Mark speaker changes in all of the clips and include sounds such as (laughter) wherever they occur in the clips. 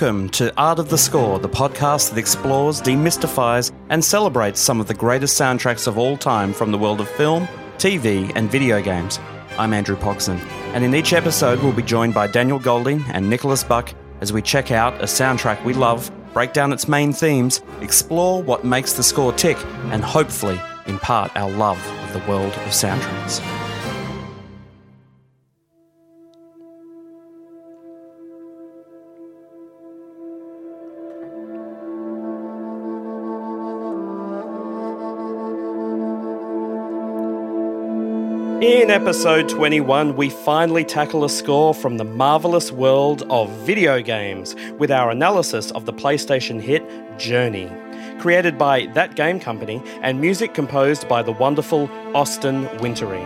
Speaker 1: Welcome to Art of the Score, the podcast that explores, demystifies, and celebrates some of the greatest soundtracks of all time from the world of film, TV, and video games. I'm Andrew Pogson, and in each episode, we'll be joined by Daniel Golding and Nicholas Buck as we check out a soundtrack we love, break down its main themes, explore what makes the score tick, and hopefully impart our love of the world of soundtracks. In episode 21, we finally tackle a score from the marvelous world of video games with our analysis of the PlayStation hit Journey. Created by that game company and music composed by the wonderful Austin Wintory.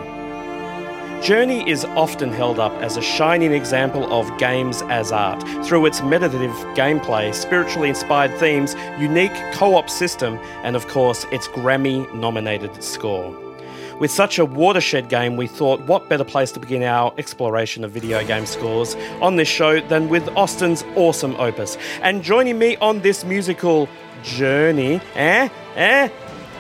Speaker 1: Journey is often held up as a shining example of games as art through its meditative gameplay, spiritually inspired themes, unique co op system, and of course, its Grammy nominated score. With such a watershed game, we thought what better place to begin our exploration of video game scores on this show than with Austin's awesome opus. And joining me on this musical journey, eh? Eh?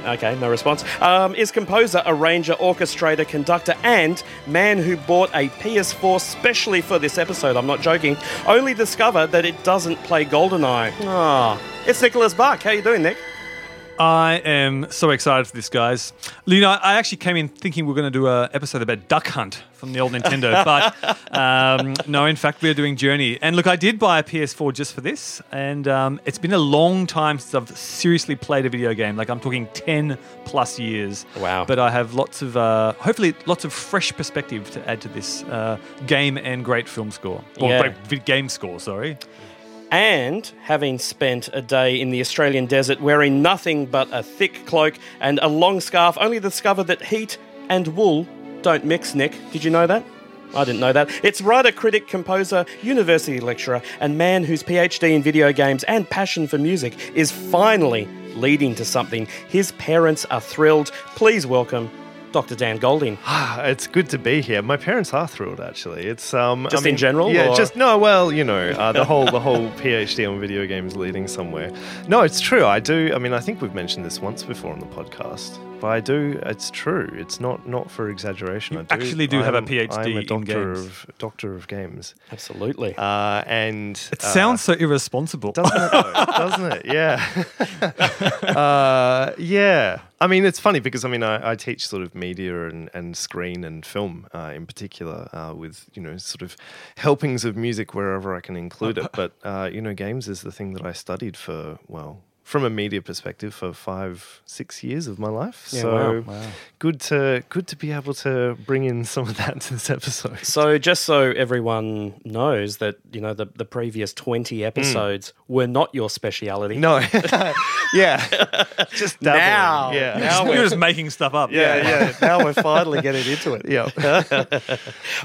Speaker 1: Okay, no response. Um, is composer, arranger, orchestrator, conductor, and man who bought a PS4 specially for this episode. I'm not joking. Only discover that it doesn't play GoldenEye. Ah, it's Nicholas Buck. How you doing, Nick?
Speaker 2: I am so excited for this, guys. You know, I actually came in thinking we are going to do an episode about Duck Hunt from the old Nintendo, (laughs) but um, no, in fact, we are doing Journey. And look, I did buy a PS4 just for this, and um, it's been a long time since I've seriously played a video game. Like I'm talking ten plus years.
Speaker 1: Wow!
Speaker 2: But I have lots of, uh, hopefully, lots of fresh perspective to add to this uh, game and great film score, or
Speaker 1: Yeah.
Speaker 2: great game score. Sorry.
Speaker 1: And having spent a day in the Australian desert wearing nothing but a thick cloak and a long scarf, only to discover that heat and wool don't mix, Nick. Did you know that? I didn't know that. It's writer, critic, composer, university lecturer, and man whose PhD in video games and passion for music is finally leading to something. His parents are thrilled. Please welcome Dr. Dan Golding. (sighs)
Speaker 3: it's good to be here. My parents are thrilled, actually. It's um,
Speaker 1: Just in general,
Speaker 3: Yeah,
Speaker 1: or-
Speaker 3: just no. Well, you know, uh, the whole the whole (laughs) PhD on video games leading somewhere. No, it's true. I do. I mean, I think we've mentioned this once before on the podcast, but I do. It's true. It's not not for exaggeration. I do,
Speaker 2: actually do have a
Speaker 3: I'm-
Speaker 2: PhD
Speaker 3: I'm a
Speaker 2: in
Speaker 3: doctor
Speaker 2: games.
Speaker 3: of doctor of games.
Speaker 1: Absolutely.
Speaker 3: Uh, and
Speaker 2: It
Speaker 3: uh,
Speaker 2: sounds so irresponsible.
Speaker 3: doesn't it? Though? (laughs) doesn't it? Yeah. (laughs) uh, yeah. I mean, it's funny because I mean, I, I teach sort of media and, and screen and film uh, in particular, uh, with you know sort of helpings of music wherever I can include it. (laughs) But uh, you know, games is the thing that I studied for well. From a media perspective, for five, six years of my life,
Speaker 1: Yeah,
Speaker 3: so
Speaker 1: wow,
Speaker 3: good to good to be able to bring in some of that to this episode.
Speaker 1: So, just so everyone knows that, you know, the, the previous 20 episodes were not your speciality.
Speaker 3: No, (laughs) (laughs) yeah, just dabbling.
Speaker 1: Now.
Speaker 3: yeah,
Speaker 1: Now we're-
Speaker 2: just making stuff up.
Speaker 1: Yeah, yeah. Now we're finally getting (laughs) into it.
Speaker 3: yeah.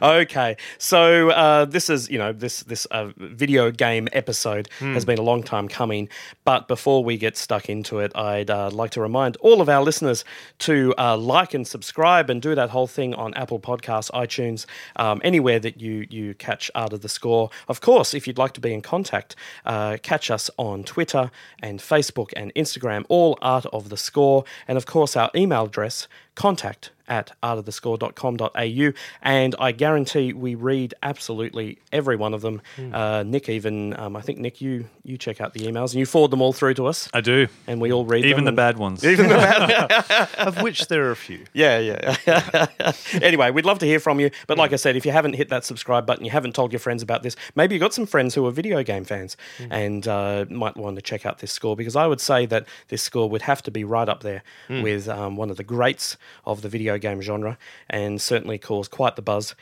Speaker 1: Okay, so uh, this is you know this this uh, video game episode has been a long time coming, but before we get stuck into it, I'd uh, like to remind all of our listeners to uh, like and subscribe and do that whole thing on Apple Podcasts, iTunes, um, anywhere that you you catch Art of the Score. Of course, if you'd like to be in contact, uh, catch us on Twitter and Facebook and Instagram, all Art of the Score, and of course our email address contact at artofthescore.com.au and I guarantee we read absolutely every one of them. Uh, Nick even, um, I think Nick, you you check out the emails and you forward them all through to us
Speaker 2: I do.
Speaker 1: and we all read
Speaker 2: Even the
Speaker 1: them.
Speaker 2: bad ones.
Speaker 1: Even the bad. (laughs)
Speaker 3: Ones of which there are a few. (laughs)
Speaker 1: yeah, yeah. (laughs) anyway, we'd love to hear from you. But like I said, if you haven't hit that subscribe button, you haven't told your friends about this, maybe you've got some friends who are video game fans and uh, might want to check out this score because I would say that this score would have to be right up there with um, one of the greats of the video game genre and certainly caused quite the buzz.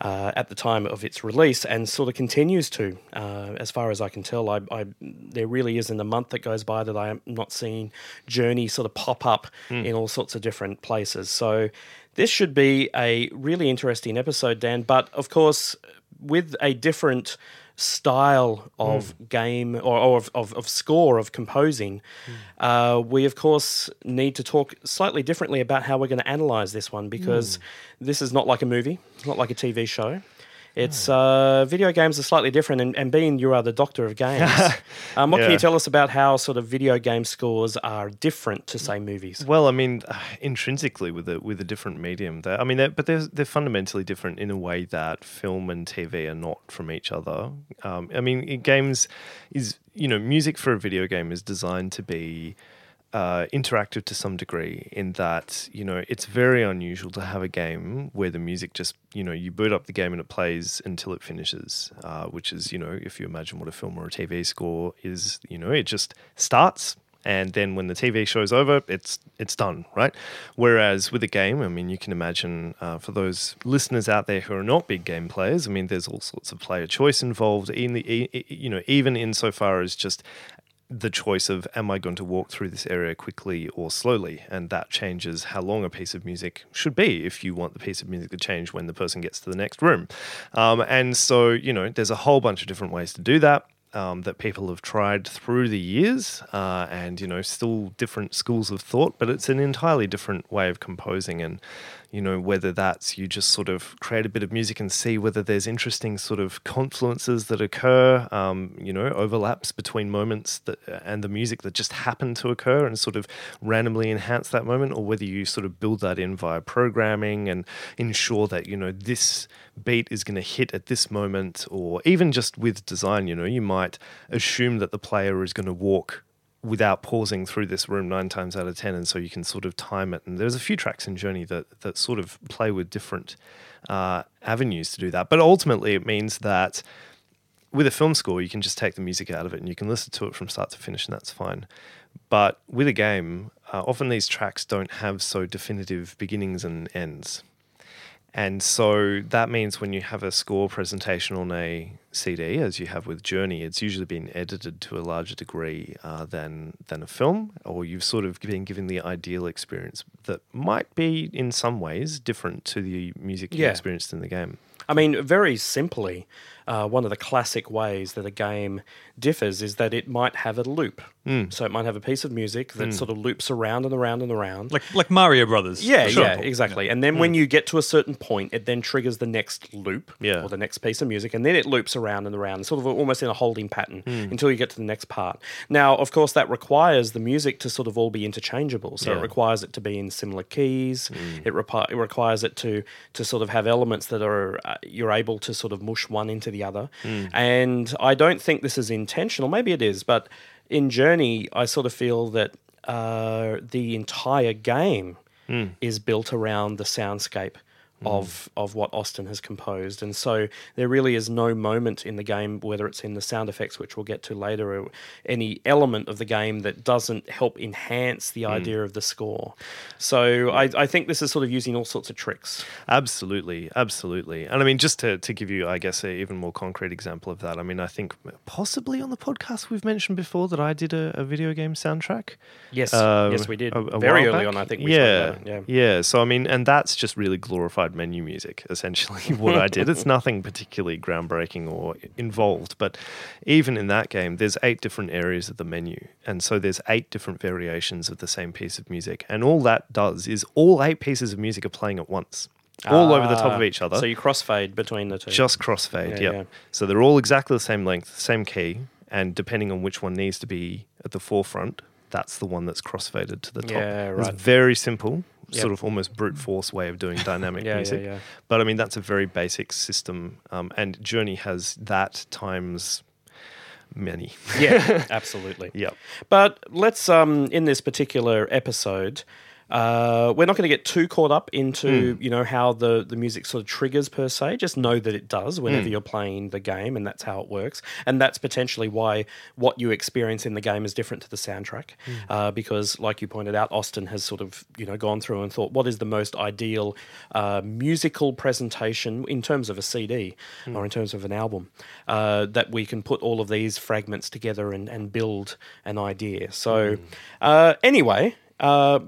Speaker 1: Uh, at the time of its release, and sort of continues to, uh, as far as I can tell. I, I there really isn't a month that goes by that I am not seeing Journey sort of pop up in all sorts of different places. So this should be a really interesting episode, Dan. But of course, with a different style of hmm. game or, or of, of, of score of composing, hmm. uh, we of course need to talk slightly differently about how we're going to analyze this one because hmm. this is not like a movie, it's not like a TV show. It's uh, video games are slightly different, and, and being you are the doctor of games, (laughs) um, what can you tell us about how sort of video game scores are different to say movies?
Speaker 3: Well, I mean, (sighs) intrinsically with a with a different medium, they're, I mean, they're, but they're they're fundamentally different in a way that film and TV are not from each other. Um, I mean, games is you know, music for a video game is designed to be uh, interactive to some degree. In that, you know, it's very unusual to have a game where the music just you know you boot up the game and it plays until it finishes, uh, which is you know, if you imagine what a film or a TV score is, you know, it just starts and then when the TV show's over, it's it's done, right? Whereas with a game, I mean, you can imagine uh, for those listeners out there who are not big game players, I mean, there's all sorts of player choice involved. In the, you know, even insofar as just the choice of am I going to walk through this area quickly or slowly, and that changes how long a piece of music should be if you want the piece of music to change when the person gets to the next room. Um, and so, you know, there's a whole bunch of different ways to do that um, that people have tried through the years, uh, and you know, still different schools of thought, but it's an entirely different way of composing. And you know, whether that's you just sort of create a bit of music and see whether there's interesting sort of confluences that occur, um, you know, overlaps between moments that and the music that just happen to occur and sort of randomly enhance that moment, or whether you sort of build that in via programming and ensure that you know this beat is going to hit at this moment, or even just with design, you know, you might assume that the player is going to walk without pausing through this room nine times out of ten, and so you can sort of time it. And there's a few tracks in Journey that that sort of play with different uh, avenues to do that. But ultimately, it means that with a film score, you can just take the music out of it and you can listen to it from start to finish, and that's fine. But with a game, uh, often these tracks don't have so definitive beginnings and ends. And so that means when you have a score presentation on a CD, as you have with Journey, it's usually been edited to a larger degree uh, than than a film, or you've sort of been given the ideal experience that might be in some ways different to the music you
Speaker 1: Yeah.
Speaker 3: experienced in the game.
Speaker 1: I mean, very simply, uh, one of the classic ways that a game differs is that it might have a loop. Hmm. So it might have a piece of music that hmm. sort of loops around and around and around.
Speaker 2: Like like Mario Brothers.
Speaker 1: yeah,
Speaker 2: for
Speaker 1: yeah,
Speaker 2: example.
Speaker 1: exactly. And then when hmm. you get to a certain point, it then triggers the next loop
Speaker 3: Yeah.
Speaker 1: or the next piece of music, and then it loops around and around, sort of almost in a holding pattern until you get to the next part. Now, of course, that requires the music to sort of all be interchangeable. So it requires it to be in similar keys. It, repi- it requires it to to sort of have elements that are uh, you're able to sort of mush one into the other. And I don't think this is intentional. Maybe it is, but in Journey, I sort of feel that uh, the entire game is built around the soundscape of of what Austin has composed, and so there really is no moment in the game, whether it's in the sound effects, which we'll get to later, or any element of the game that doesn't help enhance the idea of the score. So I, I think this is sort of using all sorts of tricks.
Speaker 3: Absolutely, absolutely. And I mean, just to, to give you, I guess, an even more concrete example of that, I mean, I think possibly on the podcast we've mentioned before that I did a, a video game soundtrack.
Speaker 1: Yes,
Speaker 3: uh,
Speaker 1: yes, we did
Speaker 3: a- a
Speaker 1: very early
Speaker 3: back.
Speaker 1: on. I think we
Speaker 3: yeah,
Speaker 1: spoke about it. yeah.
Speaker 3: yeah. So I mean, and that's just really glorified menu music. Essentially, (laughs) what I did. It's nothing particularly groundbreaking or involved, but even in that game, there's eight different areas of the menu, and so there's eight different variations of the same piece of music, and all that does is all eight pieces of music are playing at once. All over the top of
Speaker 1: Ah,
Speaker 3: each other.
Speaker 1: So you crossfade between the two.
Speaker 3: Just crossfade,
Speaker 1: Yeah,
Speaker 3: yep.
Speaker 1: yeah.
Speaker 3: So they're all exactly the same length, same key, and depending on which one needs to be at the forefront, that's the one that's crossfaded to the top.
Speaker 1: Yeah,
Speaker 3: It's
Speaker 1: right.
Speaker 3: very simple,
Speaker 1: Yep.
Speaker 3: sort of almost brute force way of doing (laughs) dynamic
Speaker 1: Yeah, yeah,
Speaker 3: music.
Speaker 1: yeah.
Speaker 3: But I mean, that's a very basic system, um, and Journey has that times many.
Speaker 1: yeah, (laughs) absolutely.
Speaker 3: Yep.
Speaker 1: But let's um in this particular episode, uh, we're not going to get too caught up into
Speaker 3: Hmm.
Speaker 1: you know how the the music sort of triggers per se. Just know that it does whenever you're playing the game, and that's how it works. And that's potentially why what you experience in the game is different to the soundtrack,
Speaker 3: Hmm.
Speaker 1: uh, because like you pointed out, Austin has sort of you know gone through and thought what is the most ideal uh, musical presentation in terms of a CD
Speaker 3: Hmm.
Speaker 1: or in terms of an album uh, that we can put all of these fragments together and, and build an idea. So,
Speaker 3: Hmm.
Speaker 1: uh, anyway, uh,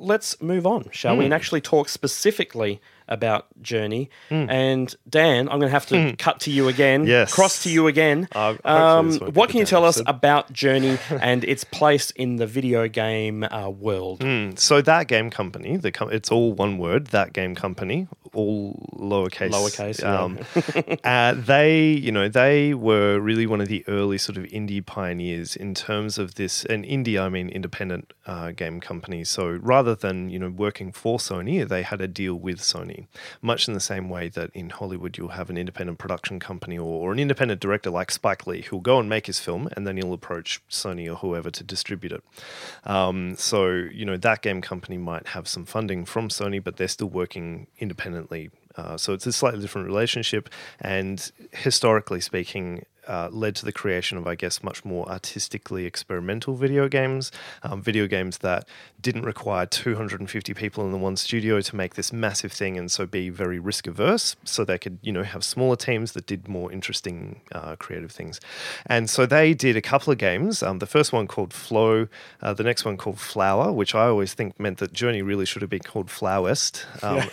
Speaker 1: let's move on, shall
Speaker 3: Hmm.
Speaker 1: we, and actually talk specifically about Journey. And Dan, I'm going to have to cut to you again.
Speaker 3: Yes.
Speaker 1: cross to you again.
Speaker 3: Uh,
Speaker 1: um,
Speaker 3: this won't be
Speaker 1: what can you tell us about Journey (laughs) and its place in the video game uh, world?
Speaker 3: Mm, So that game company, the com- it's all one word. That game company all lowercase.
Speaker 1: Lowercase, yeah.
Speaker 3: Um, (laughs) uh, they, you know, they were really one of the early sort of indie pioneers in terms of this. And indie, I mean independent uh, game company. So rather than you know working for Sony, they had a deal with Sony, much in the same way that in Hollywood you'll have an independent production company or, or an independent director like Spike Lee who'll go and make his film, and then he'll approach Sony or whoever to distribute it. Um, so you know that game company might have some funding from Sony, but they're still working independently. Uh, so it's a slightly different relationship, and historically speaking, uh, led to the creation of, I guess, much more artistically experimental video games, um, video games that didn't require 250 people in the one studio to make this massive thing, and so be very risk averse. So they could, you know, have smaller teams that did more interesting, uh, creative things. And so they did a couple of games. Um, the first one called Flow, uh, the next one called Flower, which I always think meant that Journey really should have been called Flowest. Um, (laughs)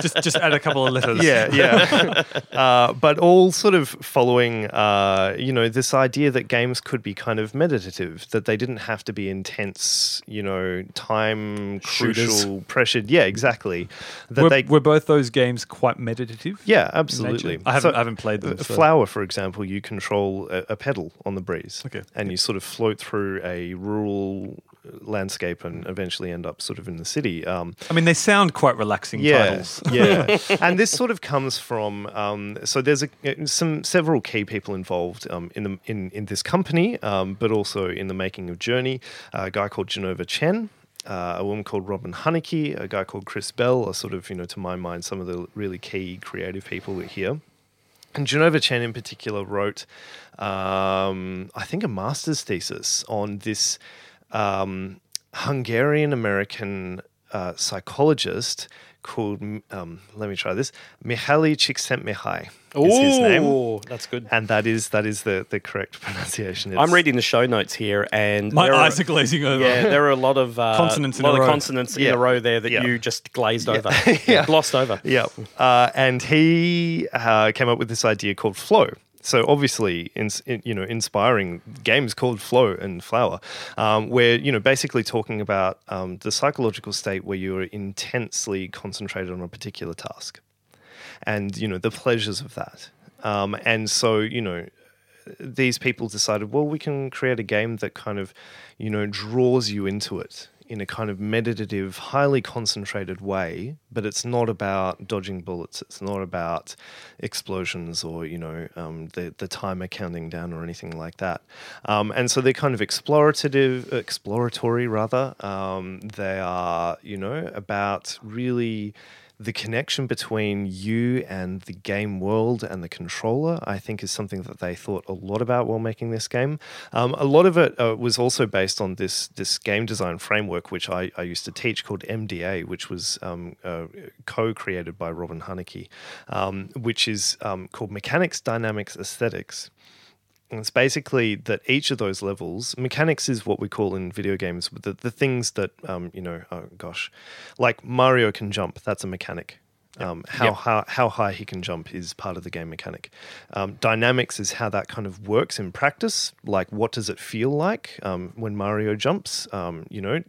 Speaker 2: just just add a couple of letters.
Speaker 3: yeah, yeah. (laughs) uh, but all sort of following, uh, you know, this idea that games could be kind of meditative, that they didn't have to be intense, you know, time
Speaker 1: Shooters.
Speaker 3: crucial, pressured. Yeah, exactly. That
Speaker 2: Were,
Speaker 3: they,
Speaker 2: were both those games quite meditative?
Speaker 3: yeah, absolutely.
Speaker 2: I haven't,
Speaker 3: So,
Speaker 2: I haven't played them.
Speaker 3: uh,
Speaker 2: so-
Speaker 3: Flower, for example, you control a, a petal on the breeze,
Speaker 2: Okay.
Speaker 3: and you sort of float through a rural landscape and eventually end up sort of in the city. Um,
Speaker 2: I mean, they sound quite relaxing
Speaker 3: yeah,
Speaker 2: titles.
Speaker 3: yeah. (laughs) and this sort of comes from um, so there's a, some several key people involved um, in the in in this company, um, but also in the making of Journey. a guy called Jenova Chen. Uh, a woman called Robin Hunicke, a guy called Chris Bell are sort of, you know, to my mind, some of the really key creative people here. And Jenova Chen, in particular, wrote, um, I think, a master's thesis on this um, Hungarian American uh, psychologist called, um, let me try this, Mihaly Csikszentmihalyi is his name.
Speaker 1: That's good.
Speaker 3: And that is that is the, the correct (laughs) pronunciation.
Speaker 1: I'm reading the show notes here, and
Speaker 2: My
Speaker 1: there are-
Speaker 2: eyes are glazing over.
Speaker 1: Yeah, there are a lot of uh,
Speaker 2: Consonants in
Speaker 1: lot
Speaker 2: a
Speaker 1: of
Speaker 2: row.
Speaker 1: consonants in a row there that
Speaker 3: Yeah.
Speaker 1: you just glazed over, (laughs)
Speaker 3: Yeah.
Speaker 1: glossed over.
Speaker 3: Yeah. Uh, and he uh, came up with this idea called flow. So obviously, in, in, you know, inspiring games called Flow and Flower, um, where you know basically talking about um, the psychological state where you're intensely concentrated on a particular task, and you know the pleasures of that. Um, and so you know these people decided, well, we can create a game that kind of, you know, draws you into it in a kind of meditative, highly concentrated way, but it's not about dodging bullets. It's not about explosions or, you know, um, the, the timer counting down or anything like that. Um, and so they're kind of explorative, exploratory rather. Um, they are, you know, about really the connection between you and the game world and the controller, I think, is something that they thought a lot about while making this game. Um, a lot of it uh, was also based on this this game design framework, which I, I used to teach, called MDA, which was um, uh, co-created by Robin Hunicke, um, which is um, called Mechanics, Dynamics, Aesthetics. And it's basically that each of those levels, mechanics is what we call in video games the, the things that, um, you know, oh gosh, like Mario can jump, that's a mechanic. Um, how,
Speaker 1: Yep.
Speaker 3: how, how high he can jump is part of the game mechanic. Um, dynamics is how that kind of works in practice. Like, what does it feel like um, when Mario jumps? Um, you know,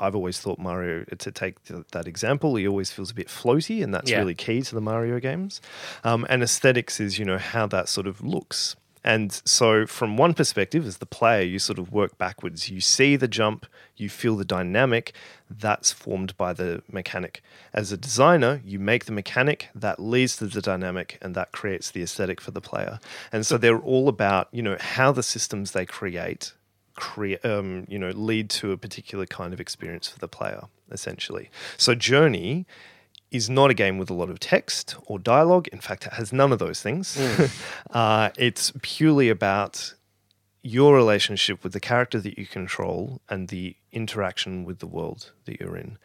Speaker 3: I've always thought Mario, to take th- that example, he always feels a bit floaty, and that's
Speaker 1: Yeah.
Speaker 3: really key to the Mario games. Um, and aesthetics is, you know, how that sort of looks. And so, from one perspective, as the player, you sort of work backwards. You see the jump, you feel the dynamic that's formed by the mechanic. As a designer, you make the mechanic that leads to the dynamic, and that creates the aesthetic for the player. And so, they're all about you know how the systems they create create um, you know lead to a particular kind of experience for the player essentially so journey is not a game with a lot of text or dialogue. In fact it has none of those things. (laughs) Uh, it's purely about your relationship with the character that you control and the interaction with the world that you're in.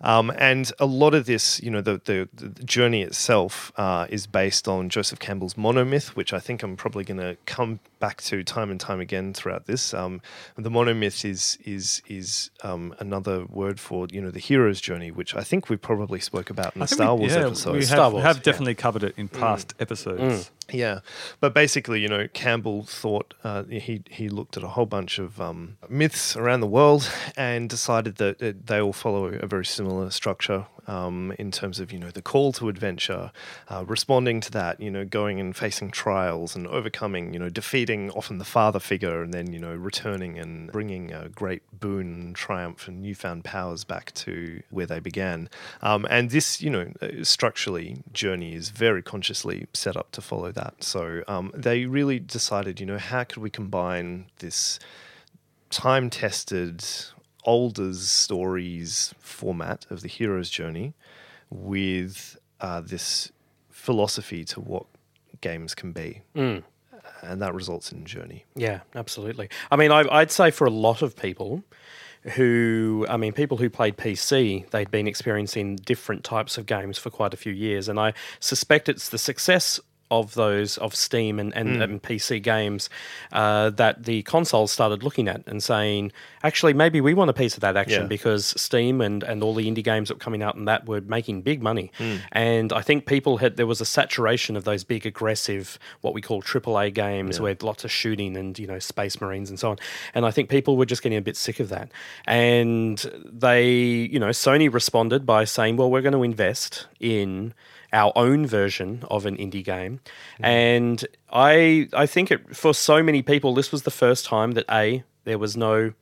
Speaker 3: Um, and a lot of this, you know, the, the, the journey itself uh, is based on Joseph Campbell's monomyth, which I think I'm probably going to come back to time and time again throughout this. Um, the monomyth is is is um, another word for you know the hero's journey, which I think we probably spoke about in the
Speaker 2: I think
Speaker 3: Star
Speaker 2: we,
Speaker 3: Wars
Speaker 2: yeah,
Speaker 3: episode.
Speaker 2: We have,
Speaker 1: Star Wars,
Speaker 2: have
Speaker 1: yeah.
Speaker 2: definitely covered it in past episodes.
Speaker 3: Yeah, but basically, you know, Campbell thought uh, he he looked at a whole bunch of um, myths around the world, and decided that uh, they all follow a very similar structure um, in terms of you know the call to adventure, uh, responding to that, you know, going and facing trials and overcoming, you know, defeating often the father figure, and then you know returning and bringing a great boon, triumph, and newfound powers back to where they began. Um, and this, you know, uh, structurally, Journey is very consciously set up to follow that. So um, they really decided, you know, how could we combine this time tested older stories format of the hero's journey with uh, this philosophy to what games can be.
Speaker 1: Mm.
Speaker 3: And that results in Journey.
Speaker 1: Yeah, absolutely. I mean, I, I'd say for a lot of people who, I mean, people who played PC, they'd been experiencing different types of games for quite a few years. And I suspect it's the success of those of Steam and, and, mm. and PC games uh, that the consoles started looking at and saying, actually, maybe we want a piece of that action yeah. because Steam and, and all the indie games that were coming out and that were making big money. Mm. And I think people had there was a saturation of those big aggressive what we call AAA games yeah. where lots of shooting and you know space marines and so on. And I think people were just getting a bit sick of that. And they, you know, Sony responded by saying, well, we're going to invest in our own version of an indie game. Mm. And I I think it, for so many people, this was the first time that a there was no,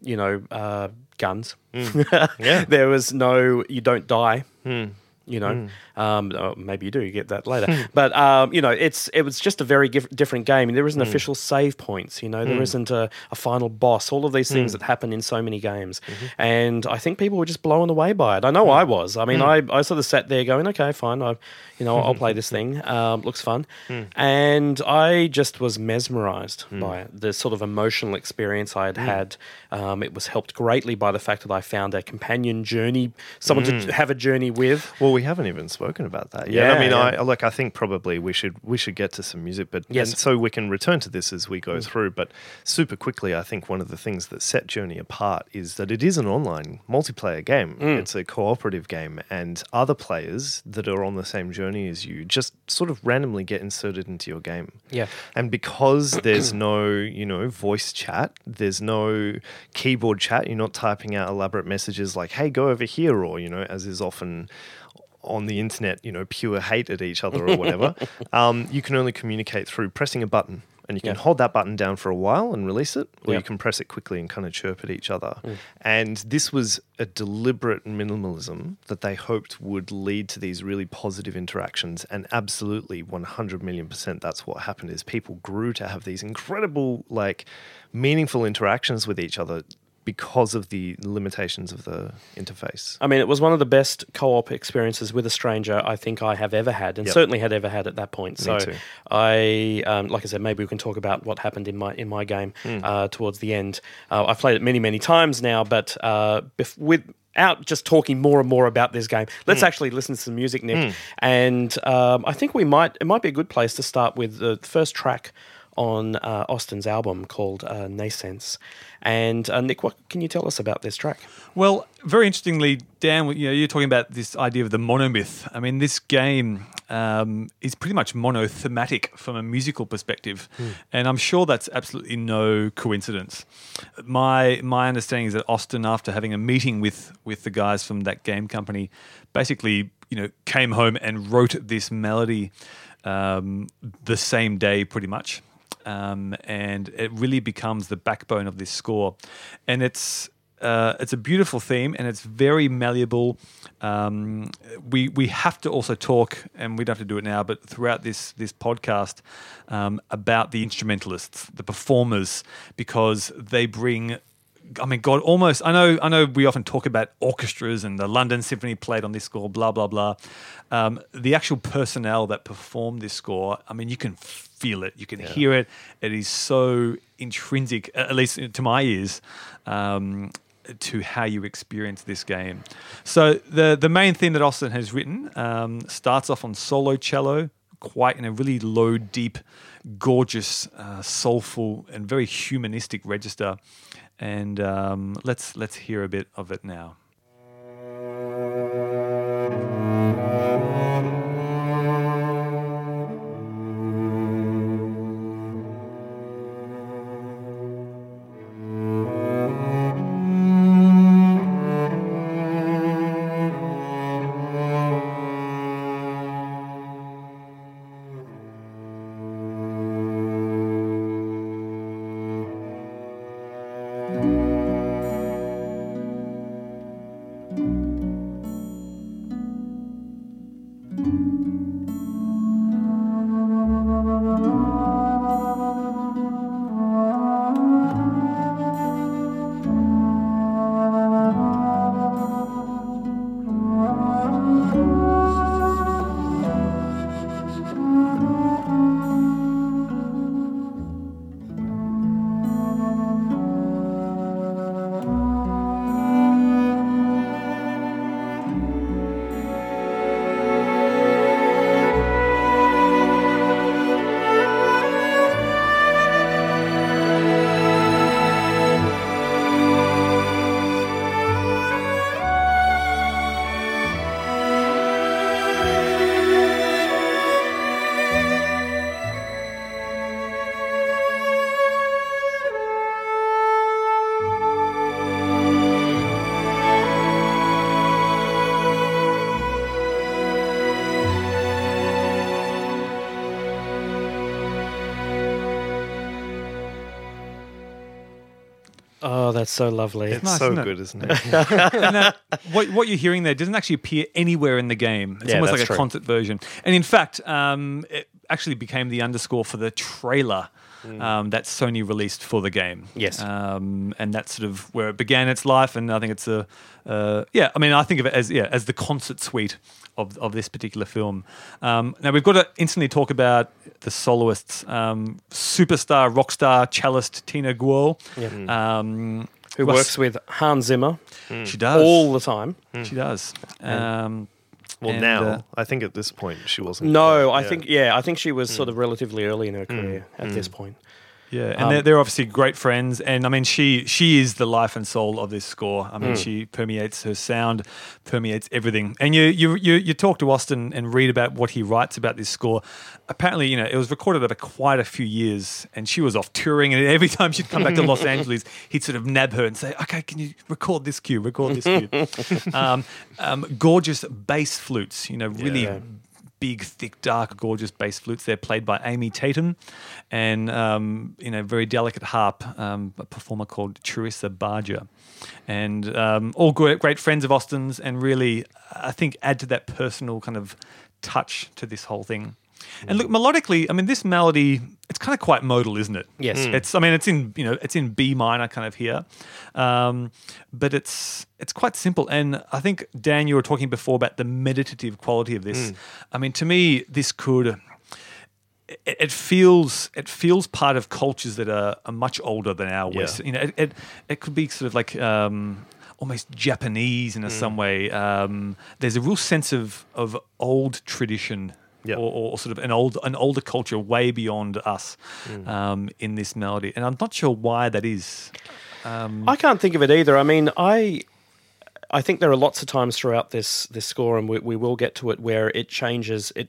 Speaker 1: you know, uh, guns. Mm. (laughs) Yeah. there was no you don't die. Mm you know. Mm. Um, oh, maybe you do. You get that later. (laughs) But um, you know, it's it was just a very gif- different game. There isn't mm. official save points. You know, there mm. not a, a, final boss. All of these things hmm. that happen in so many games, mm-hmm. and I think people were just blown away by it. I know hmm. I was. I mean, I, I sort of sat there going, okay, fine. I, you know, I'll (laughs) play this thing. Um, looks fun, and I just was mesmerized by it. The sort of emotional experience I had had. Um, it was helped greatly by the fact that I found a companion journey, someone to have a journey with.
Speaker 3: Well, we haven't even spoken about that yet. Yeah, I mean, yeah. I like. I think probably we should we should get to some music, but yes. so we can return to this as we go mm. through. But super quickly, I think one of the things that set Journey apart is that it is an online multiplayer game. Mm. It's a cooperative game, and other players that are on the same journey as you just sort of randomly get inserted into your game.
Speaker 1: Yeah,
Speaker 3: and because (clears throat) there's no you know voice chat, there's no keyboard chat. You're not typing out elaborate messages like "Hey, go over here," or you know, as is often on the internet, you know, pure hate at each other or whatever. (laughs) um, you can only communicate through pressing a button. And you can yeah. hold that button down for a while and release it, or you can press it quickly and kind of chirp at each other. Mm. And this was a deliberate minimalism that they hoped would lead to these really positive interactions. And absolutely, 100 million percent, that's what happened. Is people grew to have these incredible, like, meaningful interactions with each other because of the limitations of the interface.
Speaker 1: I mean, it was one of the best co-op experiences with a stranger I think I have ever had, and yep. certainly had ever had at that point. Me so, too. I, um, like I said, maybe we can talk about what happened in my in my game mm. uh, towards the end. Uh, I've played it many many times now, but uh, bef- with out just talking more and more about this game. Let's mm. actually listen to some music, Nick. Mm. And um, I think we might it might be a good place to start with the first track on uh, Austin's album called uh, Nascence. And uh, Nick, what can you tell us about this track?
Speaker 2: Well, very interestingly, Dan, you know, you're talking about this idea of the monomyth. I mean, this game um, is pretty much monothematic from a musical perspective, mm. and I'm sure that's absolutely no coincidence. My my understanding is that Austin, after having a meeting with with the guys from that game company, basically, you know, came home and wrote this melody um, the same day, pretty much um, and it really becomes the backbone of this score. And it's uh, it's a beautiful theme and it's very malleable. Um, we we have to also talk, and we don't have to do it now, but throughout this this podcast um, about the instrumentalists, the performers, because they bring I mean, God, almost. I know. I know. We often talk about orchestras and the London Symphony played on this score. Blah blah blah. Um, the actual personnel that performed this score. I mean, you can feel it. You can yeah. hear it. It is so intrinsic, at least to my ears. Um, to how you experience this game. So the the main theme that Austin has written um, starts off on solo cello, quite in a really low, deep, gorgeous, uh, soulful, and very humanistic register and um, let's let's hear a bit of it now.
Speaker 1: So lovely.
Speaker 3: It's
Speaker 2: nice,
Speaker 3: so
Speaker 2: isn't it?
Speaker 3: good, isn't it? (laughs)
Speaker 2: and that, what, what you're hearing there doesn't actually appear anywhere in the game. It's
Speaker 1: Yeah,
Speaker 2: almost
Speaker 1: that's
Speaker 2: like a
Speaker 1: true.
Speaker 2: concert version. And in fact, um, it actually became the underscore for the trailer um, that Sony released for the game.
Speaker 1: Yes.
Speaker 2: Um, and that's sort of where it began its life. And I think it's a, uh, yeah, I mean, I think of it as, yeah, as the concert suite of, of this particular film. Um, now, we've got to instantly talk about the soloists, um, superstar, rock star, cellist Tina Guo. Um,
Speaker 1: Who
Speaker 2: Russ-
Speaker 1: works with Hans Zimmer
Speaker 2: She does.
Speaker 1: all the time.
Speaker 2: She does. Um,
Speaker 3: Well,
Speaker 2: and,
Speaker 3: now
Speaker 2: uh,
Speaker 3: I think at this point she wasn't.
Speaker 1: No,
Speaker 3: Yeah.
Speaker 1: I think yeah, I think she was sort of relatively early in her career at this point.
Speaker 2: Yeah, and
Speaker 1: Um,
Speaker 2: they're, they're obviously great friends. And I mean, she she is the life and soul of this score. I mean,
Speaker 1: Hmm.
Speaker 2: she permeates her sound, permeates everything. And you you you you talk to Austin and read about what he writes about this score. Apparently, you know, it was recorded over quite a few years, and she was off touring. And every time she'd come back to Los (laughs) Angeles, he'd sort of nab her and say, "Okay, can you record this cue? Record this cue." (laughs) um, um, gorgeous bass flutes, you know, really
Speaker 1: Yeah.
Speaker 2: Big, thick, dark, gorgeous bass flutes. They're played by Amy Tatum, and um, you know, very delicate harp, um, a performer called Charissa Barger, and um, all great, great friends of Austin's, and really, I think, add to that personal kind of touch to this whole thing. And look, melodically, I mean, this melody, it's kind of quite modal, isn't it?
Speaker 1: Yes. Mm.
Speaker 2: It's, I mean, it's in, you know, it's in B minor kind of here. Um, but it's, it's quite simple. And I think, Dan, you were talking before about the meditative quality of this. I mean, to me, this could, it, it feels it feels part of cultures that are, are much older than our
Speaker 3: Yeah.
Speaker 2: West. You know, it, it it could be sort of like um, almost Japanese in a some way. Um, there's a real sense of of old tradition.
Speaker 3: Yeah.
Speaker 2: Or, or sort of an old, an older culture, way beyond us, um, in this melody, and I'm not sure why that is. Um,
Speaker 1: I can't think of it either. I mean, I I think there are lots of times throughout this this score, and we, we will get to it, where it changes it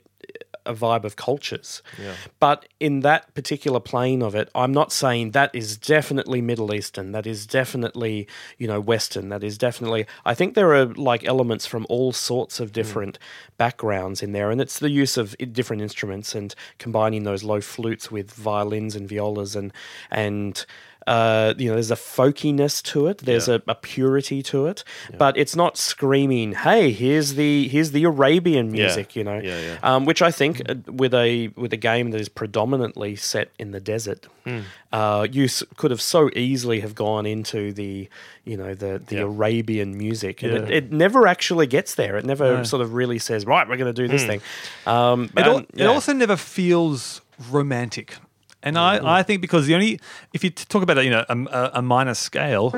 Speaker 1: a vibe of cultures.
Speaker 3: Yeah.
Speaker 1: But in that particular plane of it, I'm not saying that is definitely Middle Eastern. That is definitely you know Western. That is definitely. I think there are like elements from all sorts of mm. different backgrounds in there, and it's the use of different instruments and combining those low flutes with violins and violas and and uh, you know, there's a folkiness to it. There's
Speaker 3: Yeah.
Speaker 1: a, a purity to it, but it's not screaming. Hey, here's the here's the Arabian music. You know,
Speaker 3: Yeah, yeah.
Speaker 1: Um, which I think uh, with a with a game that is predominantly set in the desert,
Speaker 3: Hmm.
Speaker 1: uh, you s- could have so easily have gone into the you know the the
Speaker 3: Yeah.
Speaker 1: Arabian music, and it,
Speaker 2: Yeah.
Speaker 1: it never actually gets there. It never
Speaker 2: No.
Speaker 1: sort of really says, right, we're going to do this thing. Um,
Speaker 2: It, al-
Speaker 1: and,
Speaker 2: it also never feels romantic. And I, I think because the only, if you talk about a, you know a, a- a minor scale,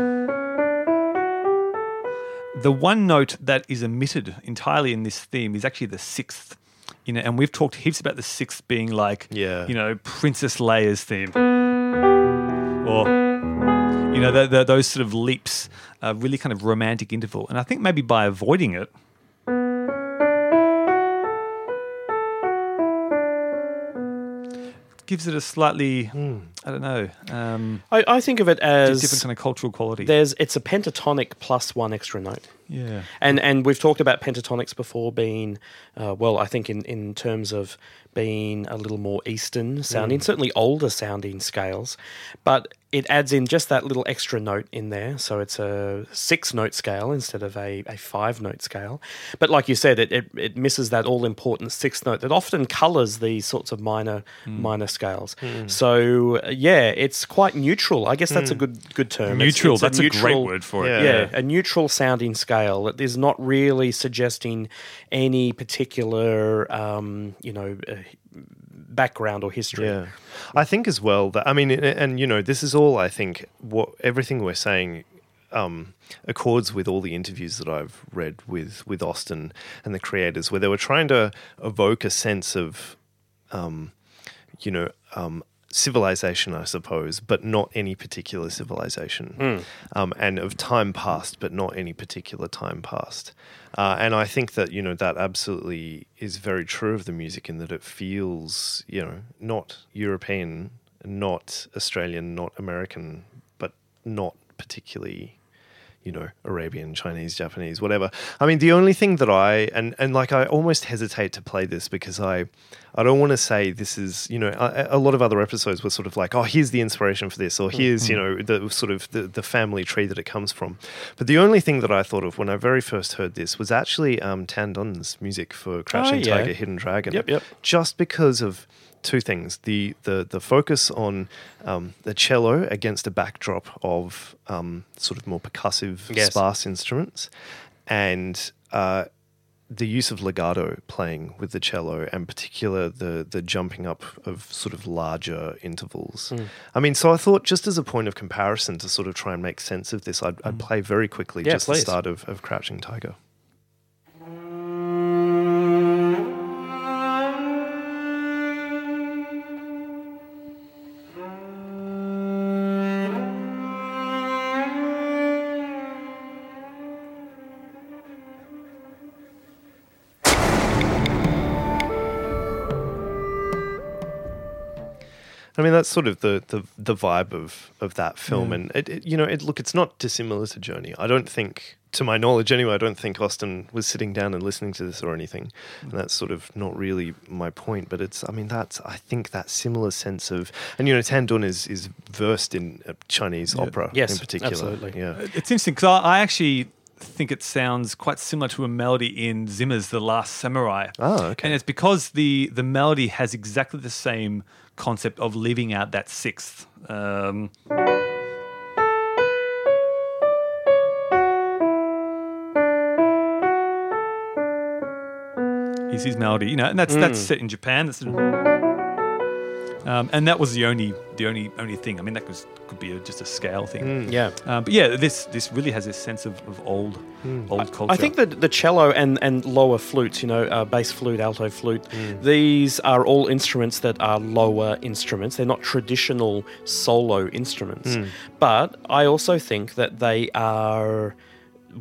Speaker 2: the one note that is omitted entirely in this theme is actually the sixth. You know, and we've talked heaps about the sixth being like,
Speaker 3: Yeah.
Speaker 2: you know, Princess Leia's theme, or you know, the, the, those sort of leaps, uh, really kind of romantic interval. And I think maybe by avoiding it, gives it a slightly,
Speaker 3: Hmm.
Speaker 2: I don't know. Um,
Speaker 1: I, I think of it as
Speaker 2: different kind of cultural quality.
Speaker 1: there's it's a pentatonic plus one extra note.
Speaker 2: Yeah.
Speaker 1: And and we've talked about pentatonics before being, uh, well, I think in, in terms of being a little more Eastern sounding, certainly older sounding scales, but it adds in just that little extra note in there. So it's a six note scale instead of a, a five note scale. But like you said, it, it, it misses that all important sixth note that often colors these sorts of minor minor scales. So uh, yeah, it's quite neutral. I guess that's a good good term.
Speaker 2: Neutral.
Speaker 1: it's
Speaker 2: That's a, great word for it.
Speaker 3: Yeah.
Speaker 1: yeah, a neutral sounding scale that is not really suggesting any particular, um, you know, uh, background or history.
Speaker 3: Yeah, I think as well that I mean, and, and you know, this is all I think. What everything we're saying um, accords with all the interviews that I've read with with Austin and the creators, where they were trying to evoke a sense of, um, you know. Um, civilization i suppose but not any particular civilization. Um, and of time past but not any particular time past. Uh, and i think that you know that absolutely is very true of the music in that it feels you know not european not australian not american but not particularly you know, Arabian, Chinese, Japanese, whatever. I mean, the only thing that I and and like I almost hesitate to play this because I I don't want to say this is you know a, a lot of other episodes were sort of like oh here's the inspiration for this or here's you know the sort of the, the family tree that it comes from. But the only thing that I thought of when I very first heard this was actually um, Tan Dun's music for Crouching
Speaker 1: yeah.
Speaker 3: Tiger, Hidden Dragon.
Speaker 1: Yep, yep.
Speaker 3: Just because of two things: the the the focus on um, the cello against a backdrop of um, sort of more percussive,
Speaker 1: Yes.
Speaker 3: sparse instruments, and uh, the use of legato playing with the cello, and particular the the jumping up of sort of larger intervals.
Speaker 1: Hmm.
Speaker 3: I mean, so I thought just as a point of comparison to sort of try and make sense of this, I'd, I'd play very quickly
Speaker 1: Hmm. Yeah,
Speaker 3: just
Speaker 1: please.
Speaker 3: the start of, of Crouching Tiger. I mean, that's sort of the the, the vibe of, of that film, and it, it, you know, it look, it's not dissimilar to Journey. I don't think, to my knowledge anyway, I don't think Austin was sitting down and listening to this or anything, and that's sort of not really my point. But it's, I mean, that's I think that similar sense of, and you know, Tan Dun is is versed in uh, Chinese opera
Speaker 1: Yes,
Speaker 3: in particular.
Speaker 1: absolutely.
Speaker 3: Yeah,
Speaker 2: It's interesting because I, I actually think it sounds quite similar to a melody in Zimmer's The Last Samurai.
Speaker 3: Oh, okay.
Speaker 2: And it's because the the melody has exactly the same concept of living out that sixth. Um, is his melody, you know, and that's that's set in Japan. That's um, and that was the only the only only thing. I mean, that was could be a, just a scale thing.
Speaker 1: Yeah.
Speaker 2: Um, but yeah, this this really has this sense of, of old old culture.
Speaker 1: I think that the cello and, and lower flutes, you know, uh, bass flute, alto flute,
Speaker 2: Mm.
Speaker 1: these are all instruments that are lower instruments. They're not traditional solo instruments.
Speaker 2: Mm.
Speaker 1: But I also think that they are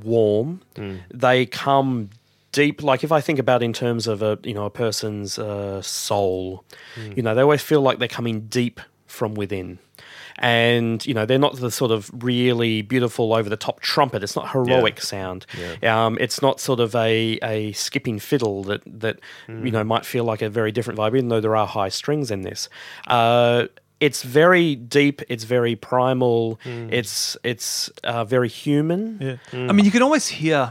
Speaker 1: warm.
Speaker 2: Mm.
Speaker 1: They come deep. Like if I think about in terms of a you know a person's uh, soul,
Speaker 2: Mm.
Speaker 1: you know, they always feel like they're coming deep from within. And you know they're not the sort of really beautiful over the top trumpet. It's not heroic sound. Um, it's not sort of a, a skipping fiddle that that you know might feel like a very different vibe, even though there are high strings in this. Uh, it's very deep. It's very primal. It's it's uh, very human.
Speaker 2: Yeah. I mean, you can always hear.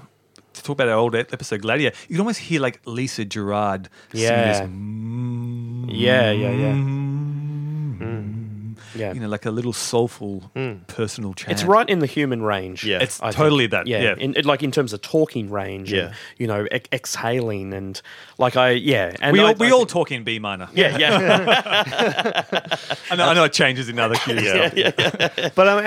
Speaker 2: To talk about our old episode Gladiator, you can almost hear like Lisa Gerrard
Speaker 1: Yeah.
Speaker 2: sing this.
Speaker 1: Yeah, mm-hmm. yeah, yeah. Mm-hmm. Yeah.
Speaker 2: You know, like a little soulful personal chant.
Speaker 1: It's right in the human range.
Speaker 3: Yeah.
Speaker 2: It's
Speaker 1: I think.
Speaker 2: totally that.
Speaker 1: Yeah,
Speaker 2: Yeah.
Speaker 1: In, in- like in terms of talking range.
Speaker 3: Yeah.
Speaker 1: And, you know, ex- exhaling and like I yeah. And
Speaker 2: we
Speaker 1: I-
Speaker 2: all, we
Speaker 1: I
Speaker 2: all
Speaker 1: think-
Speaker 2: talk in B minor.
Speaker 1: Yeah, yeah, (laughs)
Speaker 2: I know, (laughs) I know it changes in other keys. (laughs)
Speaker 3: but um,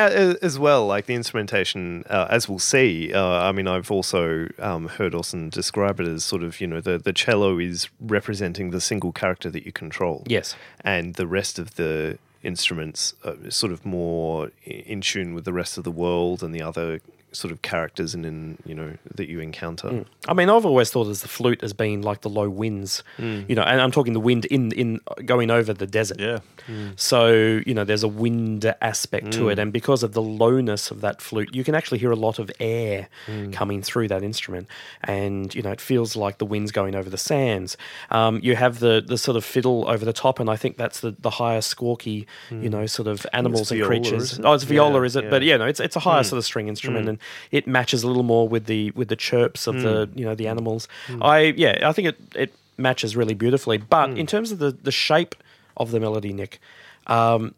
Speaker 3: as well, like the instrumentation, uh, as we'll see. Uh, I mean, I've also um, heard Austin describe it as sort of, you know, the the cello is representing the single character that you control.
Speaker 1: Yes.
Speaker 3: and the rest of the instruments are sort of more in tune with the rest of the world and the other sort of characters and in you know that you encounter. Mm.
Speaker 1: I mean, I've always thought as the flute as being like the low winds, mm. you know, and I'm talking the wind in in going over the desert.
Speaker 2: Yeah. Mm.
Speaker 1: So you know, there's a wind aspect to it, and because of the lowness of that flute, you can actually hear a lot of air coming through that instrument, and you know, it feels like the wind's going over the sands. Um, you have the the sort of fiddle over the top, and I think that's the the higher squawky, you know, sort of animals and
Speaker 3: viola,
Speaker 1: creatures.
Speaker 3: it?
Speaker 1: Oh, it's viola,
Speaker 3: Yeah,
Speaker 1: is it?
Speaker 3: yeah.
Speaker 1: But yeah, no, it's it's a higher sort of string instrument, and it matches a little more with the with the chirps of the mm. you know the mm. animals. Mm. I yeah, I think it it matches really beautifully. But in terms of the the shape of the melody, Nick, um,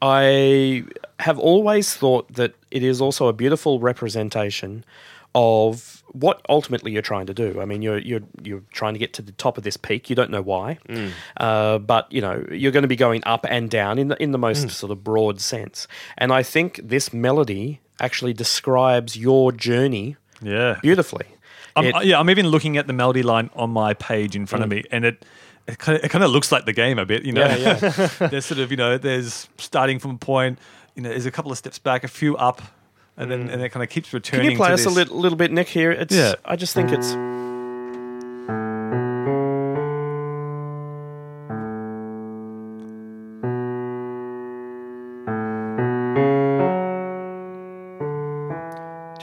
Speaker 1: I have always thought that it is also a beautiful representation of what ultimately you're trying to do. I mean, you're you're you're trying to get to the top of this peak. You don't know why, uh, but you know you're going to be going up and down in the in the most sort of broad sense. And I think this melody actually describes your journey
Speaker 2: Yeah.
Speaker 1: beautifully.
Speaker 2: I'm,
Speaker 1: It- uh,
Speaker 2: yeah, I'm even looking at the melody line on my page in front of mm. me, and it it kind, of, it kind of looks like the game a bit. You know,
Speaker 1: Yeah, (laughs)
Speaker 2: there's sort of you know, there's starting from a point. You know, there's a couple of steps back, a few up, and then mm. and it kind of keeps returning.
Speaker 1: Can you play us a little, little bit, Nick? Here, it's.
Speaker 2: Yeah.
Speaker 1: I just think it's.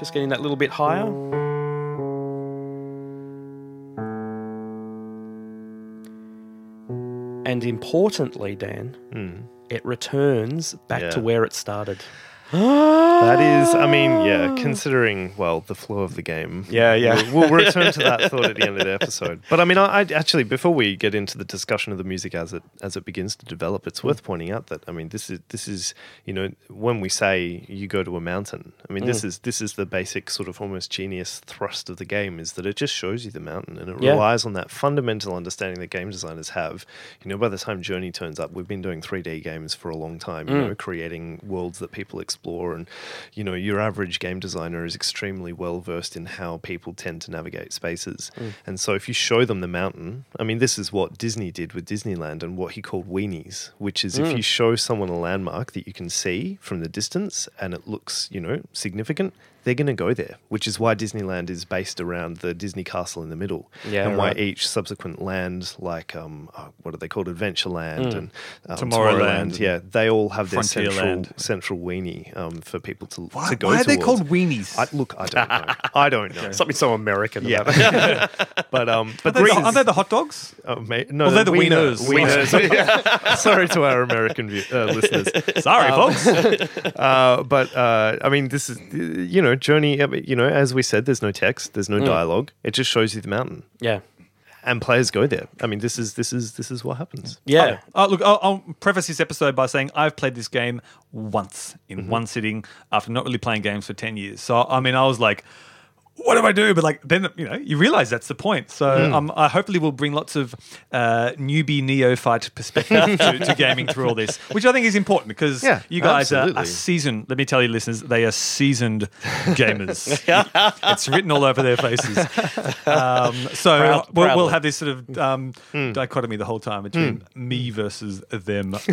Speaker 1: Just getting that little bit higher. And importantly, Dan, hmm. it returns back
Speaker 3: Yeah.
Speaker 1: to where it started.
Speaker 3: That is, I mean, yeah, ah. considering, well, the flow of the game.
Speaker 1: Yeah, yeah.
Speaker 3: We'll, we'll return to that (laughs) thought at the end of the episode. But I mean, I, I actually, before we get into the discussion of the music as it as it begins to develop, it's worth mm. pointing out that I mean, this is this is you know when we say you go to a mountain, I mean, this mm. is this is the basic sort of almost genius thrust of the game is that it just shows you the mountain and it
Speaker 1: Yeah.
Speaker 3: relies on that fundamental understanding that game designers have. You know, by the time Journey turns up, we've been doing 3D games for a long time. You mm. know, creating worlds that people explore and you know your average game designer is extremely well versed in how people tend to navigate spaces. Mm. And so if you show them the mountain i mean this is what disney did with disneyland and what he called weenies which is if mm. you show someone a landmark that you can see from the distance and it looks you know significant they're going to go there which is why disneyland is based around the disney castle in the middle
Speaker 1: Yeah,
Speaker 3: and why
Speaker 1: right.
Speaker 3: each subsequent land like um oh, what are they called adventureland and um,
Speaker 2: Tomorrowland
Speaker 3: yeah they all have their central
Speaker 2: Frontierland.
Speaker 3: central weenie um, for people to,
Speaker 2: Why,
Speaker 3: to go
Speaker 2: why are they called weenies?
Speaker 3: I, look, I don't know. (laughs) I don't know.
Speaker 1: Something so American
Speaker 3: Yeah,
Speaker 1: about it. (laughs)
Speaker 3: but um,
Speaker 2: are,
Speaker 3: but
Speaker 2: they the, are they the hot dogs?
Speaker 3: oh, ma- no,
Speaker 2: Well, they're the
Speaker 3: wiener-
Speaker 2: wieners.
Speaker 3: wieners. (laughs) Sorry to our American view, uh, listeners.
Speaker 2: Sorry, folks.
Speaker 3: Uh, but uh, I mean, this is you know, Journey. You know, as we said, there's no text, there's
Speaker 2: Mm.
Speaker 3: no dialogue. It just shows you the mountain,
Speaker 1: Yeah.
Speaker 3: and players go there. I mean, this is this is this is what happens.
Speaker 1: Yeah.
Speaker 2: Oh, look, I'll, I'll preface this episode by saying I've played this game once in one sitting after not really playing games for 10 years. So, I mean, I was like, what do I do? But like, then, you know, you realize that's the point. So, um, I hopefully will bring lots of uh, newbie neophyte perspective to, to gaming through all this, which I think is important because
Speaker 3: Yeah,
Speaker 2: you guys are, are seasoned. Let me tell you, listeners, they are seasoned gamers. (laughs) it's written all over their faces. Um, so,
Speaker 1: Proud-
Speaker 2: we'll, we'll have this sort of um, dichotomy the whole time between me versus them. (laughs)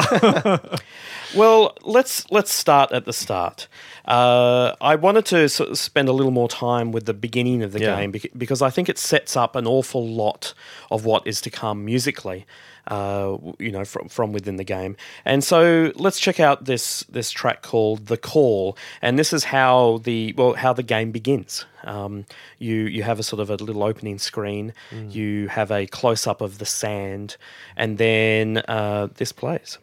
Speaker 1: Well, let's let's start at the start. Uh, I wanted to sort of spend a little more time with the beginning of the
Speaker 3: Yeah.
Speaker 1: game because I think it sets up an awful lot of what is to come musically. Uh, you know, from from within the game, and so let's check out this this track called "The Call," and this is how the well how the game begins. Um, you you have a sort of a little opening screen, you have a close up of the sand, and then uh, this plays.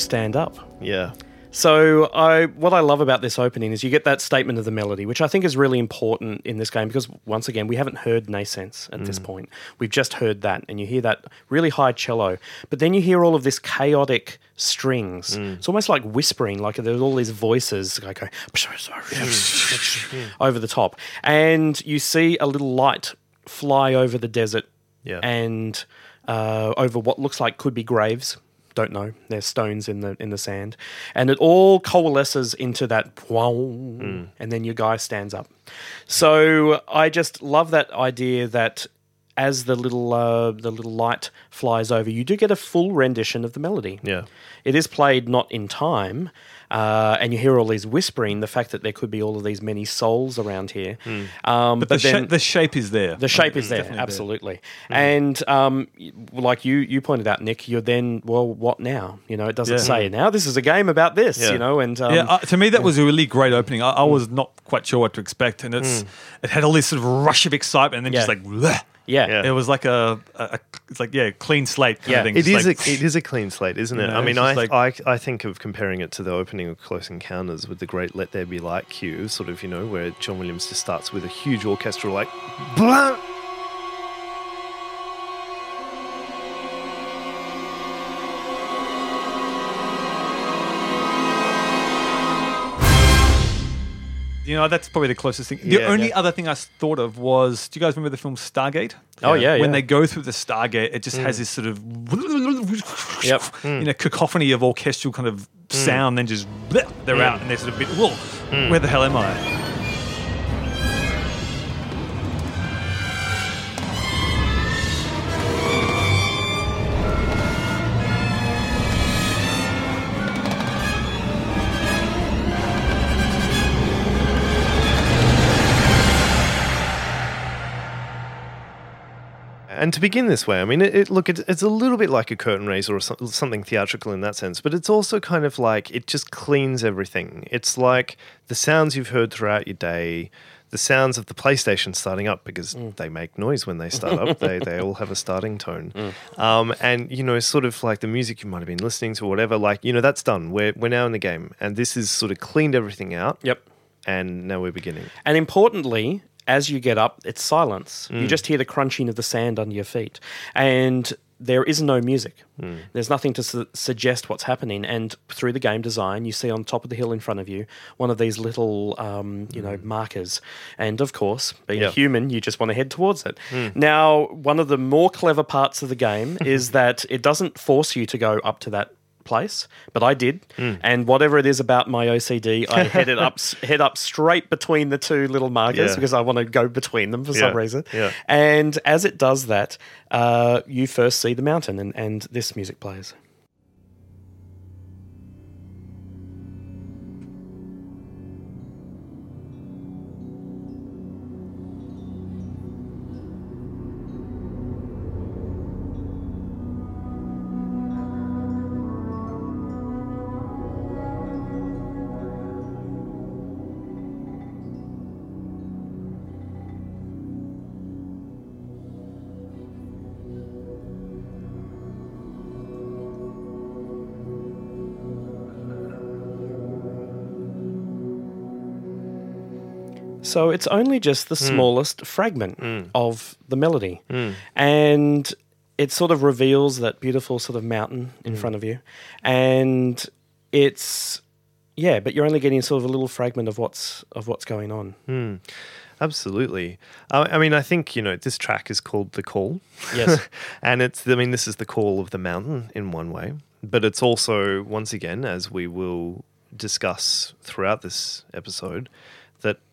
Speaker 1: Stand up.
Speaker 3: Yeah.
Speaker 1: So, I what I love about this opening is you get that statement of the melody, which I think is really important in this game because once again we haven't heard Nascence at this mm. point. We've just heard that, and you hear that really high cello, but then you hear all of this chaotic strings. Mm. It's almost like whispering, like there's all these voices like going mm. (laughs) over the top, and you see a little light fly over the desert
Speaker 3: Yeah.
Speaker 1: and uh, over what looks like could be graves. Don't know. There's stones in the in the sand, and it all coalesces into that, wow, and then your guy stands up. So I just love that idea that as the little uh, the little light flies over, you do get a full rendition of the melody.
Speaker 3: Yeah.
Speaker 1: It is played not in time, uh, and you hear all these whispering. The fact that there could be all of these many souls around here, um, but,
Speaker 2: the,
Speaker 1: then
Speaker 2: sha- the shape is there.
Speaker 1: the shape is there,
Speaker 2: definitely there.
Speaker 1: absolutely. And um, like you, you pointed out, Nick, you're then well, what now? You know, it doesn't
Speaker 2: Yeah.
Speaker 1: say now. This is a game about this.
Speaker 3: Yeah.
Speaker 1: You know, and um,
Speaker 2: yeah, uh, to me that was a really great opening. I, I was not quite sure what to expect, and it's it had all this sort of rush of excitement, and then just like bleh.
Speaker 1: Yeah,
Speaker 3: Yeah.
Speaker 2: it was like a, a, a it's like yeah, clean slate kind
Speaker 1: Yeah.
Speaker 2: of thing.
Speaker 3: It
Speaker 2: Just
Speaker 3: is
Speaker 2: like,
Speaker 3: a it is a clean slate, isn't it?
Speaker 2: You know,
Speaker 3: I mean, I,
Speaker 2: like-
Speaker 3: I I think of comparing it to the opening of Close Encounters with the great Let There Be Light cue, sort of you know where John Williams just starts with a huge orchestral like, blah.
Speaker 2: You know, that's probably the closest thing. The
Speaker 3: Yeah.
Speaker 2: only
Speaker 3: Yeah.
Speaker 2: other thing I thought of was, do you guys remember the film Stargate?
Speaker 1: Oh, yeah,
Speaker 2: When they go through the Stargate, it just has mm. this sort of,
Speaker 1: Yep. (laughs) Mm.
Speaker 2: you know, cacophony of orchestral kind of mm. sound. Then just bleh, they're out and they're sort of a bit, whoa, where the hell am I?
Speaker 3: And to begin this way, I mean, it, it look, it's, it's a little bit like a curtain raiser or so, something theatrical in that sense, but it's also kind of like it just cleans everything. It's like the sounds you've heard throughout your day, the sounds of the PlayStation starting up because they make noise when they start up. They they all have a starting tone, (laughs) um, and you know, sort of like the music you might have been listening to, or whatever. Like you know, that's done. We're we're now in the game, and this is sort of cleaned everything out.
Speaker 1: Yep.
Speaker 3: And now we're beginning.
Speaker 1: And importantly, as you get up, it's silence.
Speaker 3: Mm.
Speaker 1: You just hear the crunching of the sand under your feet, and there is no music.
Speaker 3: Mm.
Speaker 1: There's nothing to su- suggest what's happening. And through the game design, you see on top of the hill in front of you one of these little, um, you know, markers. And of course, being
Speaker 3: Mm. Yeah.
Speaker 1: a human, you just want to head towards it. Now, one of the more clever parts of the game (laughs) is that it doesn't force you to go up to that place, but I did, and whatever it is about my OCD, I (laughs) headed up, head up straight between the two little markers
Speaker 3: Yeah.
Speaker 1: because I want to go between them for some reason.
Speaker 3: yeah.
Speaker 1: And as it does that, uh, you first see the mountain, and, and this music plays. So it's only just the hmm. smallest fragment hmm. of the melody. Hmm. And it sort of reveals that beautiful sort of mountain in front of you. And it's yeah, but you're only getting sort of a little fragment of what's of what's going on.
Speaker 3: Absolutely. Uh, I mean, I think, you know, this track is called The Call.
Speaker 1: Yes. (laughs)
Speaker 3: and it's, I mean, this is the call of the mountain in one way, but it's also, once again, as we will discuss throughout this episode,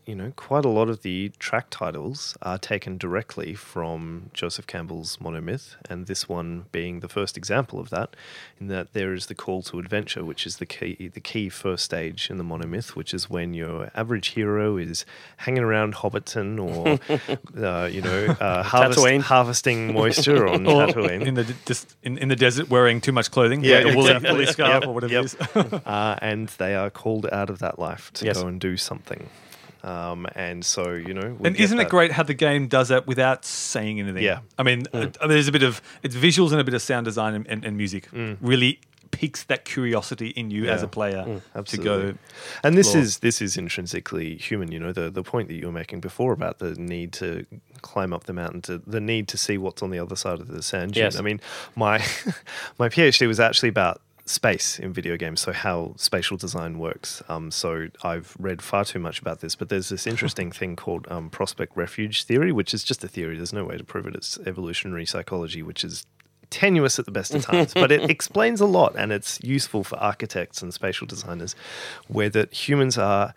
Speaker 3: you know, quite a lot of the track titles are taken directly from Joseph Campbell's Monomyth, and this one being the first example of that, in that there is the call to adventure, which is the key, the key first stage in the Monomyth, which is when your average hero is hanging around Hobbiton or, (laughs) uh, you know, uh, (laughs) harvest, harvesting moisture on (laughs)
Speaker 2: Or
Speaker 3: Tatooine.
Speaker 2: in the d- just in, in the desert wearing too much clothing,
Speaker 3: Yeah,
Speaker 2: like a woolly, woolly scarf
Speaker 3: Yep,
Speaker 2: or whatever
Speaker 3: yep.
Speaker 2: it is.
Speaker 3: uh, and they are called out of that life to
Speaker 1: Yes.
Speaker 3: go and do something. Um, and so, you know,
Speaker 2: And isn't it great how the game does that without saying anything?
Speaker 3: Yeah.
Speaker 2: I mean, uh, there's a bit of it's visuals and a bit of sound design and, and, and music. Really piques that curiosity in you as a player to
Speaker 3: absolutely.
Speaker 2: go.
Speaker 3: And this
Speaker 2: explore.
Speaker 3: is this is intrinsically human. You know, the the point that you were making before about the need to climb up the mountain, to the need to see what's on the other side of the sand dune.
Speaker 1: Yes.
Speaker 3: I mean, my (laughs) my PhD was actually about space in video games, so how spatial design works. Um, so I've read far too much about this, but there's this (laughs) interesting thing called um, prospect refuge theory, which is just a theory. There's no way to prove it. It's evolutionary psychology, which is tenuous at the best of times, but it (laughs) explains a lot and it's useful for architects and spatial designers, where that humans are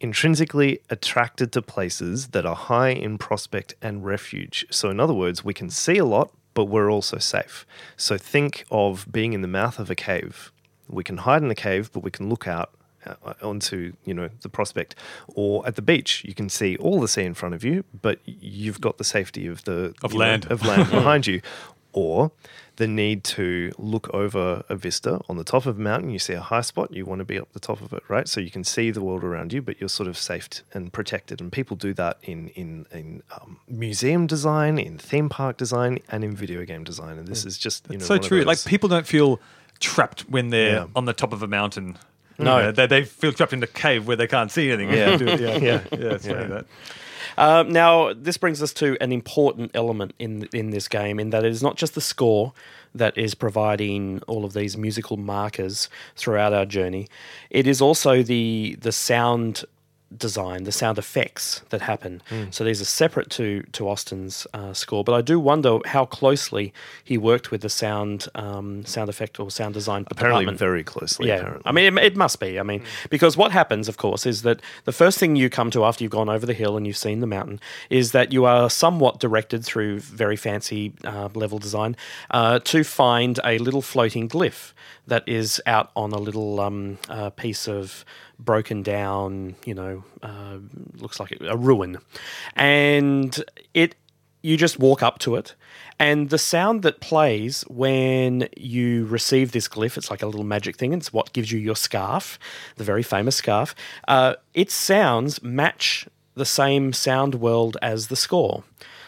Speaker 3: intrinsically attracted to places that are high in prospect and refuge. So, in other words, we can see a lot, but we're also safe. So, think of being in the mouth of a cave. We can hide in the cave, but we can look out uh, onto you know the prospect or at the beach you can see all the sea in front of you but you've got the safety of the
Speaker 2: Of
Speaker 3: you know,
Speaker 2: land.
Speaker 3: of land (laughs) behind you or the need to look over a vista on the top of a mountain you see a high spot you want to be up the top of it right so you can see the world around you but you're sort of safe and protected and people do that in in, in um, museum design in theme park design and in video game design and this is just you know
Speaker 2: so true. Like people don't feel trapped when they're
Speaker 3: Yeah.
Speaker 2: on the top of a mountain.
Speaker 1: No.
Speaker 2: They, they feel trapped in the cave where they can't see anything.
Speaker 3: Yeah. (laughs) (laughs)
Speaker 2: yeah, yeah,
Speaker 3: Yeah.
Speaker 2: yeah.
Speaker 1: Uh, now, this brings us to an important element in in this game, in that it is not just the score that is providing all of these musical markers throughout our journey. It is also the the sound design, the sound effects that happen. So these are separate to to Austin's uh, score, but I do wonder how closely he worked with the sound um, sound effect or sound design
Speaker 3: apparently
Speaker 1: department.
Speaker 3: very closely
Speaker 1: Yeah,
Speaker 3: apparently.
Speaker 1: I mean, it, it must be. I mean, because what happens, of course, is that the first thing you come to after you've gone over the hill and you've seen the mountain is that you are somewhat directed through very fancy uh, level design uh, to find a little floating glyph that is out on a little um, uh, piece of broken down, you know, uh, looks like a ruin, and it you just walk up to it. And the sound that plays when you receive this glyph it's like a little magic thing. It's what gives you your scarf the very famous scarf. Uh, its sounds match the same sound world as the score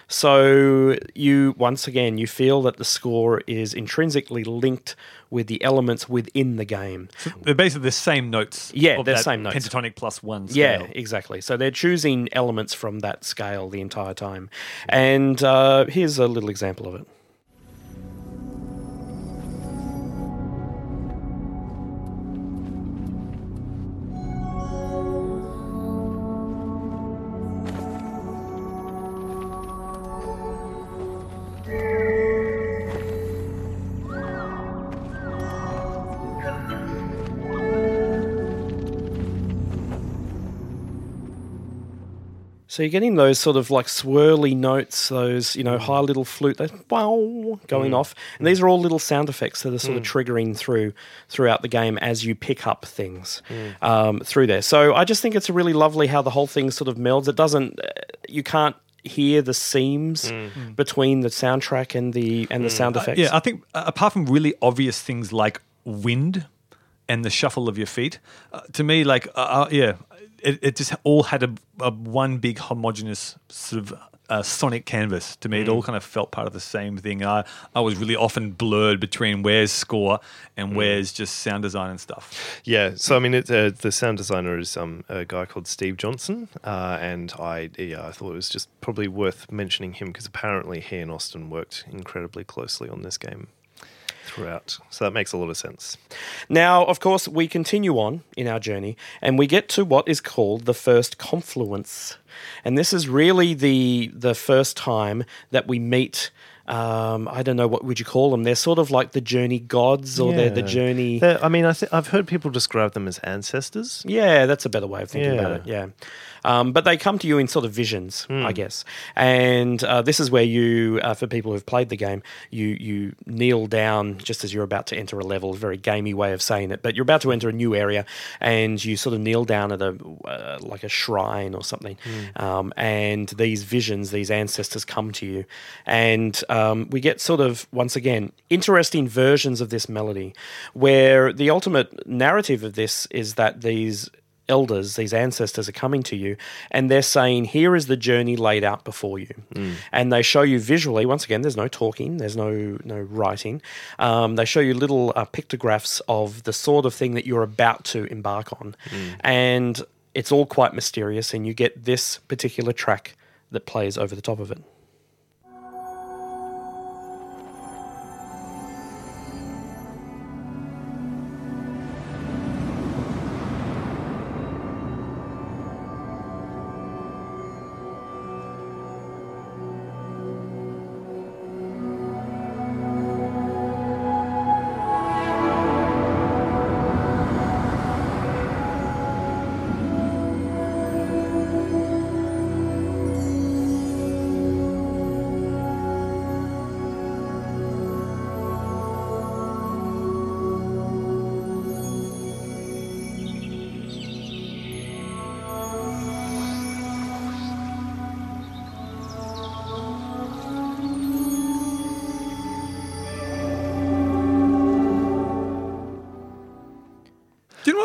Speaker 1: so you once again you feel that the score is intrinsically linked with the elements within the game
Speaker 2: They're basically the same notes.
Speaker 1: Yeah,
Speaker 2: of
Speaker 1: they're same notes.
Speaker 2: Pentatonic plus one. Scale.
Speaker 1: Yeah, exactly. So they're choosing elements from that scale the entire time. And uh, here's a little example of it. So you're getting those sort of like swirly notes, those you know high little flute, that wow going off, and these are all little sound effects that are sort of triggering through throughout the game as you pick up things um, through there. So I just think it's really lovely how the whole thing sort of melds. It doesn't, uh, you can't hear the seams between the soundtrack and the and the sound effects.
Speaker 2: Yeah, I think uh, apart from really obvious things like wind and the shuffle of your feet, uh, to me, like, uh, uh, yeah, it, it just all had a, a one big homogenous sort of uh, sonic canvas. To me, it all kind of felt part of the same thing. I, I was really often blurred between where's score and where's just sound design and stuff.
Speaker 3: Yeah, so I mean, it, uh, the sound designer is um, a guy called Steve Johnson, uh, and I yeah, I thought it was just probably worth mentioning him because apparently he and Austin worked incredibly closely on this game throughout. So that makes a lot of sense.
Speaker 1: Now, of course, we continue on in our journey and we get to what is called the first confluence. And this is really the the first time that we meet um, I don't know what would you call them. They're sort of like the journey gods, or they're the journey.
Speaker 3: They're- I mean, I th- I've heard people describe them as ancestors.
Speaker 1: Yeah, that's a better way of thinking about it. Yeah. Um, but they come to you in sort of visions,
Speaker 3: Hmm.
Speaker 1: I guess. And uh, this is where you, uh, for people who've played the game, you you kneel down just as you're about to enter a level. Very gamey way of saying it, but you're about to enter a new area, and you sort of kneel down at a uh, like a shrine or something.
Speaker 3: Hmm.
Speaker 1: Um, and these visions, these ancestors come to you, and um, we get sort of once again interesting versions of this melody, where the ultimate narrative of this is that these elders, these ancestors are coming to you, and they're saying, "Here is the journey laid out before you," and they show you visually. Once again, there's no talking, there's no no writing. Um, they show you little uh, pictographs of the sort of thing that you're about to embark on, and it's all quite mysterious. And you get this particular track that plays over the top of it.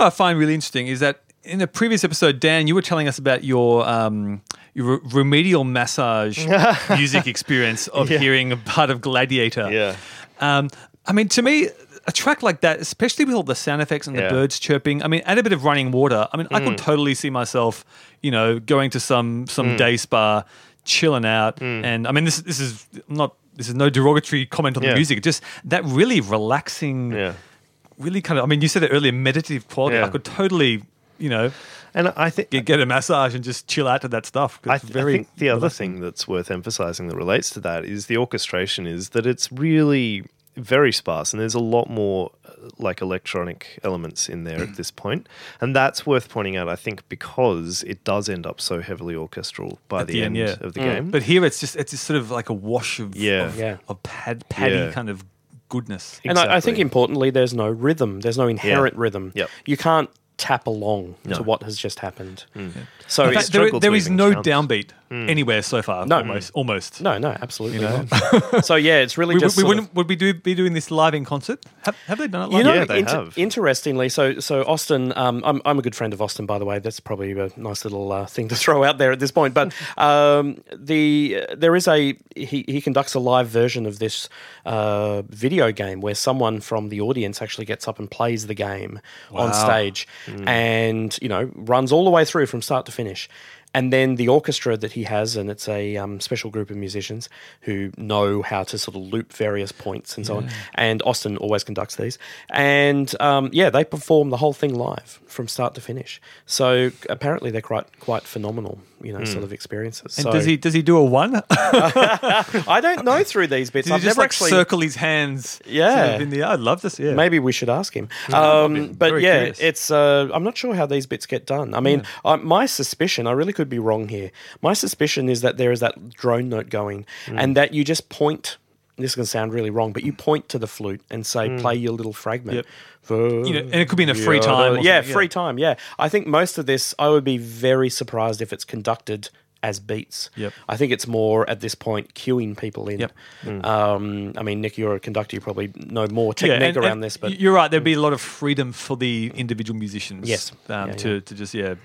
Speaker 2: I find really interesting is that in a previous episode, Dan, you were telling us about your um, your re- remedial massage (laughs) music experience of
Speaker 3: Yeah.
Speaker 2: hearing a part of Gladiator.
Speaker 3: Yeah.
Speaker 2: Um, I mean, to me, a track like that, especially with all the sound effects and the
Speaker 3: Yeah. Hmm.
Speaker 2: birds chirping, I mean, add a bit of running water. I mean, I could totally see myself, you know, going to some some
Speaker 3: Hmm.
Speaker 2: day spa, chilling out, and I mean, this this is not this is no derogatory comment on
Speaker 3: Yeah.
Speaker 2: the music. Just that really relaxing,
Speaker 3: Yeah.
Speaker 2: Really kind of. I mean, you said it earlier, meditative quality.
Speaker 3: Yeah.
Speaker 2: I could totally, you know,
Speaker 3: And I think
Speaker 2: get, get a massage and just chill out to that stuff.
Speaker 3: I,
Speaker 2: it's
Speaker 3: th- I think the other thing that's worth emphasizing that relates to that is the orchestration is that it's really very sparse and there's a lot more uh, like electronic elements in there at this (clears throat) point and that's worth pointing out i think because it does end up so heavily orchestral by
Speaker 2: At
Speaker 3: the,
Speaker 2: the
Speaker 3: end,
Speaker 2: end, yeah.
Speaker 3: of the game
Speaker 2: But here it's just it's just sort of like a wash of
Speaker 3: Yeah.
Speaker 2: of,
Speaker 1: Yeah.
Speaker 2: of pad, paddy
Speaker 3: Yeah.
Speaker 2: kind of goodness.
Speaker 1: And I, I think importantly, there's no rhythm. There's no inherent rhythm.
Speaker 3: Yep.
Speaker 1: You can't tap along
Speaker 3: No.
Speaker 1: to what has just happened. Mm. So
Speaker 2: In
Speaker 3: it
Speaker 1: it's,
Speaker 2: fact, there,
Speaker 3: struggled
Speaker 2: there
Speaker 3: to
Speaker 2: no
Speaker 3: count.
Speaker 2: downbeat anywhere so far.
Speaker 1: No.
Speaker 2: almost. Almost.
Speaker 1: no, no, absolutely
Speaker 2: You know?
Speaker 1: not. (laughs) so yeah, it's really
Speaker 2: We,
Speaker 1: just
Speaker 2: we
Speaker 1: sort of-
Speaker 2: wouldn't, would we do, be doing this live in concert? Have, have they done it live?
Speaker 1: You know,
Speaker 3: Yeah, they
Speaker 1: inter-
Speaker 3: have.
Speaker 1: interestingly, so so Austin, um, I'm I'm a good friend of Austin, by the way. That's probably a nice little uh, thing to (laughs) throw out there at this point. But um, the uh, there is a he, he conducts a live version of this uh, video game where someone from the audience actually gets up and plays the game on
Speaker 2: Wow.
Speaker 1: stage, and you know runs all the way through from start to finish. And then the orchestra that he has, and it's a um, special group of musicians who know how to sort of loop various points and so on. And Austin always conducts these. And um, yeah, they perform the whole thing live from start to finish. So apparently they're quite quite phenomenal, you know, sort of experiences.
Speaker 2: And
Speaker 1: so
Speaker 2: does he does he do a one? (laughs)
Speaker 1: I don't know through these bits.
Speaker 2: Does he
Speaker 1: I've
Speaker 2: just
Speaker 1: never
Speaker 2: like
Speaker 1: actually.
Speaker 2: circle his hands?
Speaker 1: Yeah.
Speaker 2: sort of in the? I'd love to see it.
Speaker 1: Maybe we should ask him.
Speaker 2: I'd
Speaker 1: Um, but yeah,
Speaker 2: curious.
Speaker 1: it's. Uh, I'm not sure how these bits get done. I mean, I, my suspicion. I really could be wrong here. My suspicion is that there is that drone note going, and that you just point. This is going to sound really wrong, but you point to the flute and say, "Play your little fragment."
Speaker 2: Yep.
Speaker 1: For
Speaker 2: You know, and it could be in a free
Speaker 1: yeah,
Speaker 2: time
Speaker 1: yeah, free
Speaker 2: yeah.
Speaker 1: time. Yeah, I think most of this, I would be very surprised if it's conducted as beats.
Speaker 2: Yep.
Speaker 1: I think it's more at this point cueing people in.
Speaker 2: Yep.
Speaker 1: Um, I mean, Nick, you're a conductor. You probably know more
Speaker 2: Yeah,
Speaker 1: technique
Speaker 2: and-
Speaker 1: around
Speaker 2: and
Speaker 1: this, but
Speaker 2: you're right. There'd be a lot of freedom for the individual musicians.
Speaker 1: Yes.
Speaker 2: um,
Speaker 1: Yeah,
Speaker 2: to
Speaker 1: yeah.
Speaker 2: to just yeah,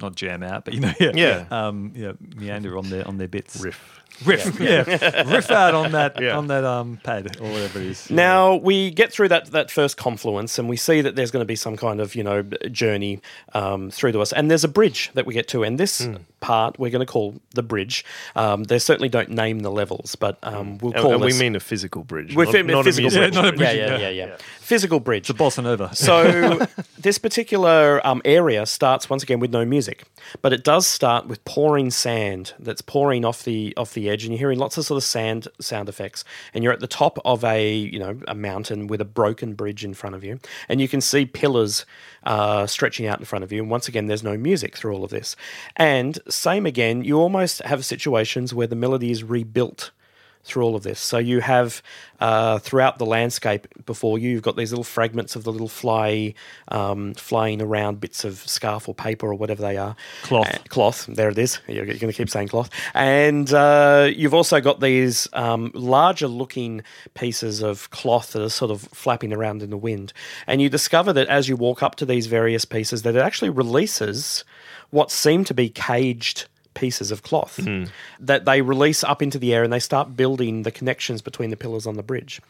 Speaker 2: not jam out, but you know (laughs) yeah,
Speaker 3: Yeah.
Speaker 2: um, yeah, meander on their on their bits.
Speaker 3: riff
Speaker 2: riff, yeah, (laughs) riff out on that
Speaker 3: Yeah.
Speaker 2: on that um pad or whatever it is.
Speaker 1: Now we get through that that first confluence, and we see that there's going to be some kind of you know journey um, through to us, and there's a bridge that we get to, and this
Speaker 3: Hmm.
Speaker 1: part we're going to call the bridge. Um, they certainly don't name the levels, but um, we'll
Speaker 3: and,
Speaker 1: call
Speaker 3: and we
Speaker 1: this.
Speaker 3: mean a physical bridge
Speaker 1: we're
Speaker 3: not,
Speaker 1: fi-
Speaker 3: not
Speaker 1: physical
Speaker 3: a musical
Speaker 1: bridge.
Speaker 2: Yeah, not a bridge,
Speaker 1: yeah, yeah,
Speaker 2: yeah.
Speaker 1: yeah, yeah. Physical bridge.
Speaker 2: the bossa nova. (laughs)
Speaker 1: So this particular um, area starts once again with no music, but it does start with pouring sand that's pouring off the off the edge, and you're hearing lots of sort of sand sound effects. And you're at the top of a you know a mountain with a broken bridge in front of you, and you can see pillars uh, stretching out in front of you. And once again, there's no music through all of this. And same again, you almost have situations where the melody is rebuilt through all of this. So you have uh, throughout the landscape before you, you've got these little fragments of the little fly um, flying around bits of scarf or paper or whatever they are.
Speaker 2: Cloth.
Speaker 1: Uh, cloth. There it is. You're going to keep saying cloth. And uh, you've also got these um, larger looking pieces of cloth that are sort of flapping around in the wind. And you discover that as you walk up to these various pieces, that it actually releases what seem to be caged pieces of cloth that they release up into the air and they start building the connections between the pillars on the bridge.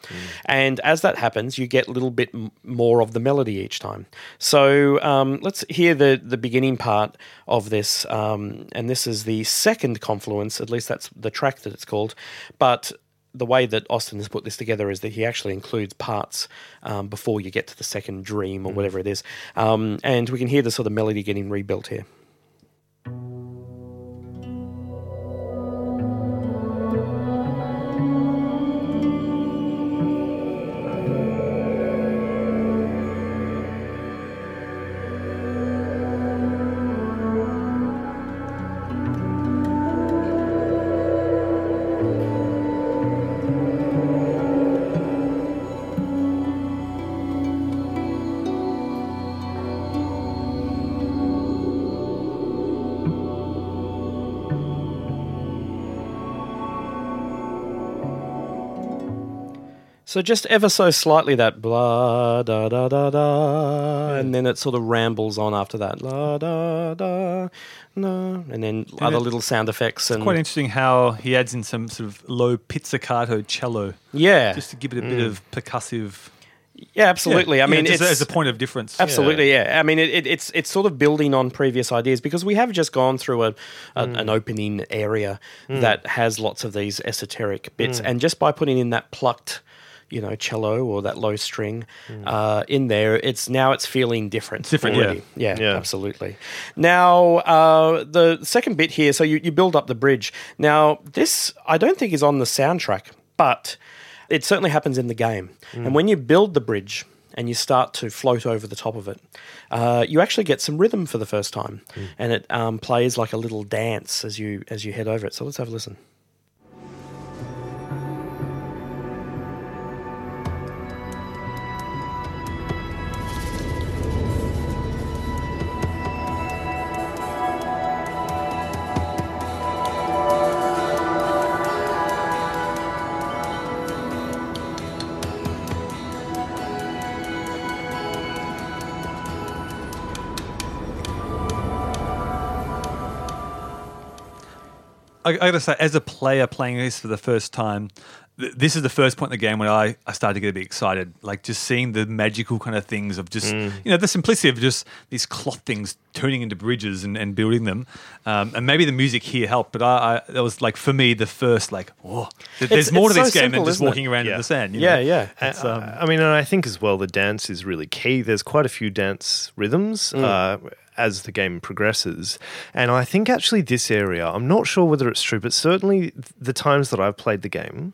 Speaker 1: And as that happens, you get a little bit m- more of the melody each time. So um, let's hear the, the beginning part of this. Um, and this is the second confluence, at least that's the track that it's called. But the way that Austin has put this together is that he actually includes parts um, before you get to the second dream or whatever it is. Um, and we can hear the sort of melody getting rebuilt here. So just ever so slightly that blah da da da da, and then it sort of rambles on after that. La da da no, and then other
Speaker 2: it-
Speaker 1: little sound effects and
Speaker 2: Quite interesting how he adds in some sort of low pizzicato cello.
Speaker 1: Yeah,
Speaker 2: just to give it a bit mm. of percussive.
Speaker 1: yeah, absolutely.
Speaker 2: Yeah,
Speaker 1: I mean,
Speaker 2: yeah, just
Speaker 1: it's
Speaker 2: as a point of difference.
Speaker 1: Absolutely, yeah. I mean, it, it, it's it's sort of building on previous ideas because we have just gone through a, a mm. an opening area mm. that has lots of these esoteric bits, and just by putting in that plucked, you know, cello or that low string uh, in there, it's now it's feeling different.
Speaker 2: different, yeah.
Speaker 1: yeah,
Speaker 3: Yeah.
Speaker 1: absolutely. Now, uh, the second bit here, so you, you build up the bridge. Now, this I don't think is on the soundtrack, but it certainly happens in the game. And when you build the bridge and you start to float over the top of it, uh, you actually get some rhythm for the first time, and it um, plays like a little dance as you as you head over it. So let's have a listen.
Speaker 2: I, I gotta say, as a player playing this for the first time, th- this is the first point in the game when I, I started to get a bit excited. Like just seeing the magical kind of things of just, you know, the simplicity of just these cloth things turning into bridges and, and building them. Um, and maybe the music here helped, but I, I that was like, for me, the first, like, oh, th- there's
Speaker 1: It's-
Speaker 2: more
Speaker 1: it's
Speaker 2: to this
Speaker 1: so
Speaker 2: game
Speaker 1: simple,
Speaker 2: than just
Speaker 1: isn't it?
Speaker 2: walking around in
Speaker 3: Yeah.
Speaker 2: the sand. you
Speaker 1: Yeah,
Speaker 2: know?
Speaker 1: yeah.
Speaker 2: It's,
Speaker 3: Uh,
Speaker 2: um,
Speaker 3: I mean, and I think as well, the dance is really key. There's quite a few dance rhythms uh, as the game progresses. And I think actually this area, I'm not sure whether it's true, but certainly the times that I've played the game,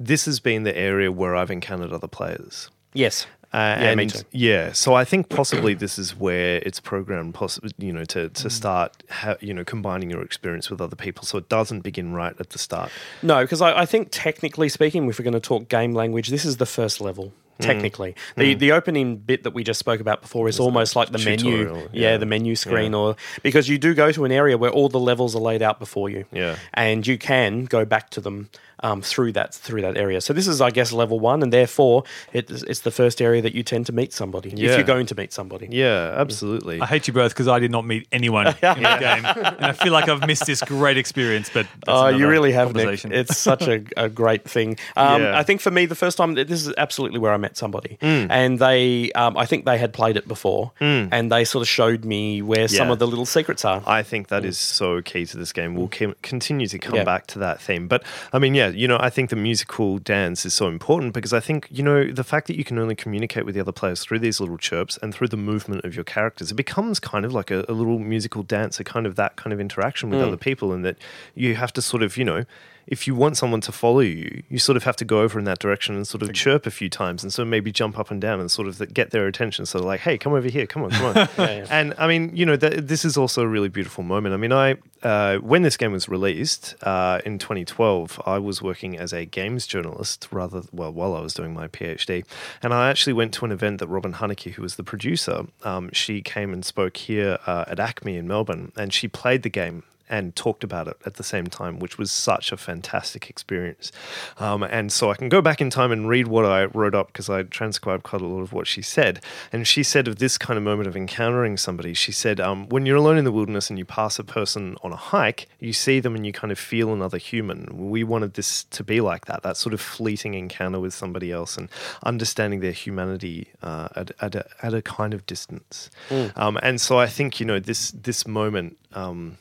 Speaker 3: this has been the area where I've encountered other players.
Speaker 1: Yes.
Speaker 3: Uh,
Speaker 1: Yeah,
Speaker 3: and yeah, so I think possibly this is where it's programmed, possibly you know, to
Speaker 1: Mm.
Speaker 3: to start, ha- you know, combining your experience with other people, so it doesn't begin right at the start.
Speaker 1: No, because I, I think technically speaking, if we're going to talk game language, this is the first level.
Speaker 3: Mm.
Speaker 1: Technically, the the opening bit that we just spoke about before is almost like the menu, yeah.
Speaker 3: yeah.
Speaker 1: the menu screen,
Speaker 3: Yeah.
Speaker 1: or because you do go to an area where all the levels are laid out before you,
Speaker 3: Yeah.
Speaker 1: and you can go back to them um, through that through that area. So this is, I guess, level one, and therefore it's, it's the first area that you tend to meet somebody if you're going to meet somebody.
Speaker 3: Yeah, absolutely.
Speaker 2: I hate you both because I did not meet anyone in the (laughs) game, and I feel like I've missed this great experience. But that's
Speaker 1: Oh, you really have, Nick. It's such a, a great thing. Um,
Speaker 3: Yeah.
Speaker 1: I think for me, the first time, this is absolutely where I met somebody.
Speaker 3: Mm.
Speaker 1: And they, um, I think they had played it before, and they sort of showed me where some of the little secrets are.
Speaker 3: I think that is so key to this game. We'll ke- continue to come
Speaker 1: Yeah.
Speaker 3: back to that theme. But I mean, yeah, you know, I think the musical dance is so important because I think, you know, the fact that you can only communicate with the other players through these little chirps and through the movement of your characters, it becomes kind of like a, a little musical dance, a kind of that kind of interaction with hmm. other people, and that you have to sort of, you know, if you want someone to follow you, you sort of have to go over in that direction and sort of chirp a few times, and so maybe jump up and down and sort of get their attention. So like, hey, come over here, come on, come on. (laughs)
Speaker 1: Yeah, yeah.
Speaker 3: And I mean, you know, th- this is also a really beautiful moment. I mean, I uh, when this game was released uh, in 2012, I was working as a games journalist rather well while I was doing my PhD, and I actually went to an event that Robin Hunicke, who was the producer, um, she came and spoke here uh, at ACMI in Melbourne, and she played the game and talked about it at the same time, which was such a fantastic experience. Um, and so I can go back in time and read what I wrote up because I transcribed quite a lot of what she said. And she said of this kind of moment of encountering somebody, she said, um, when you're alone in the wilderness and you pass a person on a hike, you see them and you kind of feel another human. We wanted this to be like that, that sort of fleeting encounter with somebody else and understanding their humanity uh, at, at, a, at a kind of distance. Um, and so I think, you know, this, this moment. Um,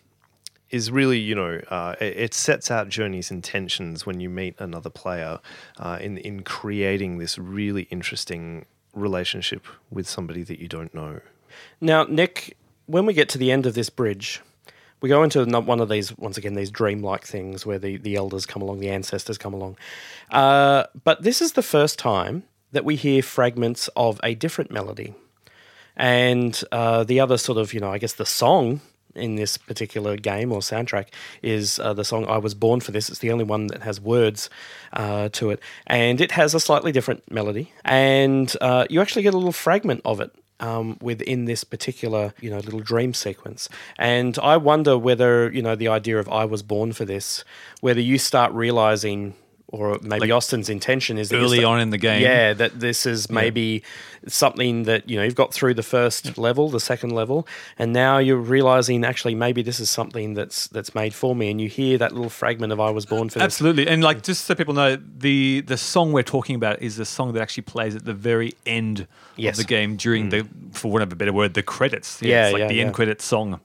Speaker 3: is really, you know, uh, it, it sets out Journey's intentions when you meet another player uh, in in creating this really interesting relationship with somebody that you don't know.
Speaker 1: Now, Nick, when we get to the end of this bridge, we go into one of these, once again, these dreamlike things where the, the elders come along, the ancestors come along. Uh, but this is the first time that we hear fragments of a different melody. And uh, the other sort of, you know, I guess the song in this particular game or soundtrack is uh, the song I Was Born for This. It's the only one that has words uh, to it. And it has a slightly different melody. And uh, you actually get a little fragment of it. Um, within this particular, you know, little dream sequence, and I wonder whether you know the idea of "I was born for this," whether you start realizing, or maybe Austin's intention is
Speaker 2: Early on in the game.
Speaker 1: yeah, that this is maybe something that you know you've got through the first level, the second level, and now you're realizing actually maybe this is something that's that's made for me, and you hear that little fragment of "I was born for this."
Speaker 2: Absolutely, and like just so people know, the the song we're talking about is the song that actually plays at the very end
Speaker 1: Yes.
Speaker 2: of the game during the, for want of a better word, the credits.
Speaker 1: Yeah,
Speaker 2: it's like
Speaker 1: yeah,
Speaker 2: the
Speaker 1: yeah.
Speaker 2: end credits song,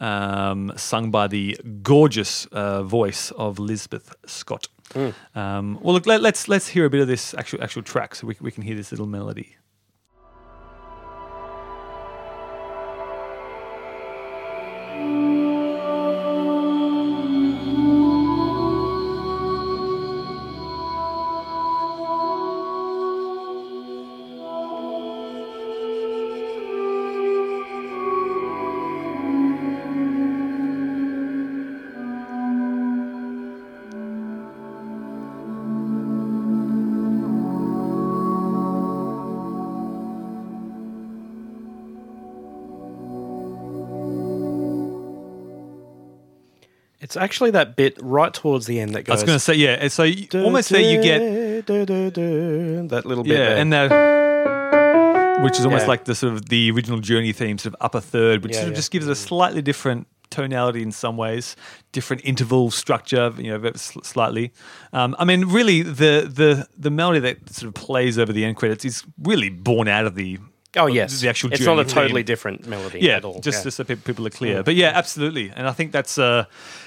Speaker 2: um, sung by the gorgeous uh, voice of Lisbeth Scott.
Speaker 1: Hmm.
Speaker 2: Um, well, look, let, let's let's hear a bit of this actual actual track, so we we can hear this little melody.
Speaker 1: It's actually that bit right towards the end that goes.
Speaker 2: I was going to say, yeah. So you, almost there, you get
Speaker 1: that little bit.
Speaker 2: yeah,
Speaker 1: there.
Speaker 2: and that which is almost
Speaker 1: Yeah.
Speaker 2: like the sort of the original journey theme, sort of upper third, which
Speaker 1: Yeah,
Speaker 2: sort of
Speaker 1: yeah.
Speaker 2: just gives it a slightly different tonality in some ways, different interval structure, you know, slightly. Um, I mean, really, the the the melody that sort of plays over the end credits is really born out of the
Speaker 1: oh yes,
Speaker 2: the actual
Speaker 1: It's not a totally
Speaker 2: theme.
Speaker 1: different melody.
Speaker 2: yeah,
Speaker 1: at all.
Speaker 2: just
Speaker 1: yeah.
Speaker 2: just so pe- people are clear. But yeah, absolutely, and I think that's uh,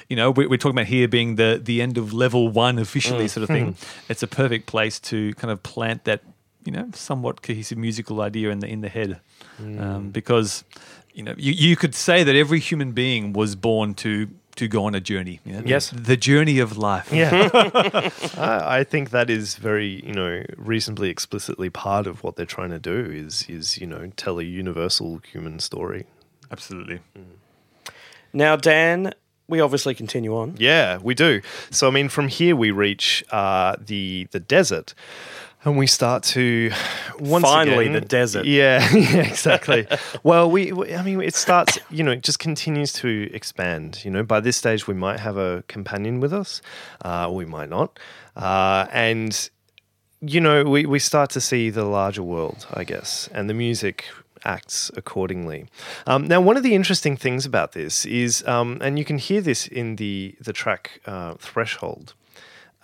Speaker 2: you know, we- we're talking about here being the the end of level one officially, sort of thing. It's a perfect place to kind of plant that you know somewhat cohesive musical idea in the in the head, um, because you know you you could say that every human being was born to to go on a journey. You know,
Speaker 1: Yes.
Speaker 2: the journey of life.
Speaker 3: Yeah, (laughs) I, I think that is very, you know, reasonably explicitly part of what they're trying to do is is you know tell a universal human story.
Speaker 2: absolutely.
Speaker 1: now, Dan, we obviously continue on.
Speaker 3: Yeah, we do. So I mean, from here we reach uh, the the desert, and we start to once
Speaker 1: Finally,
Speaker 3: again-
Speaker 1: the desert.
Speaker 3: Yeah, (laughs) yeah, exactly. well, we, we, I mean, it starts. You know, it just continues to expand. You know, by this stage we might have a companion with us, uh, we might not, uh, and you know, we, we start to see the larger world, I guess, and the music acts accordingly. Um, now, one of the interesting things about this is, um, and you can hear this in the the track uh, Threshold.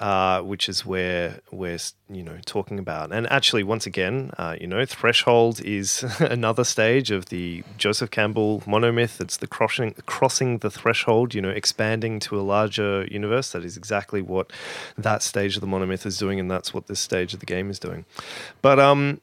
Speaker 3: Uh, which is where we're you know talking about, and actually, once again, uh, you know, threshold is (laughs) another stage of the Joseph Campbell monomyth. It's the crossing crossing the threshold, you know, expanding to a larger universe. That is exactly what that stage of the monomyth is doing, and that's what this stage of the game is doing. But um,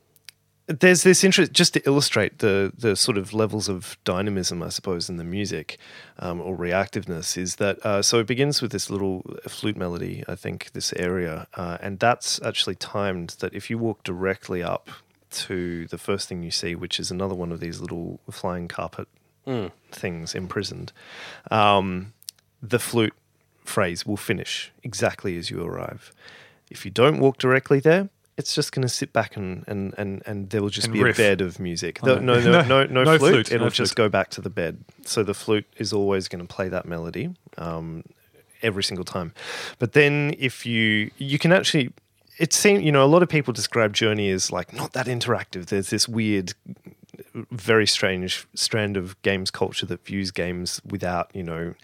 Speaker 3: there's this interest just to illustrate the the sort of levels of dynamism, I suppose, in the music um, or reactiveness. Is that uh, so? It begins with this little flute melody, I think, this area, uh, and that's actually timed. That if you walk directly up to the first thing you see, which is another one of these little flying carpet things imprisoned, um, the flute phrase will finish exactly as you arrive. If you don't walk directly there, it's just going to sit back and, and, and, and there will just
Speaker 2: And
Speaker 3: be
Speaker 2: riff.
Speaker 3: a bed of music.
Speaker 2: Oh, no, (laughs)
Speaker 3: no, no, no, No flute.
Speaker 2: flute,
Speaker 3: It'll
Speaker 2: no
Speaker 3: just
Speaker 2: flute.
Speaker 3: go back to the bed. So the flute is always going to play that melody um, every single time. But then if you you can actually it seems you know a lot of people describe Journey as like not that interactive. There's this weird very strange strand of games culture that views games without you know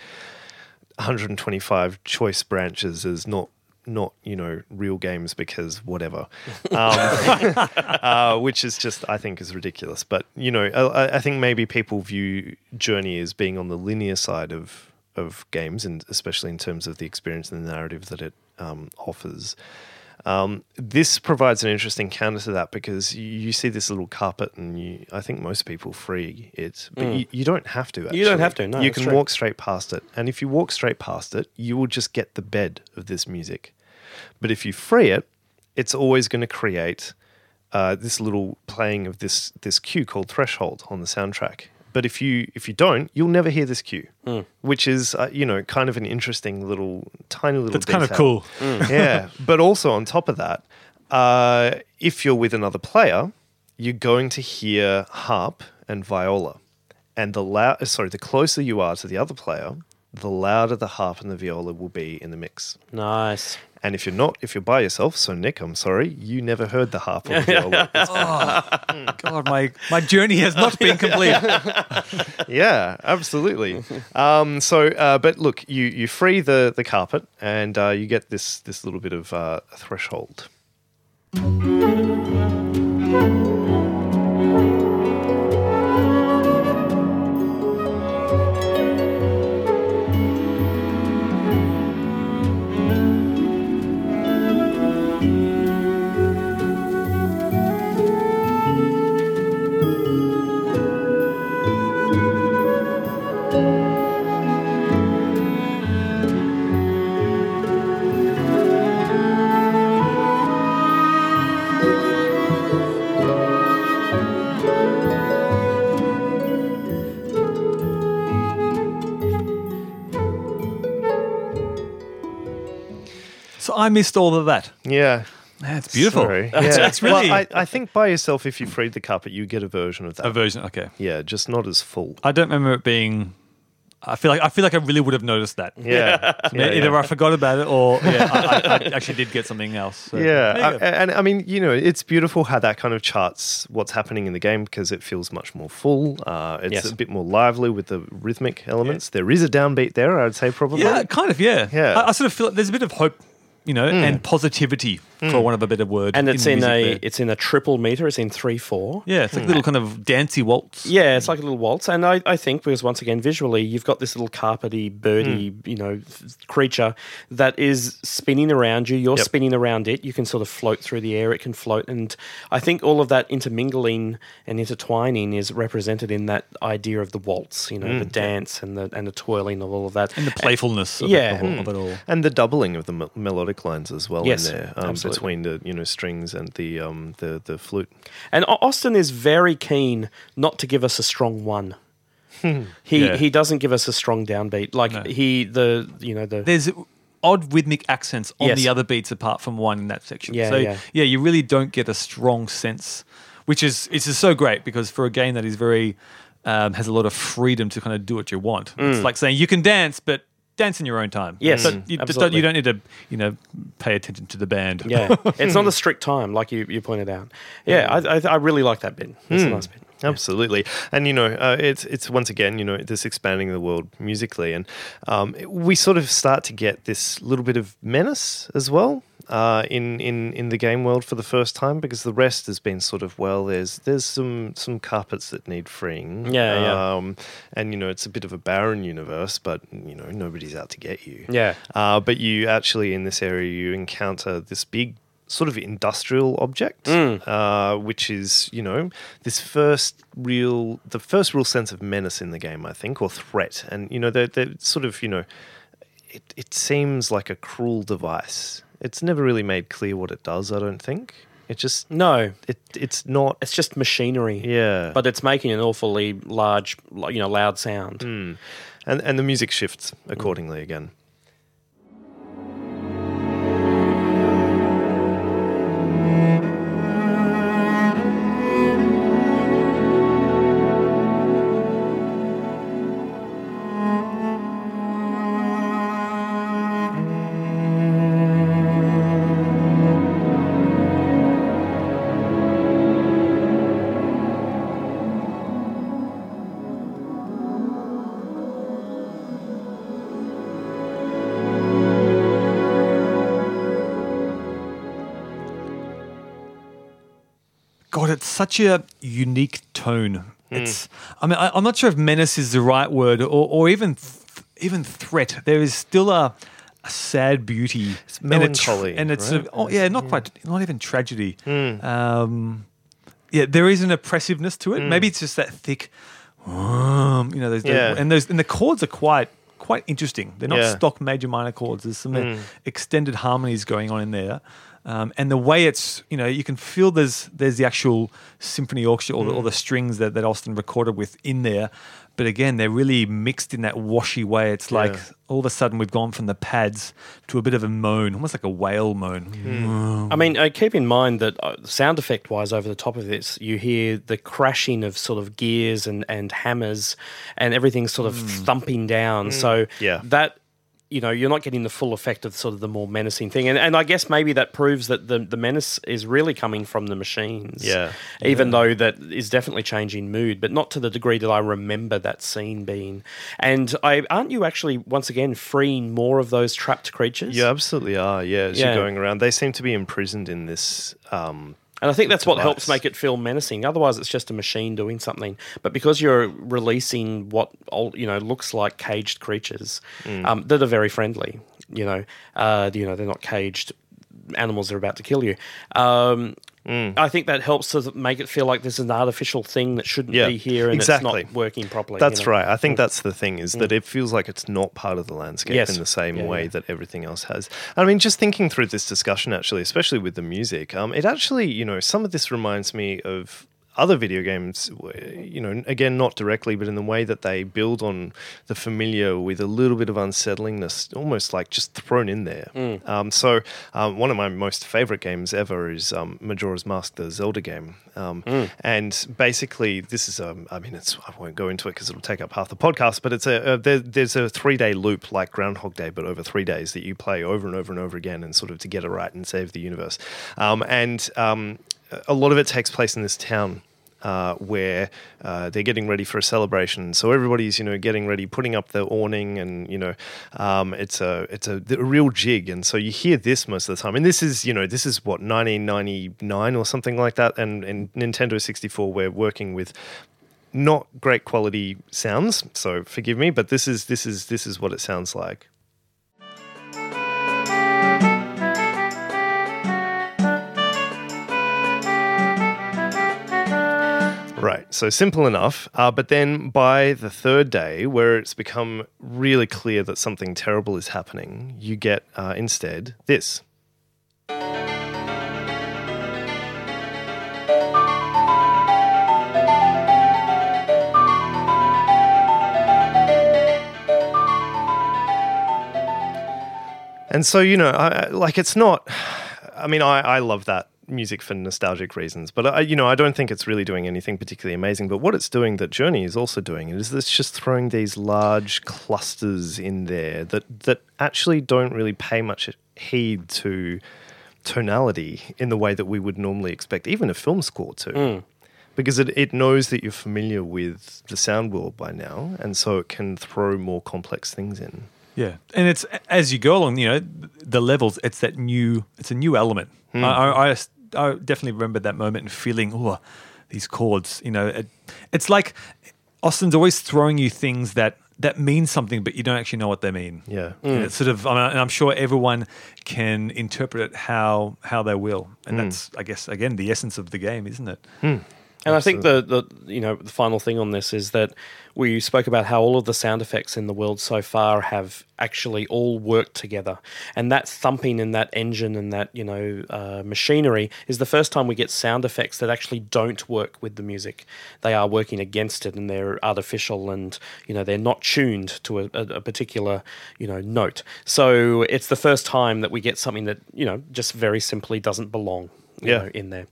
Speaker 3: 125 choice branches as not not you know real games because whatever. (laughs) Um, (laughs) uh, which is just i think is ridiculous. But you know I, I think maybe people view journey as being on the linear side of of games and especially in terms of the experience and the narrative that it um, offers um, this provides an interesting counter to that because you, you see this little carpet and you, I think most people free it, but you, you don't have to. Actually.
Speaker 1: Mm. You don't have to, no,
Speaker 3: you can
Speaker 1: true.
Speaker 3: walk straight past it, and if you walk straight past it, you will just get the bed of this music. But if you free it, it's always going to create uh, this little playing of this this cue called threshold on the soundtrack. But if you if you don't, you'll never hear this cue,
Speaker 1: Hmm.
Speaker 3: which is uh, you know kind of an interesting little tiny little.
Speaker 2: That's kind of
Speaker 3: detail
Speaker 2: cool. (laughs)
Speaker 3: yeah, but also on top of that, uh, if you're with another player, you're going to hear harp and viola, and the loud sorry, the closer you are to the other player, the louder the harp and the viola will be in the mix.
Speaker 1: Nice.
Speaker 3: And if you're not, if you're by yourself, so Nick, I'm sorry, you never heard the harp or the (laughs) viola. (laughs)
Speaker 2: God, my, my journey has not been complete. (laughs)
Speaker 3: yeah, absolutely. Um, so, uh, but look, you you free the the carpet, and uh, you get this this little bit of uh, threshold.
Speaker 2: I missed all of that.
Speaker 3: Yeah.
Speaker 2: That's beautiful.
Speaker 3: Sorry.
Speaker 2: That's,
Speaker 3: Yeah.
Speaker 2: that's really
Speaker 3: Well, I, I think by yourself, if you freed the carpet, you get a version of that.
Speaker 2: a version. Okay.
Speaker 3: yeah, just not as full.
Speaker 2: I don't remember it being. I feel like I feel like I really would have noticed that.
Speaker 3: Yeah. yeah,
Speaker 2: Either
Speaker 3: yeah.
Speaker 2: I forgot about it or yeah, I, I, I actually did get something else. So.
Speaker 3: Yeah, I- and I mean, you know, it's beautiful how that kind of charts what's happening in the game because it feels much more full. Uh, it's
Speaker 1: Yes.
Speaker 3: a bit more lively with the rhythmic elements. There is a downbeat there, I'd say, probably.
Speaker 2: Yeah, kind of. Yeah,
Speaker 3: Yeah.
Speaker 2: I, I sort of feel like there's a bit of hope, you know, and positivity, for want of a better word.
Speaker 1: And it's
Speaker 2: the
Speaker 1: in, a
Speaker 2: there.
Speaker 1: it's in a triple meter. It's in three four.
Speaker 2: yeah, it's like a little kind of dancey waltz.
Speaker 1: Yeah, it's like a little waltz, and I, I think because once again visually, you've got this little carpety, birdie,
Speaker 3: Hmm.
Speaker 1: you know, th- creature that is spinning around you. You're
Speaker 3: Yep.
Speaker 1: spinning around it. You can sort of float through the air. It can float, and I think all of that intermingling and intertwining is represented in that idea of the waltz. You know,
Speaker 3: Hmm.
Speaker 1: the dance and the and the twirling of all of that.
Speaker 2: and the playfulness. Of
Speaker 1: Yeah.
Speaker 2: it, of, of it all.
Speaker 3: And the doubling of the me- melodic lines as well
Speaker 1: Yes,
Speaker 3: in there um, between the you know strings and the um, the the flute.
Speaker 1: And Austin is very keen not to give us a strong one. he
Speaker 2: Yeah.
Speaker 1: he doesn't give us a strong downbeat. Like
Speaker 2: No.
Speaker 1: he the you know the
Speaker 2: There's odd rhythmic accents on
Speaker 1: Yes.
Speaker 2: the other beats apart from one in that section.
Speaker 1: Yeah,
Speaker 2: so
Speaker 1: yeah.
Speaker 2: you really don't get a strong sense, which is it's just so great because for a game that is very um, has a lot of freedom to kind of do what you want. It's like saying you can dance, but dance in your own time.
Speaker 1: Mm. Yes,
Speaker 2: but you, just don't, you don't need to you know pay attention to the band.
Speaker 1: Yeah, (laughs) it's not a strict time like you, you pointed out. Yeah, I, I, I really like that bit. It's a nice bit.
Speaker 3: Absolutely, and you know, uh, it's it's once again, you know, this expanding the world musically, and um, we sort of start to get this little bit of menace as well uh, in in in the game world for the first time because the rest has been sort of well, there's there's some some carpets that need freeing,
Speaker 1: Yeah, yeah.
Speaker 3: um, and you know, it's a bit of a barren universe, but you know, nobody's out to get you,
Speaker 1: Yeah.
Speaker 3: uh, but you actually in this area you encounter this big sort of industrial object, uh, which is you know this first real the first real sense of menace in the game, I think, or threat, and you know they're, they're sort of you know it it seems like a cruel device. It's never really made clear what it does. I don't think it just
Speaker 1: No,
Speaker 3: it it's not
Speaker 1: it's just machinery.
Speaker 3: yeah
Speaker 1: But it's making an awfully large, you know, loud sound. Hmm.
Speaker 3: and and the music shifts accordingly again.
Speaker 2: Such a unique tone. It's, I mean, I, I'm not sure if menace is the right word, or, or even, th- even threat. There is still a, a sad beauty, it's
Speaker 3: melancholy,
Speaker 2: and it's,
Speaker 3: right?
Speaker 2: a, oh yeah, not quite, not even tragedy. Um, yeah, there is an oppressiveness to it. Maybe it's just that thick, um, you know, there's,
Speaker 3: Yeah.
Speaker 2: and those and the chords are quite quite interesting. They're not
Speaker 3: Yeah.
Speaker 2: stock major minor chords. There's some uh, extended harmonies going on in there. Um, and the way it's, you know, you can feel there's there's the actual symphony orchestra or, the, or the strings that, that Austin recorded with in there. But again, they're really mixed in that washy way. It's like
Speaker 3: Yeah.
Speaker 2: all of a sudden we've gone from the pads to a bit of a moan, almost like a whale moan.
Speaker 1: I mean, uh, keep in mind that uh, sound effect wise, over the top of this, you hear the crashing of sort of gears and, and hammers, and everything's sort of thumping down. So
Speaker 3: Yeah.
Speaker 1: that you know you're not getting the full effect of sort of the more menacing thing, and and I guess maybe that proves that the the menace is really coming from the machines.
Speaker 3: Yeah.
Speaker 1: even though that is definitely changing mood, but not to the degree that I remember that scene being. And I aren't you actually once again freeing more of those trapped creatures?
Speaker 3: You absolutely are. Yeah, as
Speaker 1: Yeah.
Speaker 3: you're going around, they seem to be imprisoned in this. Um,
Speaker 1: And I think that's what helps make it feel menacing. Otherwise, it's just a machine doing something. But because you're releasing what you know looks like caged creatures
Speaker 3: Mm.
Speaker 1: um, that are very friendly, you know, uh, you know they're not caged animals that are about to kill you. Um,
Speaker 3: Mm.
Speaker 1: I think that helps to make it feel like this is an artificial thing that shouldn't
Speaker 3: Yeah,
Speaker 1: be here and
Speaker 3: exactly.
Speaker 1: it's not working properly.
Speaker 3: that's
Speaker 1: you know.
Speaker 3: right. I think that's the thing is that it feels like it's not part of the landscape
Speaker 1: Yes.
Speaker 3: in the same
Speaker 1: Yeah,
Speaker 3: way
Speaker 1: yeah.
Speaker 3: that everything else has. I mean, just thinking through this discussion, actually, especially with the music, um, it actually, you know, some of this reminds me of other video games, you know, again, not directly, but in the way that they build on the familiar with a little bit of unsettlingness, almost like just thrown in there.
Speaker 1: Mm.
Speaker 3: Um, so, um, one of my most favorite games ever is um, Majora's Mask, the Zelda game. Um,
Speaker 1: Mm.
Speaker 3: And basically, this is, um, I mean, it's, I won't go into it because it'll take up half the podcast, but it's a, a there, there's a three day loop like Groundhog Day, but over three days that you play over and over and over again and sort of to get it right and save the universe. Um, and um, a lot of it takes place in this town uh, where uh, they're getting ready for a celebration. So everybody's, you know, getting ready, putting up the awning, and you know, um, it's a it's a, a real jig. And so you hear this most of the time. And this is, you know, this is what 1999 or something like that. And in Nintendo 64, we're working with not great quality sounds. So forgive me, but this is this is this is what it sounds like. Right, so simple enough. Uh, but then by the third day, where it's become really clear that something terrible is happening, you get uh, instead this. And so, you know, I, like it's not, I mean, I, I love that music for nostalgic reasons, but I, you know, I don't think it's really doing anything particularly amazing. But what it's doing that Journey is also doing is it's just throwing these large clusters in there that, that actually don't really pay much heed to tonality in the way that we would normally expect, even a film score to. Hmm. Because it, it knows that you're familiar with the sound world by now, and so it can throw more complex things in.
Speaker 2: Yeah, and it's as you go along, you know, the levels. It's that new. It's a new element. Hmm. I, I, I, I definitely remember that moment and feeling, oh, these chords. You know, it, it's like Austin's always throwing you things that that mean something, but you don't actually know what they mean.
Speaker 3: Yeah.
Speaker 2: And mm. it's sort of, I mean, and I'm sure everyone can interpret it how how they will, and mm. that's, I guess, again, the essence of the game, isn't it? Hmm.
Speaker 1: And I think the, the you know the final thing on this is that we spoke about how all of the sound effects in the world so far have actually all worked together, and that thumping in that engine and that you know uh, machinery is the first time we get sound effects that actually don't work with the music. They are working against it, and they're artificial, and you know they're not tuned to a, a, particular you know note. So it's the first time that we get something that you know just very simply doesn't belong. You
Speaker 3: Yeah.
Speaker 1: know, in there.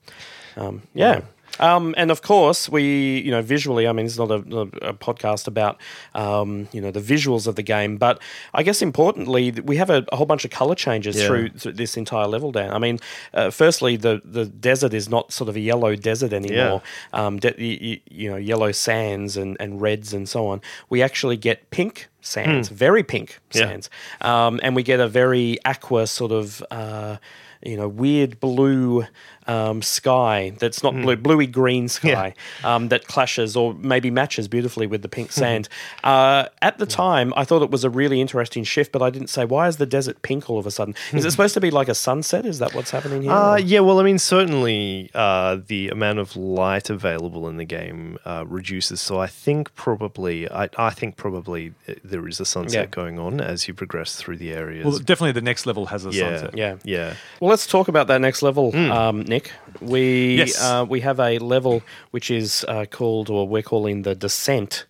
Speaker 1: Um, yeah. Um, and of course, we, you know, visually, I mean, it's not a, a podcast about, um, you know, the visuals of the game, but I guess importantly, we have a, a whole bunch of color changes
Speaker 3: Yeah.
Speaker 1: through, through this entire level down. I mean, uh, firstly, the, the desert is not sort of a yellow desert anymore. Um, de- y- y- you know, yellow sands and, and reds and so on. We actually get pink sands, very pink
Speaker 3: Hmm. Yeah.
Speaker 1: sands. Um, and we get a very aqua sort of, uh, you know, weird blue um, sky that's not blue, bluey green sky um, that clashes or maybe matches beautifully with the pink sand. uh, at the time, I thought it was a really interesting shift, but I didn't say, why is the desert pink all of a sudden? Is it supposed to be like a sunset? Is that what's happening here?
Speaker 3: Uh, yeah, well, I mean, certainly uh, the amount of light available in the game uh, reduces. So I think probably, I, I think probably uh, there is a sunset
Speaker 1: Yeah.
Speaker 3: going on as you progress through the areas.
Speaker 2: Well, definitely the next level has a
Speaker 3: yeah,
Speaker 2: sunset.
Speaker 1: Yeah.
Speaker 3: yeah.
Speaker 1: Well, let's talk about that next level, um, Nick. We
Speaker 2: Yes.
Speaker 1: uh, we have a level which is uh, called, or we're calling the descent.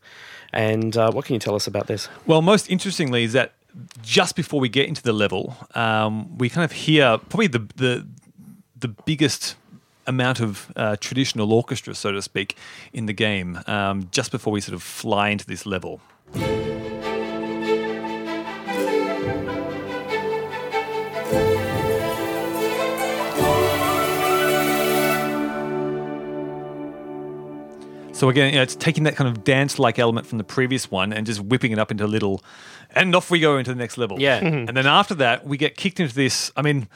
Speaker 1: And uh, what can you tell us about this?
Speaker 2: Well, most interestingly is that just before we get into the level, um, we kind of hear probably the the the biggest amount of uh, traditional orchestra, so to speak, in the game. Um, just before we sort of fly into this level. So again, you know, it's taking that kind of dance-like element from the previous one and just whipping it up into a little, and off we go into the next level.
Speaker 1: Yeah.
Speaker 2: and then after that, we get kicked into this. I mean,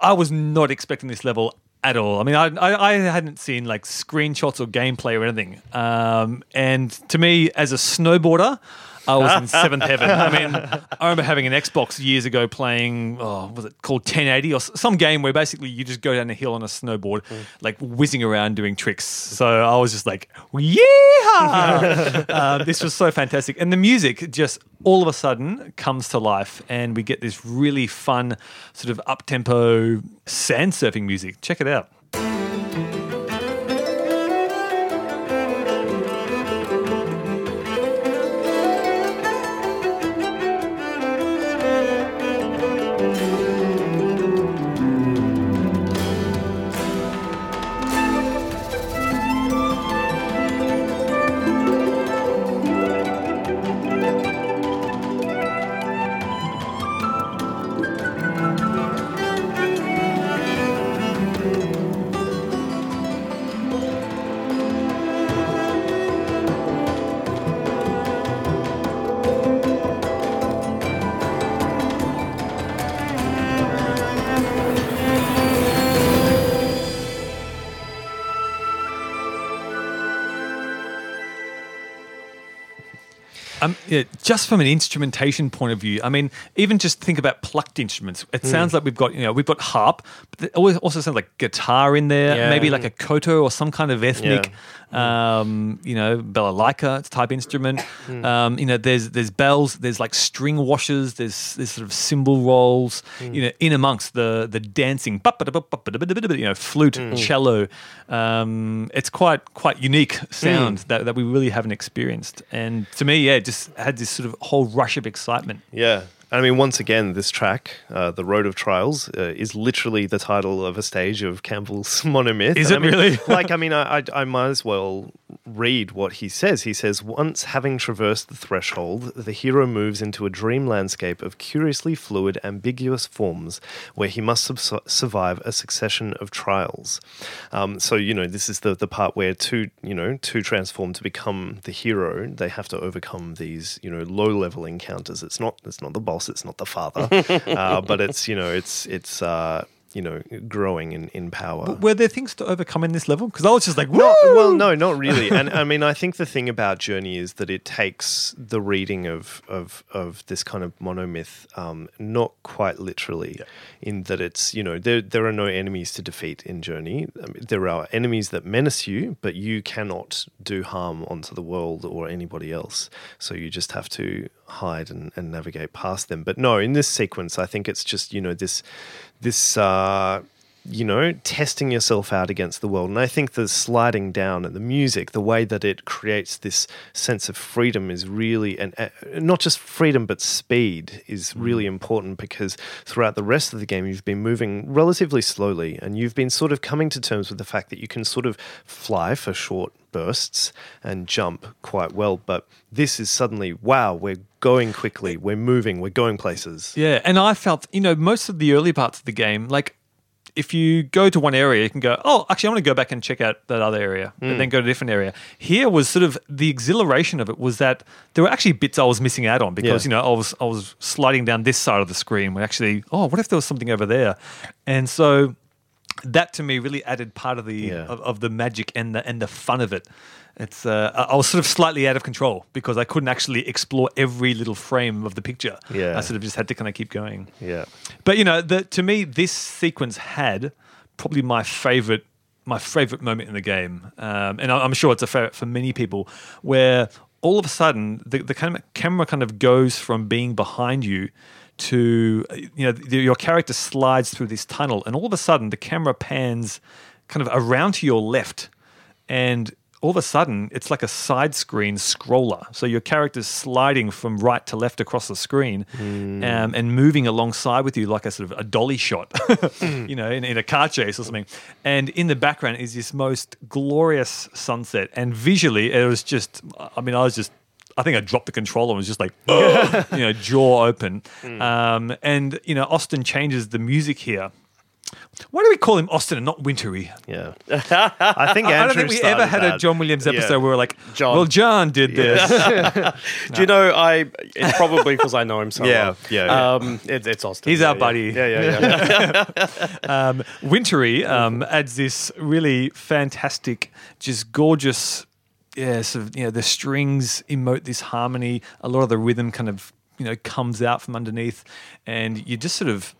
Speaker 2: I was not expecting this level at all. I mean, I, I, I hadn't seen like screenshots or gameplay or anything. Um, and to me, as a snowboarder, I was in (laughs) seventh heaven. I mean, I remember having an Xbox years ago playing, oh, was it called 1080 or some game where basically you just go down a hill on a snowboard, like whizzing around doing tricks. So I was just like, yeah! (laughs) uh, this was so fantastic. And the music just all of a sudden comes to life, and we get this really fun, sort of up tempo sand surfing music. Check it out. Just from an instrumentation point of view, I mean, even just think about plucked instruments. It sounds like we've got, you know, we've got harp, but it also sounds like guitar in there,
Speaker 1: Yeah.
Speaker 2: maybe like a koto or some kind of ethnic, um, you know, balalaika type instrument. Um, you know, there's there's bells, there's like string washers, there's there's sort of cymbal rolls, you know, in amongst the the dancing, you know, flute, cello. Um, it's quite quite unique sound that, that we really haven't experienced. And to me, yeah, it just had this sort of whole rush of excitement.
Speaker 3: Yeah. I mean, once again, this track, uh, "The Road of Trials," uh, is literally the title of a stage of Campbell's (laughs) monomyth.
Speaker 2: Is it
Speaker 3: I mean,
Speaker 2: really?
Speaker 3: like, I (laughs) mean, I, I, I might as well read what he says. He says, "Once having traversed the threshold, the hero moves into a dream landscape of curiously fluid, ambiguous forms, where he must survive a succession of trials." Um, so, you know, this is the the part where two, you know, two transform to become the hero. They have to overcome these, you know, low level encounters. It's not, it's not the boss. It's not the father, (laughs) uh, but it's, you know, it's it's. Uh, you know, growing in, in power.
Speaker 2: Were there things to overcome in this level? Because I was just like,
Speaker 3: Not, well, no, not really. And I mean, I think the thing about Journey is that it takes the reading of of, of this kind of monomyth um, not quite literally, in that it's you know there there are no enemies to defeat in Journey. I mean, there are enemies that menace you, but you cannot do harm onto the world or anybody else. So you just have to hide and, and navigate past them. But no, in this sequence, I think it's just you know this this. Uh, you know, testing yourself out against the world. And I think the sliding down and the music, the way that it creates this sense of freedom is really, and uh, not just freedom, but speed is really important because throughout the rest of the game, you've been moving relatively slowly and you've been sort of coming to terms with the fact that you can sort of fly for short bursts and jump quite well. But this is suddenly, wow, we're going quickly, we're moving, we're going places.
Speaker 2: Yeah, and I felt, you know, most of the early parts of the game, like if you go to one area, you can go, oh, actually, I want to go back and check out that other area, and mm. then go to a different area. Here was sort of the exhilaration of it was that there were actually bits I was missing out on because
Speaker 3: Yeah.
Speaker 2: you know I was I was sliding down this side of the screen. Where actually, oh, what if there was something over there? And so that to me really added part of the
Speaker 3: Yeah.
Speaker 2: of, of the magic and the and the fun of it. It's uh, I was sort of slightly out of control because I couldn't actually explore every little frame of the picture.
Speaker 3: Yeah.
Speaker 2: I sort of just had to kind of keep going.
Speaker 3: Yeah.
Speaker 2: But you know, the, to me, this sequence had probably my favorite my favorite moment in the game, um, and I- I'm sure it's a favorite for many people, where all of a sudden the, the kind of camera kind of goes from being behind you to you know the, your character slides through this tunnel, and all of a sudden the camera pans kind of around to your left, and all of a sudden it's like a side screen scroller. So your character's sliding from right to left across the screen um, and moving alongside with you like a sort of a dolly shot, (laughs) you know, in, in a car chase or something. And in the background is this most glorious sunset. And visually, it was just, I mean, I was just. I think I dropped the controller and was just like, (laughs) you know, jaw open. Um, and, you know, Austin changes the music here. Why do we call him Austin and not Wintory?
Speaker 3: Yeah. (laughs) I think Andrew
Speaker 2: I don't think we ever had a. John Williams episode
Speaker 3: Yeah.
Speaker 2: where we're like,
Speaker 1: John.
Speaker 2: well, John did this. (laughs)
Speaker 1: Do you know? I it's probably because I know him so
Speaker 3: Yeah,
Speaker 1: well.
Speaker 3: yeah, yeah.
Speaker 1: Um, it, it's Austin.
Speaker 2: He's
Speaker 1: yeah,
Speaker 2: our
Speaker 1: yeah.
Speaker 2: buddy.
Speaker 1: Yeah, yeah, yeah.
Speaker 2: um, Wintory um, adds this really fantastic, just gorgeous, yeah, sort of, you know, the strings emote this harmony. A lot of the rhythm kind of, you know, comes out from underneath, and you just sort of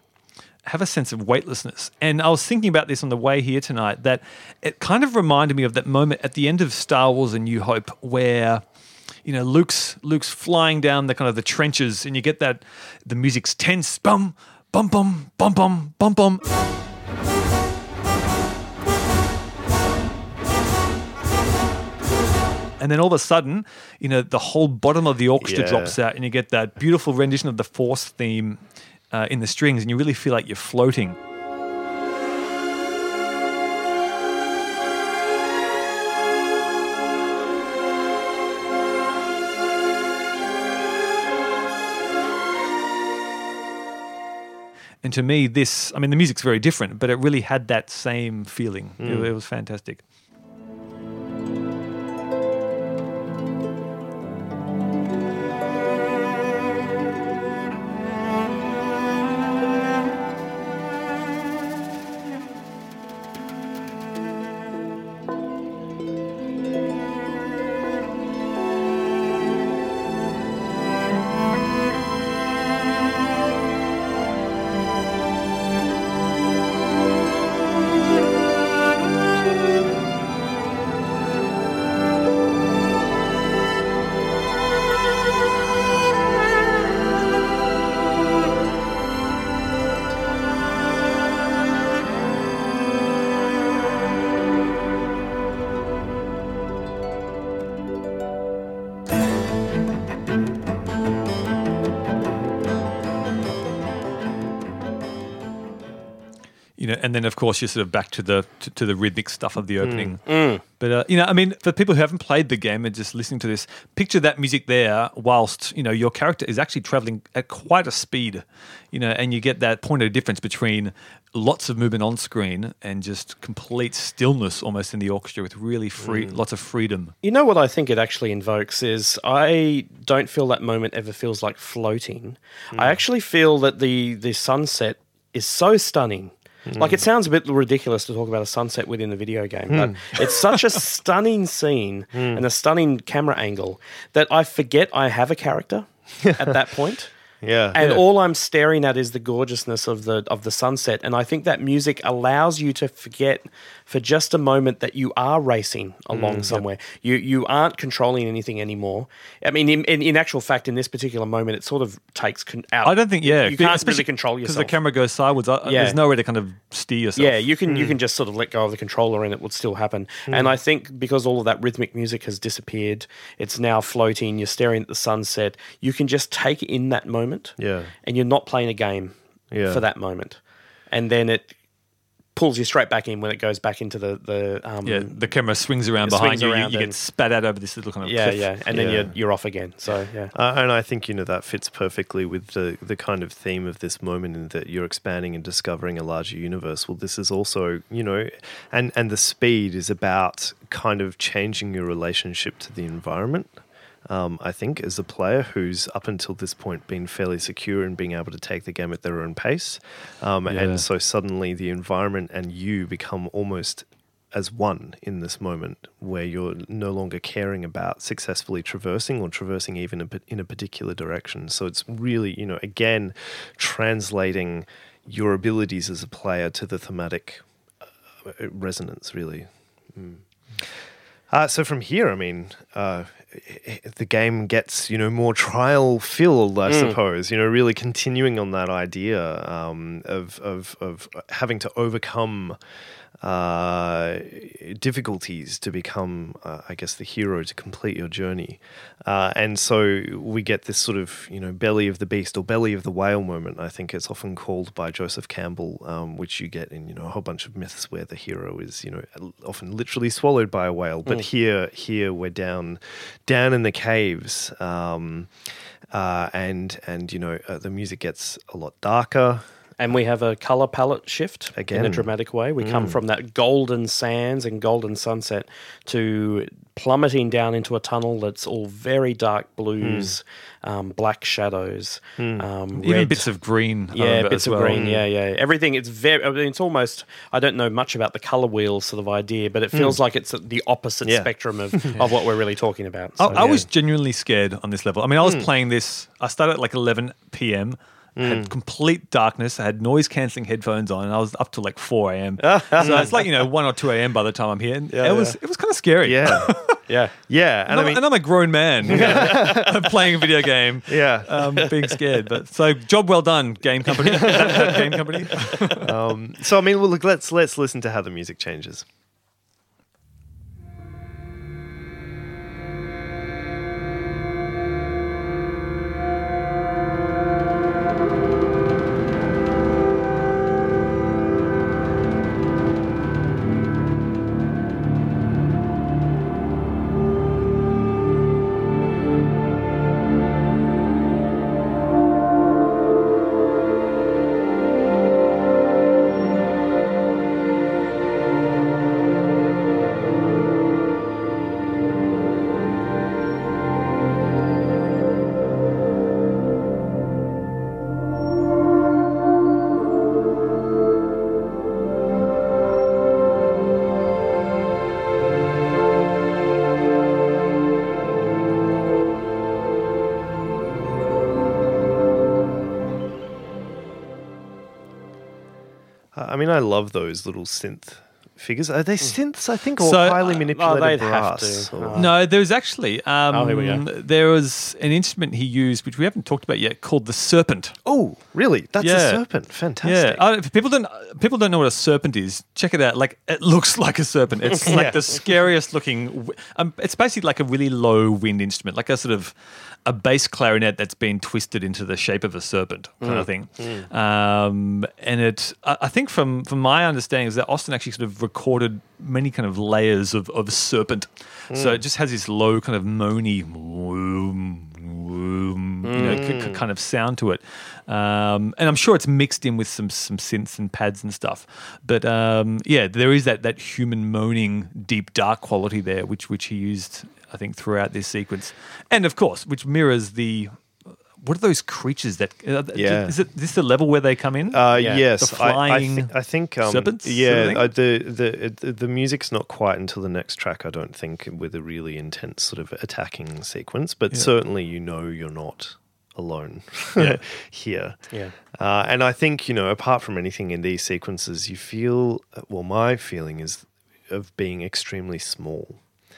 Speaker 2: have a sense of weightlessness. And I was thinking about this on the way here tonight that it kind of reminded me of that moment at the end of Star Wars: A New Hope where. You know, Luke's Luke's flying down the kind of the trenches, and you get that the music's tense, bum, bum, bum, bum, bum, bum, bum. And then all of a sudden, you know, the whole bottom of the orchestra
Speaker 3: Yeah.
Speaker 2: drops out, and you get that beautiful rendition of the Force theme uh, in the strings, and you really feel like you're floating. And to me, this, I mean, the music's very different, but it really had that same feeling. It- It, was fantastic. Of course you're sort of back to the to, to the rhythmic stuff of the mm. opening. Mm. But uh, you know, I mean, for people who haven't played the game and just listening to this, picture that music there, whilst you know your character is actually traveling at quite a speed, you know, and you get that point of difference between lots of movement on screen and just complete stillness almost in the orchestra with really free, mm. lots of freedom.
Speaker 1: You know what I think it actually invokes is I don't feel that moment ever feels like floating. I actually feel that the the sunset is so stunning Like it sounds a bit ridiculous to talk about a sunset within the video game, but
Speaker 3: Hmm.
Speaker 1: it's such a (laughs) stunning scene and a stunning camera angle that I forget I have a character (laughs) at that point.
Speaker 3: Yeah.
Speaker 1: And
Speaker 3: yeah.
Speaker 1: all I'm staring at is the gorgeousness of the of the sunset, and I think that music allows you to forget for just a moment that you are racing along mm, somewhere. You you aren't controlling anything anymore. I mean, in, in, in actual fact, in this particular moment, it sort of takes con- out.
Speaker 2: I don't think, yeah.
Speaker 1: you can't really control yourself Because
Speaker 2: the camera goes sideways. Uh, I,
Speaker 1: Yeah.
Speaker 2: There's nowhere to kind of steer yourself.
Speaker 1: Yeah, you can you mm. can just sort of let go of the controller and it would still happen. And mm. I think because all of that rhythmic music has disappeared, it's now floating. You're staring at the sunset. You can just take in that moment.
Speaker 3: Yeah.
Speaker 1: and you're not playing a game
Speaker 3: Yeah.
Speaker 1: for that moment, and then it pulls you straight back in when it goes back into the the um,
Speaker 2: Yeah, the camera swings around behind
Speaker 1: swings
Speaker 2: you.
Speaker 1: around
Speaker 2: you. You
Speaker 1: and-
Speaker 2: get spat out over this little kind of
Speaker 1: yeah,
Speaker 2: cliff.
Speaker 1: yeah, and then
Speaker 3: Yeah.
Speaker 1: you're you're off again. So yeah.
Speaker 3: Uh, and I think you know that fits perfectly with the the kind of theme of this moment in that you're expanding and discovering a larger universe. Well, this is also you know, and and the speed is about kind of changing your relationship to the environment. Um, I think as a player who's up until this point been fairly secure in being able to take the game at their own pace, um,
Speaker 2: Yeah.
Speaker 3: and so suddenly the environment and you become almost as one in this moment where you're no longer caring about successfully traversing or traversing even a, in a particular direction. So it's really, you know, again, translating your abilities as a player to the thematic uh, resonance, really. Mm. Uh, so from here, I mean, uh, Eh, eh, the game gets you know more trial filled, I mm. suppose. You know, really continuing on that idea um, of of of having to overcome uh, difficulties to become, uh, I guess, the hero to complete your journey. Uh, and so we get this sort of, you know, belly of the beast or belly of the whale moment, I think it's often called by Joseph Campbell, um, which you get in, you know, a whole bunch of myths where the hero is, you know, often literally swallowed by a whale. But here, here we're down, down in the caves. Um, uh, and and you know uh, the music gets a lot darker.
Speaker 1: And we have a color palette shift in
Speaker 3: Again.
Speaker 1: a dramatic way. We come mm. from that golden sands and golden sunset to plummeting down into a tunnel that's all very dark blues, mm. um, black shadows, mm. um,
Speaker 2: Even
Speaker 1: red.
Speaker 2: bits of green.
Speaker 1: yeah,
Speaker 2: um,
Speaker 1: bits
Speaker 2: as
Speaker 1: of
Speaker 2: well.
Speaker 1: green. Yeah, yeah. Everything. It's very. I mean, it's almost. I don't know much about the color wheel sort of idea, but it feels like it's the opposite
Speaker 3: Yeah.
Speaker 1: spectrum of, (laughs) of what we're really talking about.
Speaker 2: I,
Speaker 1: So,
Speaker 2: I
Speaker 1: yeah.
Speaker 2: was genuinely scared on this level. I mean, I was playing this. I started at like 11 p.m.
Speaker 3: Hmm.
Speaker 2: Had complete darkness. I had noise cancelling headphones on, and I was up till like 4 a.m. (laughs) so it's like you know 1 or 2 a.m. by the time I'm here. And
Speaker 1: Yeah,
Speaker 2: it was it was kind of scary.
Speaker 3: Yeah, (laughs)
Speaker 1: Yeah.
Speaker 3: yeah,
Speaker 2: And,
Speaker 3: and I
Speaker 2: I'm,
Speaker 3: mean,
Speaker 2: and I'm a grown man I'm (laughs) playing a video game.
Speaker 3: yeah.
Speaker 2: Um, being scared, but so job well done, game company. Game company.
Speaker 3: Um, so I mean, well, look, let's let's listen to how the music changes. I love those little synth figures. Are they synths? I think, or
Speaker 2: So,
Speaker 3: highly
Speaker 2: uh,
Speaker 3: manipulated
Speaker 1: they'd have
Speaker 3: brass.
Speaker 1: to.
Speaker 3: or-
Speaker 1: Uh,
Speaker 2: No, there's actually um,
Speaker 1: Oh, here we go.
Speaker 2: there was an instrument he used which we haven't talked about yet called the serpent.
Speaker 3: oh, really? That's a serpent. Fantastic.
Speaker 2: Yeah, I, if people don't people don't know what a serpent is. Check it out. Like it looks (laughs) like a serpent. It's (laughs) like the scariest looking. Um, it's basically like a really low wind instrument, like a sort of a bass clarinet that's been twisted into the shape of a serpent, kind
Speaker 3: Mm.
Speaker 2: of thing. Um, and it, I, I think from from my understanding, is that Austin actually sort of recorded many kind of layers of of serpent. So
Speaker 3: Mm.
Speaker 2: it just has this low kind of moany. You know, k-
Speaker 3: Mm.
Speaker 2: k- kind of sound to it, um, and I'm sure it's mixed in with some some synths and pads and stuff. But um, yeah, there is that that human moaning, deep dark quality there, which which he used, I think, throughout this sequence, and of course, which mirrors the what are those creatures that? Uh,
Speaker 3: Yeah.
Speaker 2: Is it this the level where they come in?
Speaker 3: Uh,
Speaker 1: Yeah,
Speaker 3: yes,
Speaker 2: the
Speaker 3: I- I,
Speaker 2: flying
Speaker 3: I think um,
Speaker 2: serpents sort of
Speaker 3: Yeah, uh, the, the the the music's not quite until the next track. I don't think with a really intense sort of attacking sequence, but
Speaker 2: Yeah.
Speaker 3: certainly you know you're not alone (laughs)
Speaker 2: Yeah.
Speaker 3: here.
Speaker 1: Yeah.
Speaker 3: Uh, and I think, you know, apart from anything in these sequences, you feel, well, my feeling is of being extremely small.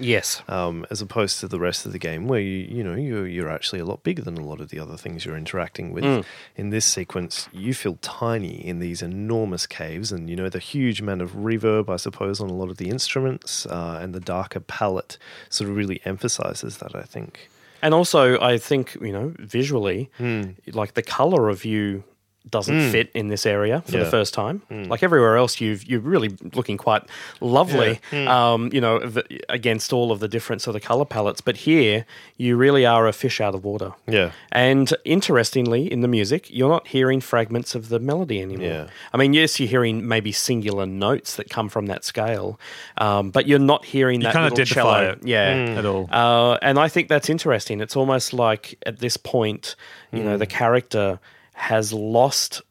Speaker 1: Yes.
Speaker 3: Um, as opposed to the rest of the game, where you you know you're you're actually a lot bigger than a lot of the other things you're interacting with.
Speaker 1: Mm.
Speaker 3: In this sequence, you feel tiny in these enormous caves, and you know the huge amount of reverb, I suppose, on a lot of the instruments, uh, and the darker palette sort of really emphasizes that. I think.
Speaker 1: And also, I think, you know, visually,
Speaker 3: Hmm.
Speaker 1: like the color of you doesn't fit in this area for the first time. Like everywhere else, you've you're really looking quite lovely, um, you know, v- against all of the different sort of color palettes. But here, you really are a fish out of water.
Speaker 3: Yeah.
Speaker 1: And interestingly, in the music, you're not hearing fragments of the melody anymore.
Speaker 3: Yeah.
Speaker 1: I mean, yes, you're hearing maybe singular notes that come from that scale, um, but you're not hearing that
Speaker 2: can't
Speaker 1: little cello.
Speaker 2: it.
Speaker 1: Yeah.
Speaker 2: at all.
Speaker 1: Uh, and I think that's interesting. It's almost like at this point, you know, the character has lost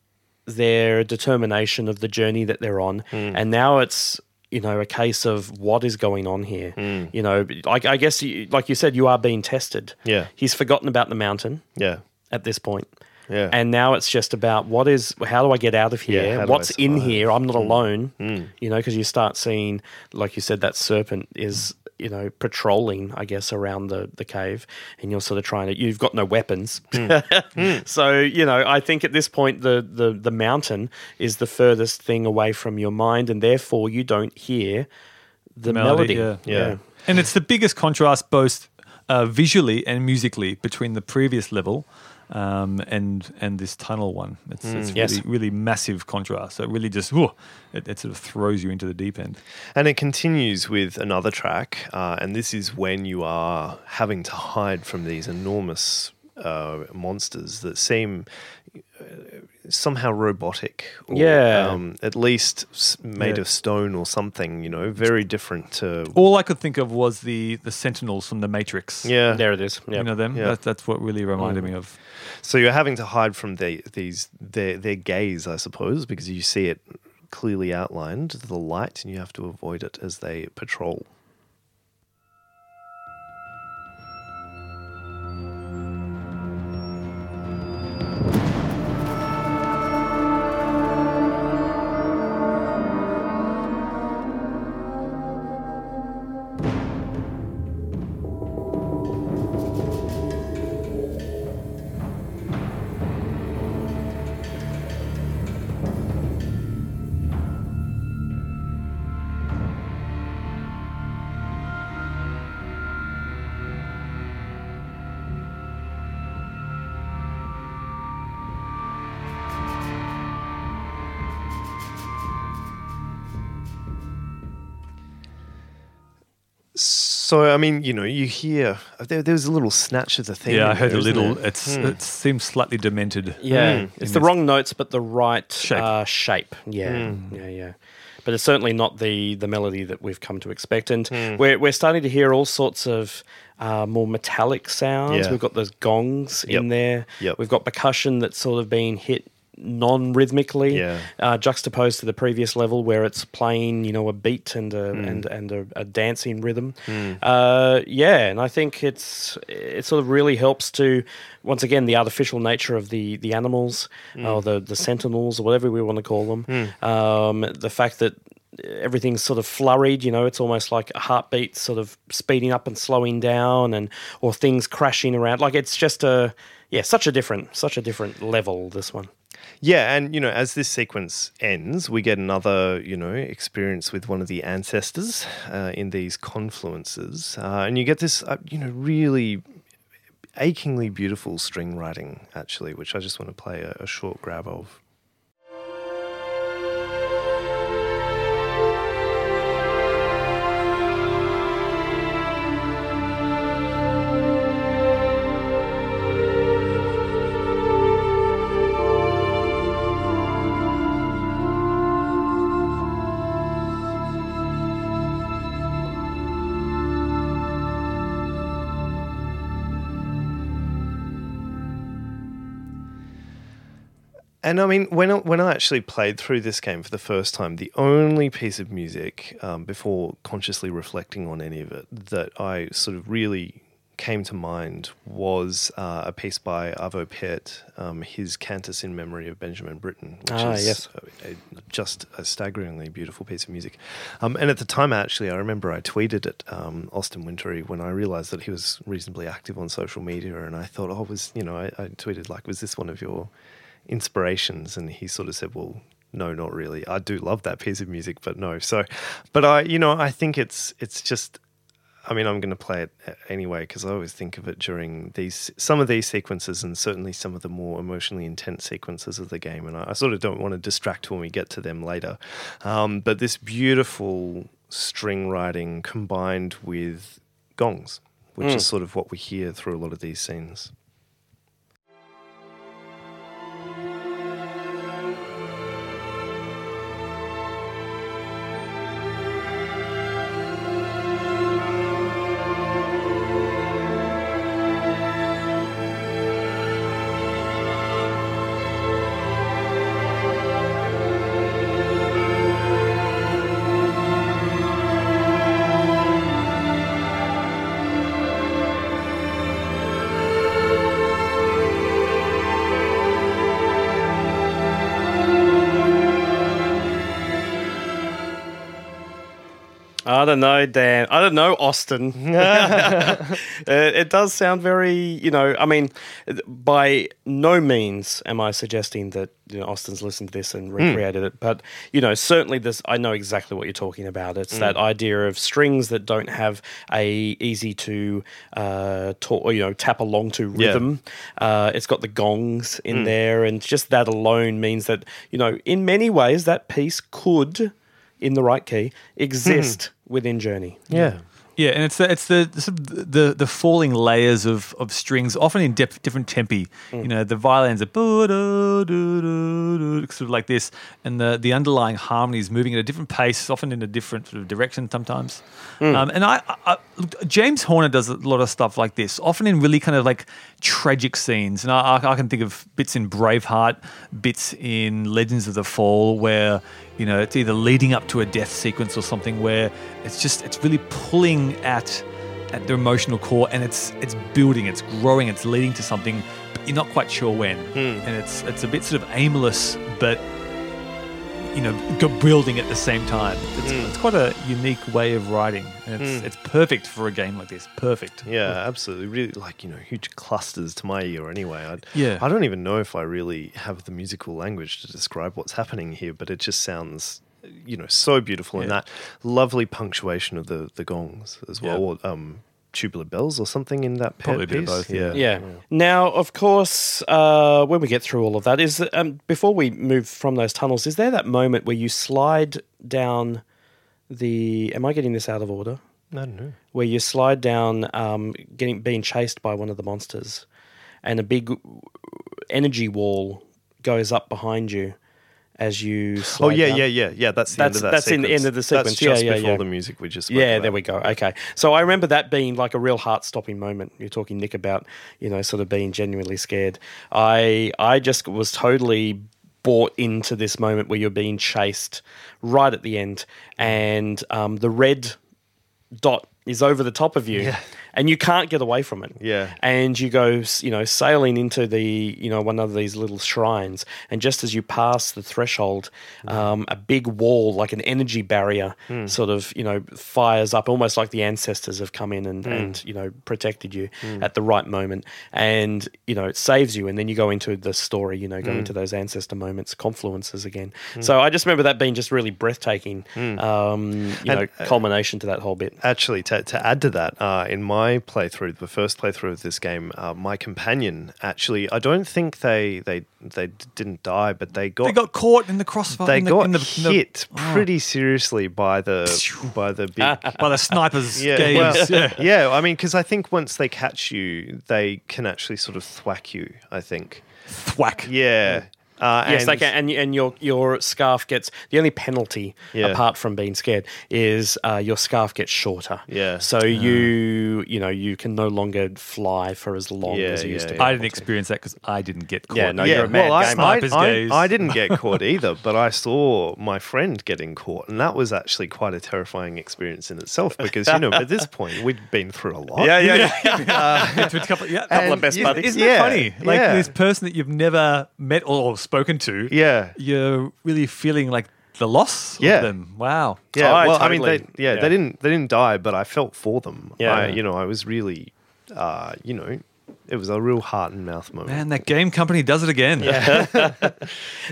Speaker 1: their determination of the journey that they're on, and now it's you know a case of what is going on here. You know, like I guess, you, like you said, you are being tested.
Speaker 3: Yeah.
Speaker 1: he's forgotten about the mountain
Speaker 3: Yeah.
Speaker 1: at this point.
Speaker 3: Yeah.
Speaker 1: And now it's just about what is, how do I get out of here?
Speaker 3: I
Speaker 1: What's in?
Speaker 3: Mm.
Speaker 1: here? I'm not alone, you know, because you start seeing, like you said, that serpent is, you know, patrolling, I guess, around the, the cave. And you're sort of trying to, you've got no weapons.
Speaker 3: Mm. (laughs)
Speaker 1: so, you know, I think at this point, the, the, the mountain is the furthest thing away from your mind. And therefore, you don't hear the melody.
Speaker 2: yeah.
Speaker 3: Yeah.
Speaker 2: And it's the biggest contrast, both uh, visually and musically, between the previous level um, and and this tunnel one. It's, it's really,
Speaker 1: Yes.
Speaker 2: really massive contrast. So it really just whew, it, it sort of throws you into the deep end.
Speaker 3: And it continues with another track, uh, and this is when you are having to hide from these enormous uh, monsters that seem uh, somehow robotic, or,
Speaker 1: Yeah.
Speaker 3: um, at least made
Speaker 2: Yeah.
Speaker 3: of stone or something. You know, very different to
Speaker 2: All I could think of was the the Sentinels from the Matrix.
Speaker 3: yeah.
Speaker 1: There it is. Yeah.
Speaker 2: You know them?
Speaker 3: Yeah.
Speaker 2: That, that's what really reminded me of.
Speaker 3: So you're having to hide from the, these their their gaze, I suppose, because you see it clearly outlined, the light, and you have to avoid it as they patrol. I mean, you know, you hear there, there was a little snatch of the thing.
Speaker 2: Yeah, I heard
Speaker 3: there,
Speaker 2: a little.
Speaker 3: it?
Speaker 2: It's
Speaker 3: Hmm.
Speaker 2: it seems slightly demented.
Speaker 1: Yeah,
Speaker 3: Mm.
Speaker 1: it's the wrong notes, but the right
Speaker 2: Shape.
Speaker 1: Uh, shape. Yeah,
Speaker 3: Mm.
Speaker 1: yeah, yeah. But it's certainly not the the melody that we've come to expect, and
Speaker 3: Mm.
Speaker 1: we're we're starting to hear all sorts of uh, more metallic sounds.
Speaker 3: Yeah.
Speaker 1: We've got those gongs in there.
Speaker 3: Yep.
Speaker 1: We've got percussion that's sort of being hit non-rhythmically
Speaker 3: Yeah.
Speaker 1: uh, juxtaposed to the previous level where it's playing you know a beat and a
Speaker 3: Hmm.
Speaker 1: and, and a, a dancing rhythm. Uh, yeah and I think it's it sort of really helps to once again the artificial nature of the the animals or the the sentinels or whatever we want to call them. Um, the fact that everything's sort of flurried you know it's almost like a heartbeat sort of speeding up and slowing down and or things crashing around. Like it's just a yeah such a different such a different level this one
Speaker 3: Yeah, and you know, as this sequence ends, we get another, you know, experience with one of the ancestors uh, in these confluences, uh, and you get this, uh, you know, really achingly beautiful string writing, actually, which I just want to play a, a short grab of. And I mean, when I, when I actually played through this game for the first time, the only piece of music um, before consciously reflecting on any of it that I sort of really came to mind was uh, a piece by Arvo Pärt, um, his Cantus in Memory of Benjamin Britten, which
Speaker 1: Ah,
Speaker 3: is
Speaker 1: yes.
Speaker 3: a, a, just a staggeringly beautiful piece of music. Um, and at the time, actually, I remember I tweeted at um, Austin Wintory when I realized that he was reasonably active on social media, and I thought, oh, was you know, I, I tweeted like, was this one of your inspirations? And he sort of said, well. No, not really. I do love that piece of music, but no. So, but I, you know, I think it's it's just I mean, I'm going to play it anyway because I always think of it during these some of these sequences and certainly some of the more emotionally intense sequences of the game. And I, I sort of don't want to distract when we get to them later. Um, but this beautiful string writing combined with gongs, which is sort of what we hear through a lot of these scenes.
Speaker 1: I don't know, Dan. I don't know, Austin. it, (laughs) (laughs) it does sound very, you know, I mean, by no means am I suggesting that you know, Austin's listened to this and recreated it, but, you know, certainly this, I know exactly what you're talking about. It's that idea of strings that don't have a easy to, uh, talk, or, you know, tap along to
Speaker 3: Yeah.
Speaker 1: rhythm. Uh, it's got the gongs in there, and just that alone means that, you know, in many ways, that piece could, in the right key, exist hmm. within Journey.
Speaker 3: Yeah.
Speaker 2: Yeah, and it's the it's the the, the, the falling layers of, of strings, often in dif- different tempi. You know, the violins are sort of like this, and the the underlying harmonies moving at a different pace, often in a different sort of direction sometimes. Um, and I, I, I James Horner does a lot of stuff like this, often in really kind of like tragic scenes. And I I can think of bits in Braveheart, bits in Legends of the Fall, where you know it's either leading up to a death sequence or something where it's just it's really pulling at at the emotional core and it's it's building it's growing it's leading to something but you're not quite sure when. Hmm. And it's it's a bit sort of aimless but you know building at the same time. It's, hmm. it's quite a unique way of writing and it's hmm. it's perfect for a game like this. Perfect.
Speaker 3: Yeah, absolutely. Really, like you know, huge clusters to my ear. Anyway, I,
Speaker 2: Yeah.
Speaker 3: I don't even know if I really have the musical language to describe what's happening here, but it just sounds, you know, so beautiful. And
Speaker 2: Yeah.
Speaker 3: that lovely punctuation of the the gongs as well,
Speaker 2: Yeah.
Speaker 3: or um, tubular bells or something in that
Speaker 2: Probably a bit of
Speaker 3: piece.
Speaker 2: both, yeah.
Speaker 1: Yeah. Now, of course, uh, when we get through all of that, is um, before we move from those tunnels, is there that moment where you slide down the? Am I getting this out of order?
Speaker 3: I don't know.
Speaker 1: Where you slide down, um, getting being chased by one of the monsters, and a big energy wall goes up behind you as you.
Speaker 3: Oh yeah,
Speaker 1: down.
Speaker 3: yeah, yeah, yeah. That's the
Speaker 1: That's-
Speaker 3: end of that.
Speaker 1: that's in the end of the sequence.
Speaker 3: That's just
Speaker 1: yeah,
Speaker 3: before
Speaker 1: yeah.
Speaker 3: the music we just.
Speaker 1: Yeah,
Speaker 3: about.
Speaker 1: there we go. Okay. So I remember that being like a real heart stopping moment. You're talking Nick about, you know, sort of being genuinely scared. I I just was totally bought into this moment where you're being chased right at the end and um, the red dot is over the top of you
Speaker 3: Yeah.
Speaker 1: And you can't get away from it.
Speaker 3: Yeah.
Speaker 1: And you go, you know, sailing into the, you know, one of these little shrines. And just as you pass the threshold, mm-hmm. um, a big wall, like an energy barrier, hmm. sort of, you know, fires up, almost like the ancestors have come in and, hmm. and you know, protected you hmm. at the right moment. And, you know, it saves you. And then you go into the story, you know, go into those ancestor moments, confluences again. So I just remember that being just really breathtaking, um, you know, uh, culmination to that whole bit.
Speaker 3: Actually, to, to add to that, uh, in my playthrough, the first playthrough of this game, uh, my companion actually, I don't think they they they didn't die, but they got
Speaker 2: they got caught in the crossfire
Speaker 3: they
Speaker 2: in the,
Speaker 3: got
Speaker 2: in the, in the-
Speaker 3: hit pretty seriously by the by the big. (laughs)
Speaker 2: by the sniper's
Speaker 3: Yeah,
Speaker 2: gaze
Speaker 3: well,
Speaker 2: yeah
Speaker 3: yeah. I mean, because I think once they catch you, they can actually sort of thwack you. I think.
Speaker 2: thwack
Speaker 3: Yeah. Uh,
Speaker 1: Yes, they
Speaker 3: and-
Speaker 1: can, and and your your scarf gets the only penalty
Speaker 3: Yeah.
Speaker 1: apart from being scared is uh, your scarf gets shorter.
Speaker 3: Yeah.
Speaker 1: So you you know you can no longer fly for as long
Speaker 3: Yeah,
Speaker 1: as you used
Speaker 3: yeah,
Speaker 1: to.
Speaker 3: yeah.
Speaker 2: I didn't experience that because I didn't get caught.
Speaker 1: Yeah, no,
Speaker 3: yeah,
Speaker 1: you're a mad
Speaker 3: well, I,
Speaker 1: gamer.
Speaker 3: I, I. I didn't get (laughs) caught either, but I saw my friend getting caught, and that was actually quite a terrifying experience in itself because you know at this point we'd been through a lot.
Speaker 1: Yeah, yeah, (laughs) yeah.
Speaker 2: Yeah, to a couple, yeah,
Speaker 1: Couple of best buddies.
Speaker 2: Isn't
Speaker 3: Yeah,
Speaker 2: it funny? Like
Speaker 3: yeah.
Speaker 2: this person that you've never met or spoken to.
Speaker 3: Yeah.
Speaker 2: You're really feeling like the loss
Speaker 3: Yeah.
Speaker 2: of them. Wow.
Speaker 3: Yeah,
Speaker 1: Oh,
Speaker 3: well, I mean, they, yeah,
Speaker 1: Yeah.
Speaker 3: they didn't, they didn't die, but I felt for them.
Speaker 1: Yeah.
Speaker 3: I, you know, I was really, uh, you know, it was a real heart and mouth moment.
Speaker 2: Man, that game company does it again. (laughs)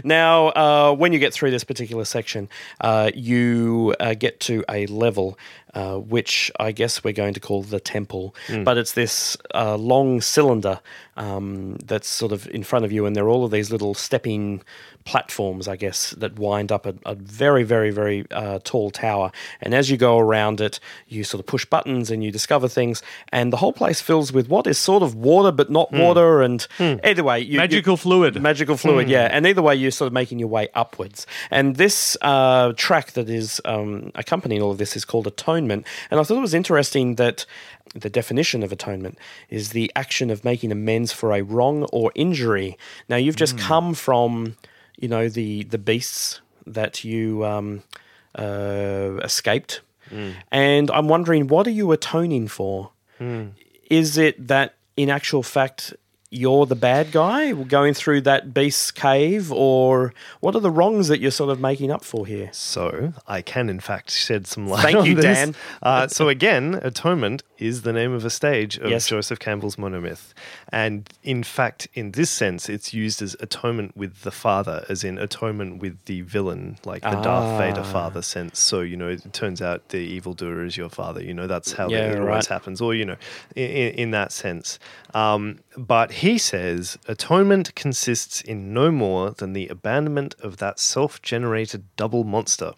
Speaker 1: Now, uh, when you get through this particular section, uh, you uh, get to a level uh, which I guess we're going to call the temple, but it's this uh, long cylinder um, that's sort of in front of you, and there are all of these little stepping platforms, I guess, that wind up a, a very, very, very uh, tall tower. And as you go around it, you sort of push buttons and you discover things, and the whole place fills with what is sort of water but not water. And anyway, you, you-
Speaker 2: Magical fluid.
Speaker 1: magical fluid, yeah. And either way, you're sort of making your way upwards. And this uh, track that is um, accompanying all of this is called atonement. And I thought it was interesting that the definition of atonement is the action of making amends for a wrong or injury. Now, you've just come from, you know, the the beasts that you um, uh, escaped, and I'm wondering, what are you atoning for? Is it that in actual fact you're the bad guy going through that beast's cave, or what are the wrongs that you're sort of making up for here?
Speaker 3: So I can, in fact, shed some light.
Speaker 1: Thank you,
Speaker 3: this.
Speaker 1: Dan.
Speaker 3: Uh, so again, atonement is the name of a stage of
Speaker 1: Yes.
Speaker 3: Joseph Campbell's monomyth, and in fact, in this sense, it's used as atonement with the father, as in atonement with the villain, like the Darth Vader
Speaker 1: Ah.
Speaker 3: father sense. So you know, it turns out the evildoer is your father. You know, that's how
Speaker 1: Yeah,
Speaker 3: it always
Speaker 1: right.
Speaker 3: happens, or you know, in, in that sense. Um, but he says atonement consists in no more than the abandonment of that self-generated double monster.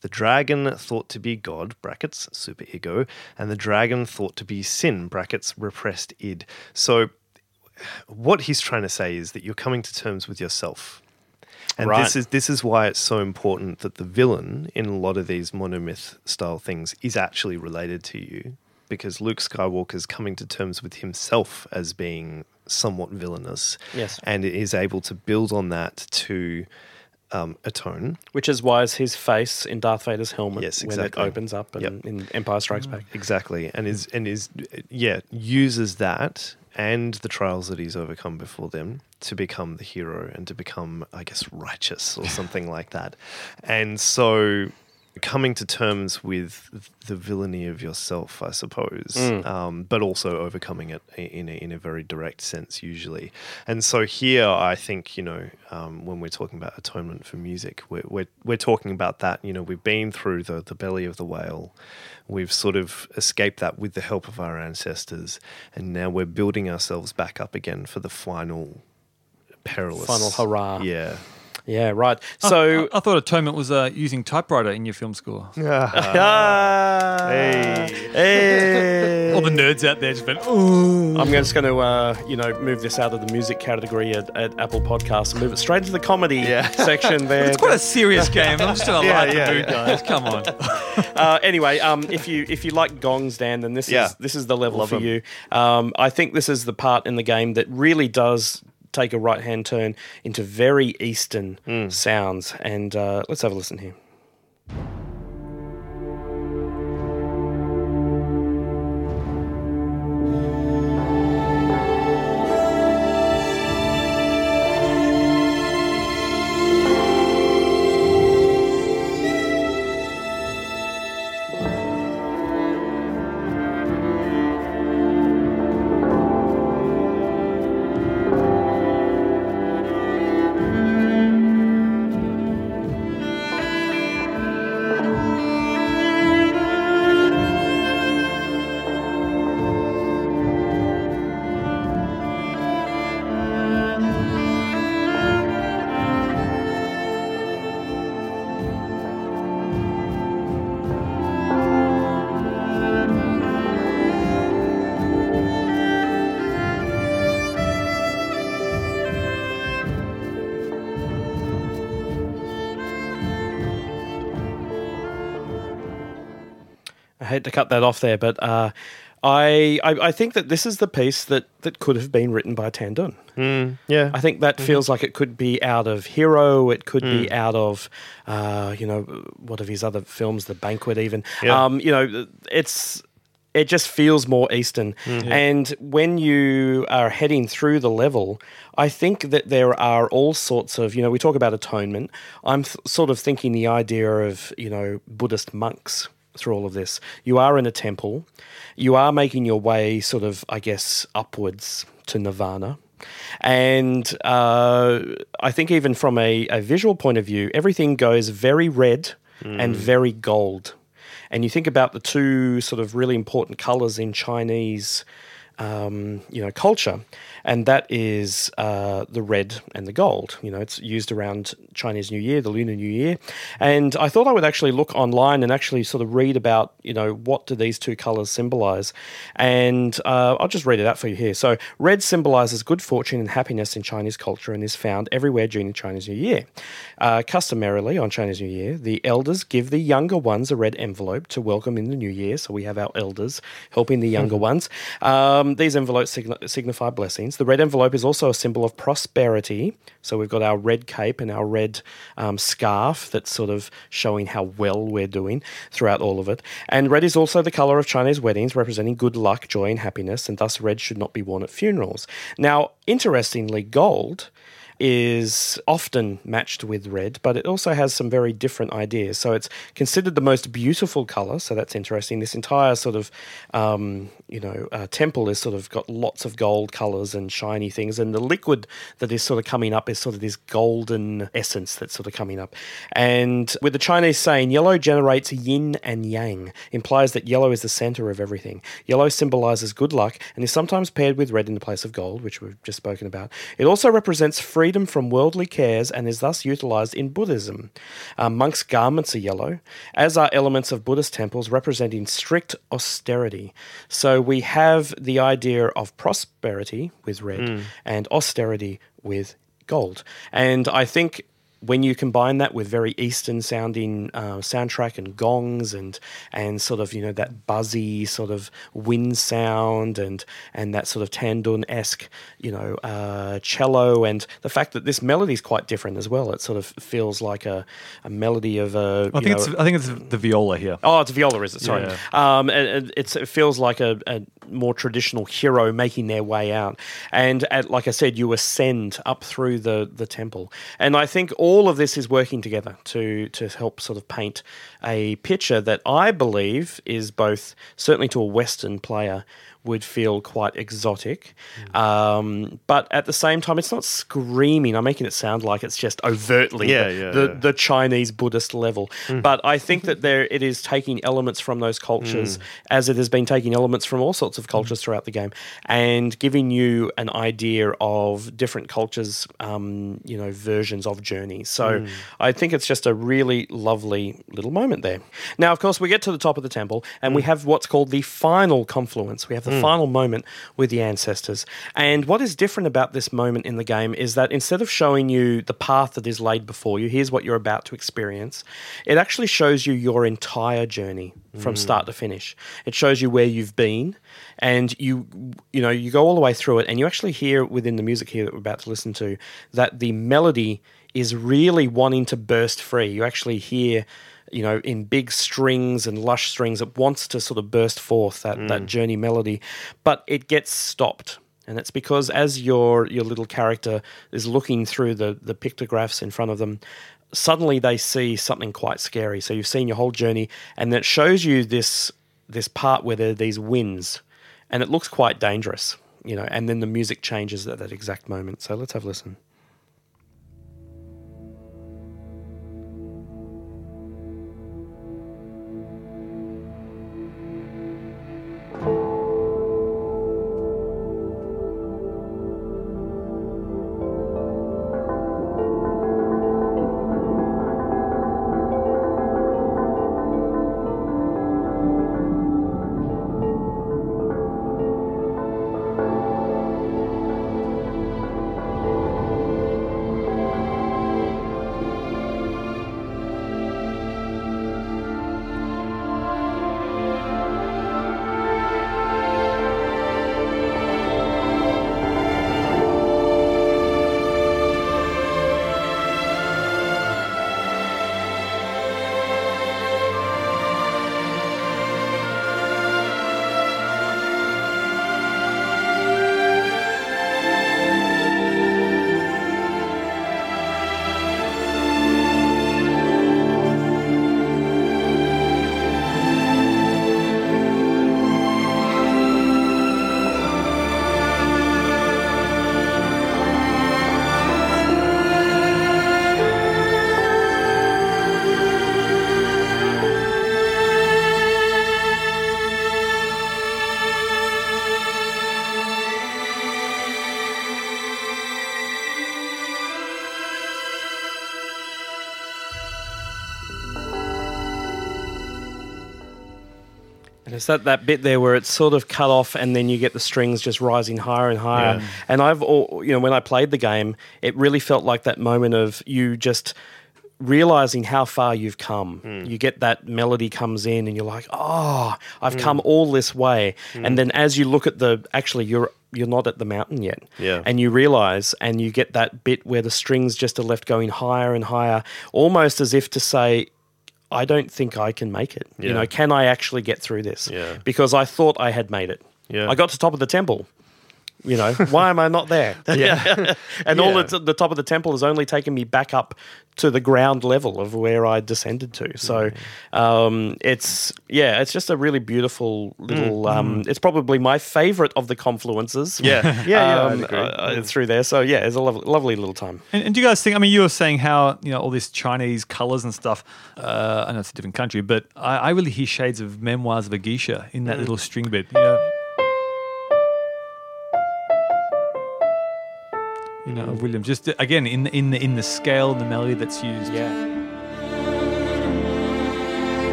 Speaker 3: The dragon thought to be God, brackets, superego, and the dragon thought to be sin, brackets, repressed id. So, what he's trying to say is that you're coming to terms with yourself. And
Speaker 1: Right.
Speaker 3: this is this is why it's so important that the villain in a lot of these monomyth style things is actually related to you, because Luke Skywalker's coming to terms with himself as being somewhat villainous,
Speaker 1: Yes.
Speaker 3: and is able to build on that to um, atone.
Speaker 1: Which is why is his face in Darth Vader's helmet
Speaker 3: Yes,
Speaker 1: when it opens up and
Speaker 3: Yep.
Speaker 1: in Empire Strikes Back.
Speaker 3: Exactly, and is and is yeah uses that and the trials that he's overcome before them to become the hero and to become, I guess, righteous or something like that. And so, coming to terms with the villainy of yourself, I suppose, um, but also overcoming it in a, in a very direct sense, usually. And so here, I think you know, um, when we're talking about atonement for music, we're, we're we're talking about that. You know, we've been through the the belly of the whale. We've sort of escaped that with the help of our ancestors, and now we're building ourselves back up again for the final perilous
Speaker 1: Final hurrah.
Speaker 3: Yeah.
Speaker 1: Yeah, right.
Speaker 2: So
Speaker 1: So.
Speaker 2: I, I thought atonement was uh, using typewriter in your film score. (laughs)
Speaker 1: Ah, (laughs)
Speaker 3: Hey.
Speaker 1: hey.
Speaker 2: All the nerds out there just went, ooh.
Speaker 1: I'm just going to, uh, you know, move this out of the music category at, at Apple Podcasts and move it straight into the comedy
Speaker 3: Yeah. (laughs)
Speaker 1: section there.
Speaker 2: It's quite a serious game. I'm just going to
Speaker 3: Yeah,
Speaker 2: light
Speaker 3: yeah,
Speaker 2: mood,
Speaker 3: yeah.
Speaker 2: guys. Come on.
Speaker 1: uh, anyway, um, if you if you like gongs, Dan, then this
Speaker 3: Yeah.
Speaker 1: is this is the level
Speaker 3: Love
Speaker 1: for
Speaker 3: 'em.
Speaker 1: you. Um, I think this is the part in the game that really does take a right hand turn into very Eastern
Speaker 3: Hmm.
Speaker 1: sounds, and uh, let's have a listen here. To cut that off there, but uh, I, I I think that this is the piece that that could have been written by Tan Dun.
Speaker 3: Mm, yeah.
Speaker 1: I think that feels like it could be out of Hero. It could be
Speaker 3: Mm.
Speaker 1: out of, uh, you know, what of his other films, The Banquet, even.
Speaker 3: Yeah.
Speaker 1: Um, you know, it's it just feels more Eastern.
Speaker 3: Mm-hmm.
Speaker 1: And when you are heading through the level, I think that there are all sorts of, you know, we talk about atonement. I'm th- sort of thinking the idea of, you know, Buddhist monks through all of this. You are in a temple. You are making your way sort of, I guess, upwards to nirvana. And uh, I think even from a, a visual point of view, everything goes very red and very gold. And you think about the two sort of really important colors in Chinese, um, you know, culture, and that is uh, the red and the gold. You know, it's used around Chinese New Year, the Lunar New Year. And I thought I would actually look online and actually sort of read about, you know, what do these two colors symbolize. And uh, I'll just read it out for you here. So, red symbolizes good fortune and happiness in Chinese culture and is found everywhere during the Chinese New Year. Uh, customarily on Chinese New Year, the elders give the younger ones a red envelope to welcome in the new year. So we have our elders helping the younger ones. Um, these envelopes sign- signify blessings. The red envelope is also a symbol of prosperity. So we've got our red cape and our red um, scarf that's sort of showing how well we're doing throughout all of it. And red is also the color of Chinese weddings, representing good luck, joy, and happiness. And thus, red should not be worn at funerals. Now, interestingly, gold is often matched with red, but it also has some very different ideas. So it's considered the most beautiful color. So that's interesting. This entire sort of, um, you know, uh, temple is sort of got lots of gold colors and shiny things, and the liquid that is sort of coming up is sort of this golden essence that's sort of coming up. And with the Chinese saying, yellow generates yin and yang, implies that yellow is the center of everything. Yellow symbolizes good luck and is sometimes paired with red in the place of gold, which we've just spoken about. It also represents freedom from worldly cares and is thus utilized in Buddhism. Uh, monks' garments are yellow, as are elements of Buddhist temples representing strict austerity. So we have the idea of prosperity with red and austerity with gold. And I think when you combine that with very Eastern sounding uh, soundtrack and gongs and and sort of you know that buzzy sort of wind sound and and that sort of Tan Dun esque you know uh, cello and the fact that this melody is quite different as well. It sort of feels like a, a melody of a.
Speaker 2: I think
Speaker 1: know,
Speaker 2: it's I think it's the viola here.
Speaker 1: Oh, it's viola, is it? Sorry.
Speaker 2: Yeah.
Speaker 1: Um, and, and it's, it feels like a, a more traditional hero making their way out. And at, like I said, you ascend up through the, the temple. And I think all of this is working together to, to help sort of paint a picture that I believe is both, certainly to a Western player, would feel quite exotic.
Speaker 3: Mm.
Speaker 1: Um, but at the same time, it's not screaming. I'm making it sound like it's just overtly
Speaker 3: Yeah,
Speaker 1: the,
Speaker 3: yeah,
Speaker 1: the,
Speaker 3: yeah. Mm.
Speaker 1: the Chinese Buddhist level. But I think that there it is taking elements from those cultures, as it has been taking elements from all sorts of cultures throughout the game, and giving you an idea of different cultures, um, you know, versions of Journey. So I think it's just a really lovely little moment there. Now, of course, we get to the top of the temple, and we have what's called the final confluence. We have the Mm. final moment with the ancestors. And what is different about this moment in the game is that instead of showing you the path that is laid before you, here's what you're about to experience, it actually shows you your entire journey from mm. start to finish. It shows you where you've been and you you know, you go all the way through it and you actually hear within the music here that we're about to listen to that the melody is really wanting to burst free. You actually hear you know, in big strings and lush strings, it wants to sort of burst forth that, that mm. journey melody, but it gets stopped. And it's because as your your little character is looking through the, the pictographs in front of them, suddenly they see something quite scary. So you've seen your whole journey, and it shows you this this part where there are these winds, and it looks quite dangerous, you know. And then the music changes at that exact moment. So let's have a listen. It's that, that bit there where it's sort of cut off and then you get the strings just rising higher and higher.
Speaker 3: Yeah.
Speaker 1: And I've, all, you know, when I played the game, it really felt like that moment of you just realizing how far you've come.
Speaker 3: Hmm.
Speaker 1: You get that melody comes in and you're like, oh. I've come all this way. And then as you look at the, actually, you're you're not at the mountain yet.
Speaker 3: Yeah.
Speaker 1: And you realize, and you get that bit where the strings just are left going higher and higher, almost as if to say, I don't think I can make it. You know, can I actually get through this?
Speaker 3: Yeah.
Speaker 1: Because I thought I had made it.
Speaker 3: Yeah.
Speaker 1: I got to top of the temple. You know, why am I not there? (laughs)
Speaker 3: Yeah. (laughs)
Speaker 1: and all
Speaker 3: Yeah.
Speaker 1: the, the top of the temple has only taken me back up to the ground level of where I descended to. So um, it's yeah, it's just a really beautiful little. Um, it's probably my favorite of the confluences.
Speaker 3: Yeah. (laughs) Yeah, yeah,
Speaker 1: um,
Speaker 3: agree.
Speaker 1: uh, uh, through there. So yeah, it's a lovely, lovely little time.
Speaker 2: And, and do you guys think? I mean, you were saying how you know all this Chinese colors and stuff. Uh, I know it's a different country, but I, I really hear shades of Memoirs of a Geisha in that little string bit. You know, you know, of William. Just again in in the in the scale and the melody that's used.
Speaker 1: Yeah.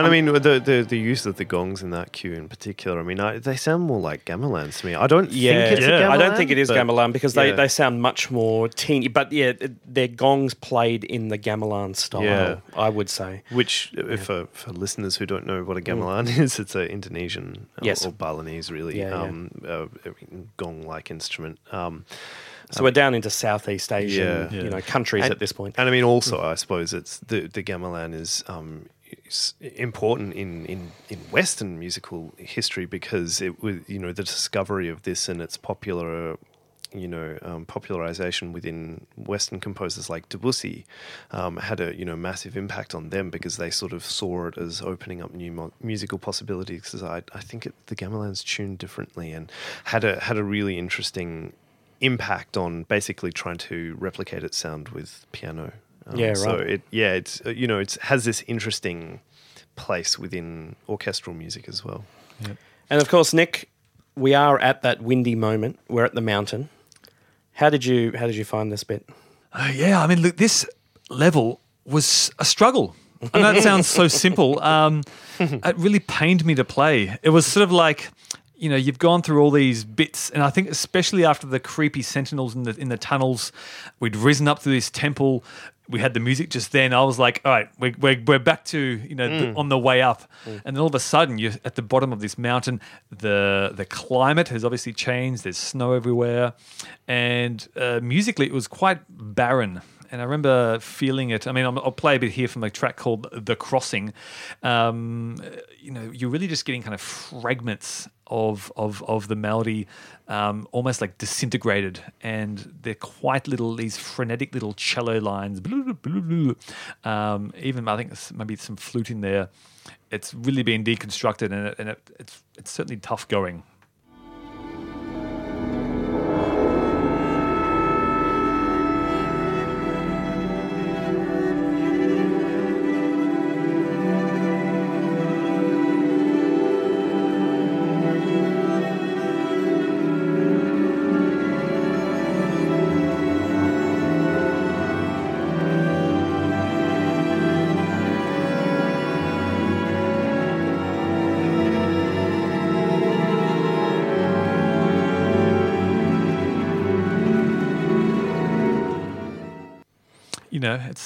Speaker 3: And I mean, the, the the use of the gongs in that cue in particular. I mean, I, they sound more like gamelans to me. I don't
Speaker 1: Yeah,
Speaker 3: think it's a
Speaker 2: Yeah.
Speaker 3: gamelan.
Speaker 1: I don't think it is gamelan because they,
Speaker 3: yeah.
Speaker 1: they sound much more teeny. But yeah, their gongs played in the gamelan style.
Speaker 3: Yeah.
Speaker 1: I would say.
Speaker 3: Which, uh, for, for listeners who don't know what a gamelan (laughs) is, it's an Indonesian or-
Speaker 1: Mm. Yes.
Speaker 3: or Balinese, really,
Speaker 1: Yeah, yeah.
Speaker 3: um, uh, gong-like instrument. Um,
Speaker 1: So we're down into Southeast Asian,
Speaker 3: Yeah.
Speaker 1: you know, countries
Speaker 3: and,
Speaker 1: at this point.
Speaker 3: And I mean, also, I suppose it's the the gamelan is um, is important in, in, in Western musical history because it was you know the discovery of this and its popular you know um, popularization within Western composers like Debussy um, had a you know massive impact on them because they sort of saw it as opening up new mo- musical possibilities. I, I think it, the gamelan's tuned differently and had a had a really interesting impact on basically trying to replicate its sound with piano. Um,
Speaker 1: Yeah,
Speaker 3: So it yeah it's uh, you know it has this interesting place within orchestral music as well.
Speaker 1: And of course, Nick, we are at that windy moment. We're at the mountain. How did you How did you find this bit?
Speaker 2: Uh, yeah, I mean, look, this level was a struggle. I know it sounds so simple. (laughs) Um, it really pained me to play. It was sort of like, you know, you've gone through all these bits, and I think especially after the creepy sentinels in the in the tunnels, we'd risen up to this temple. We had the music just then. I was like, all right, we're, we're, we're back to, you know, the, on the way up. And then all of a sudden, you're at the bottom of this mountain. The the climate has obviously changed. There's snow everywhere. And uh, musically, it was quite barren and I remember feeling it. I mean, I'll, I'll play a bit here from a track called "The Crossing." Um, you know, you're really just getting kind of fragments of of of the melody, um, almost like disintegrated, and they're quite little these frenetic little cello lines. Um, even I think maybe some flute in there. It's really been deconstructed, and, it, and it, it's it's certainly tough going.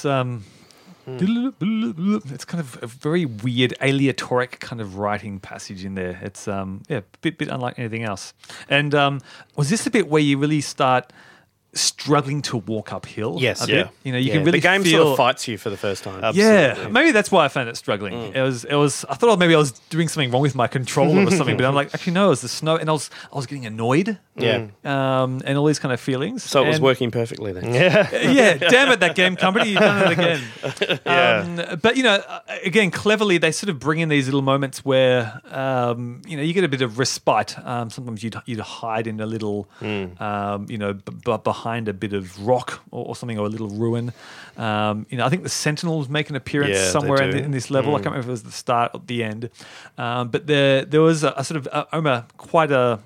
Speaker 2: It's um, it's kind of a very weird aleatoric kind of writing passage in there. It's um, yeah, a bit bit unlike anything else. And um, was this the bit where you really start struggling to walk uphill?
Speaker 1: Yes.
Speaker 2: a
Speaker 3: Yeah.
Speaker 2: bit? You know, you
Speaker 1: Yeah,
Speaker 2: can really
Speaker 1: the game
Speaker 2: feel,
Speaker 1: sort of fights you for the first time.
Speaker 2: yeah, maybe that's why I found it struggling.
Speaker 1: Mm.
Speaker 2: It was, it was. I thought maybe I was doing something wrong with my controller or something, but I'm like, actually no, it was the snow, and I was, I was getting annoyed,
Speaker 1: yeah.
Speaker 2: um, and all these kind of feelings.
Speaker 1: So it was working perfectly then.
Speaker 3: Yeah. (laughs)
Speaker 2: yeah, damn it, that game company, you've done it again. (laughs)
Speaker 3: Yeah.
Speaker 2: Um, but you know, again, cleverly they sort of bring in these little moments where um, you know you get a bit of respite. Um, sometimes you'd you'd hide in a little,
Speaker 3: Hmm.
Speaker 2: um, you know, b- b- behind a bit of rock or, or something or a little ruin. Um, you know, I think the Sentinels make an appearance
Speaker 3: Yeah,
Speaker 2: somewhere in,
Speaker 3: do.
Speaker 2: in this level. I can't remember if it was the start or the end, um, but there there was a, a sort of uh, Omar quite a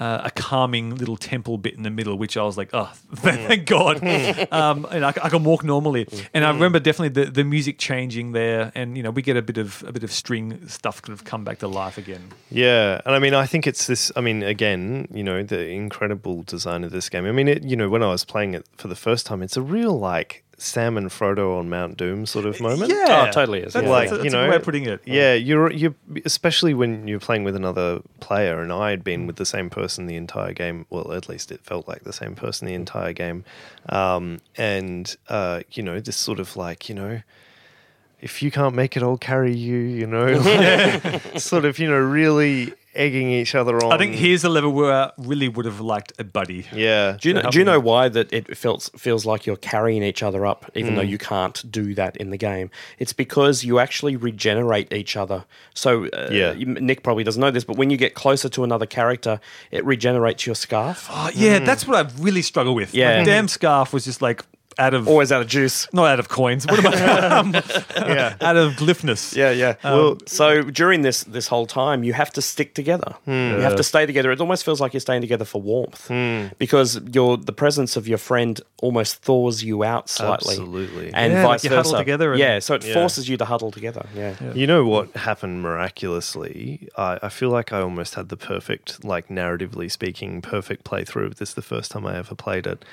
Speaker 2: uh, a calming little temple bit in the middle, which I was like, oh, (laughs) thank God. (laughs) um, and I, I can walk normally. And I remember definitely the, the music changing there, and you know we get a bit of a bit of string stuff kind of come back to life again.
Speaker 3: Yeah, and I mean, I think it's this. I mean, again, you know, the incredible design of this game. I mean, it. You know, when I was playing it for the first time, it's a real like Sam and Frodo on Mount Doom sort of moment.
Speaker 2: Yeah,
Speaker 1: Oh, totally is,
Speaker 2: That's,
Speaker 1: yeah.
Speaker 2: like
Speaker 3: Like,
Speaker 2: that's
Speaker 3: you
Speaker 2: a
Speaker 3: know,
Speaker 2: way of putting it.
Speaker 3: Yeah, you're you especially when you're playing with another player, and I had been with the same person the entire game. Well, at least it felt like the same person the entire game, um, and uh, you know, this sort of like you know, if you can't make it, I'll carry you. You know, like, (laughs) (laughs) sort of you know, really egging each other on.
Speaker 2: I think here's a level where I really would have liked a buddy.
Speaker 3: yeah,
Speaker 1: Do you know? Do you know why that it feels feels like you're carrying each other up, even though you can't do that in the game? It's because you actually regenerate each other. So, uh,
Speaker 3: Yeah.
Speaker 1: Nick probably doesn't know this, but when you get closer to another character, it regenerates your scarf.
Speaker 2: Oh, yeah, that's what I really struggle with.
Speaker 1: Yeah.
Speaker 2: My damn scarf was just like out of
Speaker 1: Always out of juice.
Speaker 2: not out of coins. What am I? (laughs) um,
Speaker 3: yeah.
Speaker 2: out of glyphness.
Speaker 1: Yeah, yeah.
Speaker 2: Um,
Speaker 1: well, so during this this whole time, you have to stick together. You have to stay together. It almost feels like you're staying together for warmth, because your the presence of your friend almost thaws you out slightly.
Speaker 3: Absolutely.
Speaker 1: and
Speaker 2: Yeah, like
Speaker 1: vice
Speaker 2: you huddle
Speaker 1: versa.
Speaker 2: together and-
Speaker 1: yeah, so it
Speaker 3: Yeah.
Speaker 1: forces you to huddle together. Yeah.
Speaker 3: You know what happened miraculously? I, I feel like I almost had the perfect, like narratively speaking, perfect playthrough of this the first time I ever played it.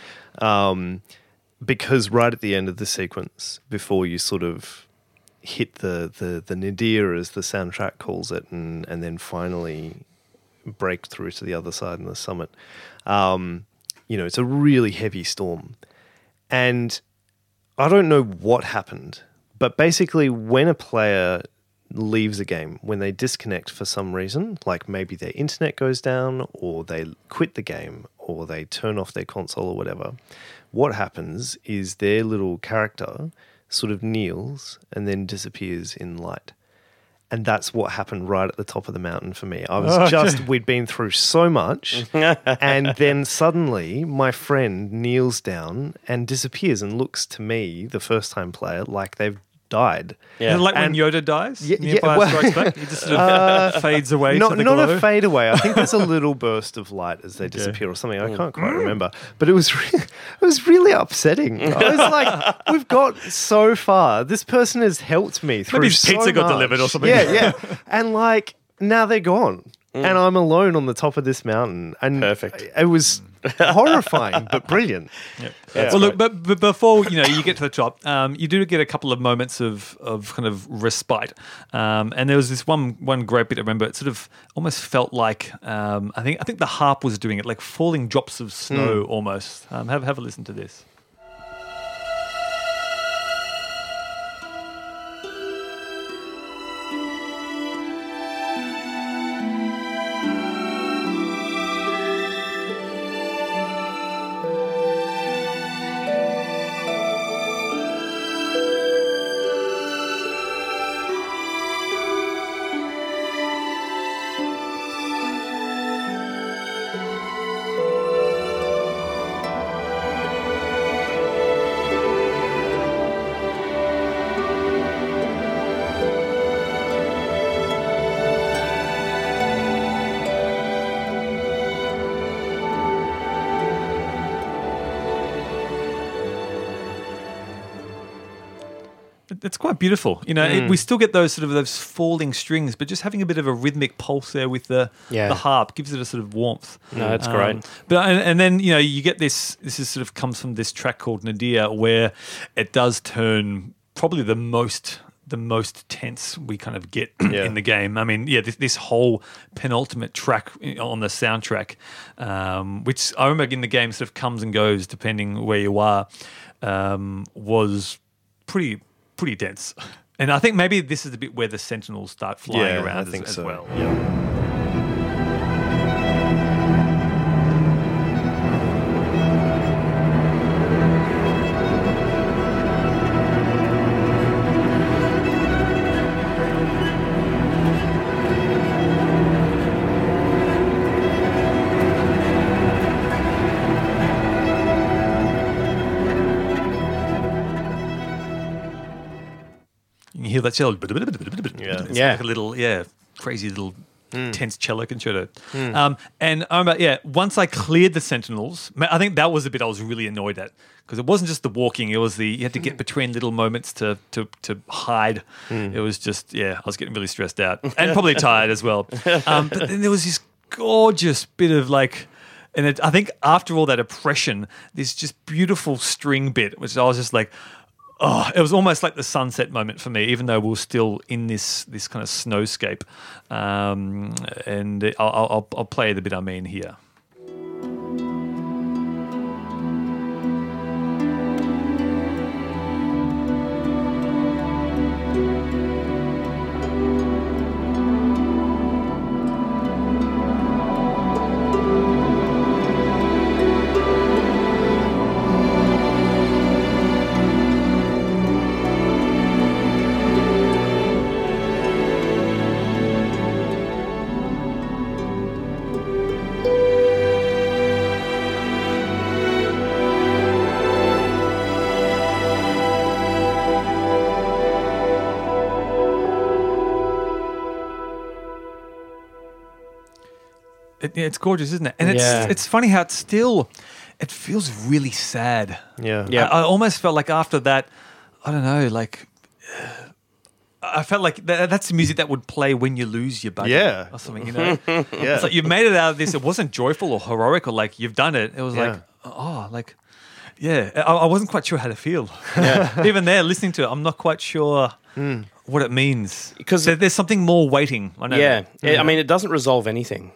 Speaker 3: Um, because right at the end of the sequence, before you sort of hit the, the, the nadir, as the soundtrack calls it, and, and then finally break through to the other side and the summit, um, you know, it's a really heavy storm. And I don't know what happened, but basically, when a player leaves a game, when they disconnect for some reason, like maybe their internet goes down, or they quit the game, or they turn off their console, or whatever, what happens is their little character sort of kneels and then disappears in light. And that's what happened right at the top of the mountain for me. I was (laughs) just, we'd been through so much. (laughs) and then suddenly my friend kneels down and disappears and looks to me, the first time player, like they've died.
Speaker 1: Yeah.
Speaker 2: Is it like
Speaker 3: And-
Speaker 2: when Yoda dies?
Speaker 3: Yeah,
Speaker 2: in
Speaker 3: yeah,
Speaker 2: Empire
Speaker 3: well-
Speaker 2: Strikes Back? (laughs) He just sort of uh, fades away
Speaker 3: Not,
Speaker 2: to the
Speaker 3: not
Speaker 2: glow.
Speaker 3: a fade away. I think there's a (laughs) little burst of light as they disappear or something. I mm. can't quite mm. remember. But it was re- (laughs) it was really upsetting. I was like, we've got so far. This person has helped me through
Speaker 2: his
Speaker 3: so
Speaker 2: pizza got delivered or something.
Speaker 3: Yeah, yeah. And like now they're gone. Mm. And I'm alone on the top of this mountain. And
Speaker 1: Perfect.
Speaker 3: It was (laughs) horrifying, but brilliant.
Speaker 2: well, look, but, but before you know you get to the top, um, you do get a couple of moments of, of kind of respite. Um, and there was this one one great bit. I remember it sort of almost felt like um, I think I think the harp was doing it, like falling drops of snow almost. Um, have have a listen to this. Quite beautiful, you know. It, we still get those sort of those falling strings, but just having a bit of a rhythmic pulse there with the
Speaker 1: Yeah.
Speaker 2: the harp gives it a sort of warmth.
Speaker 1: No, it's great.
Speaker 2: But and, and then you know you get this. This is sort of comes from this track called Nadir, where it does turn probably the most the most tense we kind of get (clears throat)
Speaker 3: Yeah.
Speaker 2: in the game. I mean, yeah, this, this whole penultimate track on the soundtrack, um, which I remember in the game sort of comes and goes depending where you are, um, was pretty pretty dense. And I think maybe this is the bit where the Sentinels start flying
Speaker 3: yeah,
Speaker 2: around as,
Speaker 3: think
Speaker 2: as well.
Speaker 3: Yeah.
Speaker 2: That shell.
Speaker 3: Yeah.
Speaker 2: It's
Speaker 1: Yeah.
Speaker 2: like a little, yeah, crazy little tense cello concerto. Um, and I remember, yeah, once I cleared the Sentinels, I think that was the bit I was really annoyed at because it wasn't just the walking; it was the you had to get between little moments to to to hide. It was just yeah, I was getting really stressed out (laughs) and probably tired as well. Um, but then there was this gorgeous bit of like. And it, I think after all that oppression, this just beautiful string bit, which I was just like, oh, it was almost like the sunset moment for me, even though we are still in this this kind of snowscape. Um, and I'll, I'll, I'll play the bit I mean here. Yeah, it's gorgeous, isn't it? And it's
Speaker 1: Yeah.
Speaker 2: it's funny how it's still, it feels really sad.
Speaker 3: Yeah.
Speaker 1: Yeah.
Speaker 2: I, I almost felt like after that, I don't know, like. I felt like that, that's the music that would play when you lose your buddy
Speaker 3: Yeah.
Speaker 2: or something, you know? (laughs)
Speaker 3: Yeah.
Speaker 2: It's like you made it out of this. It wasn't joyful or heroic or like you've done it. It was like, oh, like, yeah. I, I wasn't quite sure how to feel. (laughs) Even there, listening to it, I'm not quite sure
Speaker 3: Hmm.
Speaker 2: what it means.
Speaker 1: 'Cause-
Speaker 2: there, there's something more waiting. I know
Speaker 1: Yeah,
Speaker 2: that.
Speaker 1: It- I mean, it doesn't resolve anything.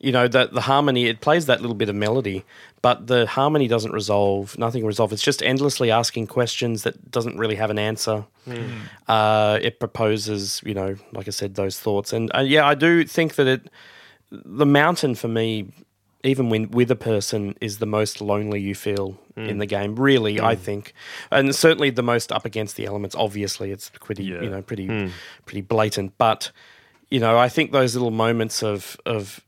Speaker 1: You know, the the harmony it plays that little bit of melody, but the harmony doesn't resolve. Nothing resolves It's just endlessly asking questions that doesn't really have an answer. Uh, it proposes, you know, like I said, those thoughts, and uh, yeah, I do think that it. The mountain for me, even when with a person, is the most lonely you feel in the game. Really, I think, and certainly the most up against the elements. Obviously, it's pretty,
Speaker 2: Yeah.
Speaker 1: you know, pretty, pretty blatant. But you know, I think those little moments of of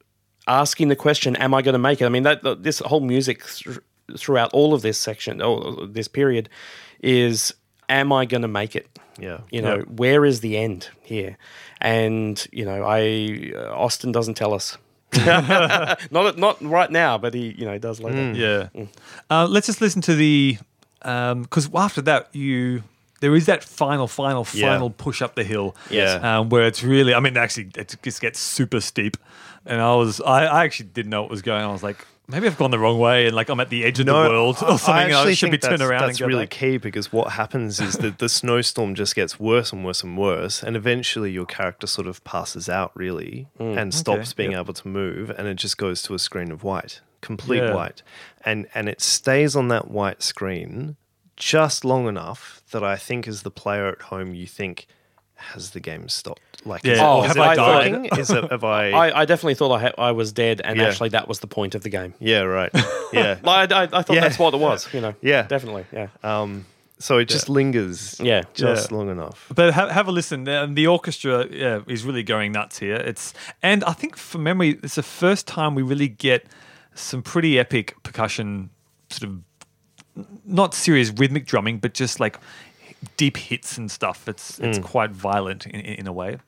Speaker 1: asking the question, "Am I going to make it?" I mean, that this whole music th- throughout all of this section, or this period, is, "Am I going to make it?"
Speaker 3: Yeah.
Speaker 1: You know, where is the end here? And you know, I uh, Austin doesn't tell us. (laughs) (laughs) not not right now, but he you know does later.
Speaker 2: Yeah. Uh, let's just listen to the because after that you there is that final, final,
Speaker 3: Yeah.
Speaker 2: final push up the hill.
Speaker 3: Yeah.
Speaker 2: Um, where it's really, I mean, actually, it just gets super steep, and I was, I, I actually didn't know what was going on. I was like, maybe I've gone the wrong way, and like I'm at the edge of the world or something.
Speaker 3: I
Speaker 2: I should be turned around
Speaker 3: That's really
Speaker 2: back.
Speaker 3: key because what happens is that the (laughs) snowstorm just gets worse and worse and worse, and eventually your character sort of passes out really mm, and stops being
Speaker 2: yep.
Speaker 3: able to move, and it just goes to a screen of white, complete
Speaker 2: Yeah.
Speaker 3: white, and and it stays on that white screen just long enough that I think as the player at home you think. Has the game stopped? Like, is,
Speaker 2: Yeah.
Speaker 1: Oh,
Speaker 3: is
Speaker 1: have
Speaker 3: it
Speaker 1: I died?
Speaker 3: working? Is it? Have (laughs) I?
Speaker 1: I, I definitely thought I, ha- I was dead, and
Speaker 3: Yeah.
Speaker 1: actually that was the point of the game.
Speaker 3: yeah, right. (laughs) Yeah.
Speaker 1: Like, I, I, I thought
Speaker 3: Yeah.
Speaker 1: that's what it was. You know.
Speaker 3: Yeah.
Speaker 1: Definitely. Yeah.
Speaker 3: Um, so it just lingers.
Speaker 1: Yeah.
Speaker 3: Just
Speaker 2: Yeah.
Speaker 3: long enough.
Speaker 2: But have, have a listen. Um, the orchestra yeah, is really going nuts here. It's and I think from memory, it's the first time we really get some pretty epic percussion, sort of not serious rhythmic drumming, but just like deep hits and stuff. It's it's mm. quite violent in, in, in a way.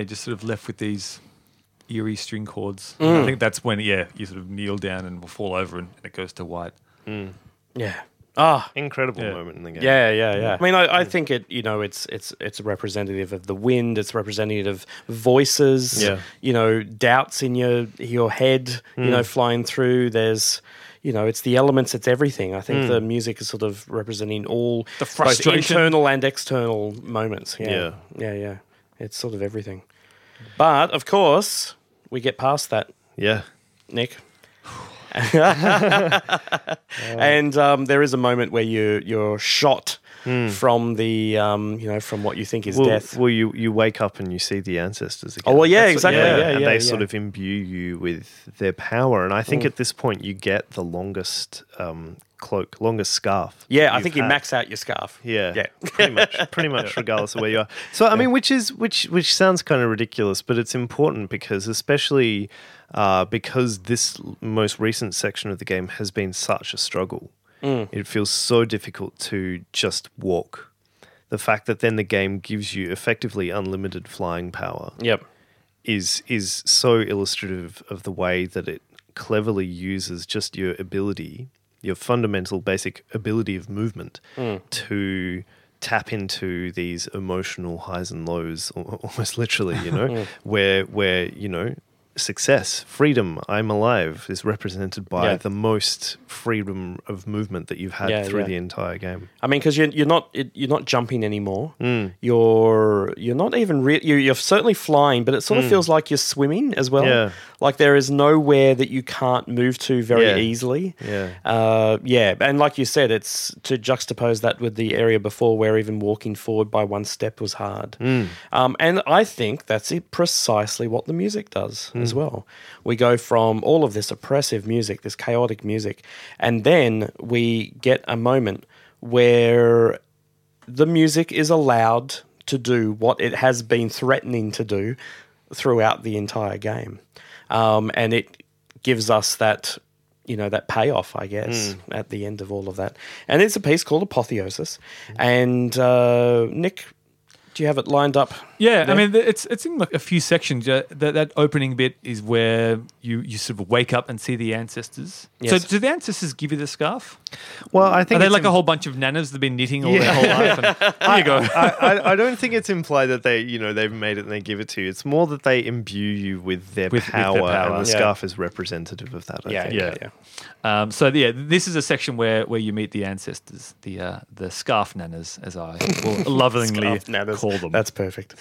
Speaker 2: Yeah, just sort of left with these eerie string chords. I think that's when yeah, you sort of kneel down and will fall over and, and it goes to white.
Speaker 1: Yeah. Ah,
Speaker 3: Incredible
Speaker 2: Yeah.
Speaker 3: moment in the game.
Speaker 1: Yeah, yeah, yeah. I mean, I, I think it. You know, it's it's it's a representative of the wind. It's representative of voices.
Speaker 3: Yeah.
Speaker 1: You know, doubts in your your head. You
Speaker 3: Hmm.
Speaker 1: know, flying through. There's. You know, it's the elements. It's everything. I think the music is sort of representing all
Speaker 2: The
Speaker 1: both
Speaker 2: frustration.
Speaker 1: internal and external moments. Yeah.
Speaker 3: Yeah.
Speaker 1: yeah, yeah. It's sort of everything. But of course, we get past that
Speaker 3: Yeah.
Speaker 1: Nick. (laughs) and um, there is a moment where you you're shot from the um, you know from what you think is
Speaker 3: Hmm. Well,
Speaker 1: death.
Speaker 3: well, you you wake up and you see the ancestors again.
Speaker 1: Oh, well, yeah,
Speaker 3: what-
Speaker 1: exactly. Yeah,
Speaker 3: and
Speaker 1: yeah,
Speaker 3: they
Speaker 1: yeah.
Speaker 3: sort of imbue you with their power. And I think
Speaker 1: Mm.
Speaker 3: at this point you get the longest um, cloak, longest scarf.
Speaker 1: yeah, I think you max out your scarf.
Speaker 3: Yeah,
Speaker 1: Yeah.
Speaker 3: pretty much, (laughs) pretty much, regardless of where you are. So, I mean, which is which, which sounds kind of ridiculous, but it's important because, especially uh, because this most recent section of the game has been such a struggle.
Speaker 1: Mm.
Speaker 3: It feels so difficult to just walk. The fact that then the game gives you effectively unlimited flying power
Speaker 1: Yep.
Speaker 3: is is so illustrative of the way that it cleverly uses just your ability, your fundamental basic ability of movement to tap into these emotional highs and lows almost literally, you know, (laughs) where where, you know, success, freedom, I'm alive is represented by
Speaker 1: Yeah.
Speaker 3: the most freedom of movement that you've had
Speaker 1: Yeah,
Speaker 3: through
Speaker 1: yeah.
Speaker 3: the entire game.
Speaker 1: I mean, because you're you're not you're not jumping anymore.
Speaker 3: Mm.
Speaker 1: You're you're not even re- you you're certainly flying, but it sort of feels like you're swimming as well.
Speaker 3: Mm.
Speaker 1: Like there is nowhere that you can't move to very
Speaker 3: Yeah.
Speaker 1: easily.
Speaker 3: Yeah.
Speaker 1: Uh, yeah, and like you said, it's to juxtapose that with the area before, where even walking forward by one step was hard. Um, and I think that's it, precisely what the music does as well. We go from all of this oppressive music, this chaotic music, and then we get a moment where the music is allowed to do what it has been threatening to do throughout the entire game. Um, and it gives us that, you know, that payoff, I guess, at the end of all of that. And it's a piece called Apotheosis. And uh, Nick, do you have it lined up?
Speaker 2: Yeah, I mean, it's it's in like a few sections. Uh, that that opening bit is where you you sort of wake up and see the ancestors.
Speaker 1: Yes.
Speaker 2: So, do the ancestors give you the scarf?
Speaker 3: Well, I think
Speaker 2: Are they like
Speaker 3: im-
Speaker 2: a whole bunch of nanas that've been knitting all their whole life? And, (laughs) (laughs) there you go.
Speaker 3: I, I, I don't think it's implied that they, you know, they've made it and they give it to you. It's more that they imbue you with their,
Speaker 2: With- with their
Speaker 3: power,
Speaker 2: power.
Speaker 3: and the
Speaker 1: Yeah.
Speaker 3: scarf is representative of that. I
Speaker 1: Yeah,
Speaker 3: think.
Speaker 1: yeah,
Speaker 2: Yeah.
Speaker 1: yeah.
Speaker 2: Um, so yeah, this is a section where where you meet the ancestors, the uh, the scarf nanas, as I will (laughs) lovingly call them.
Speaker 1: That's perfect.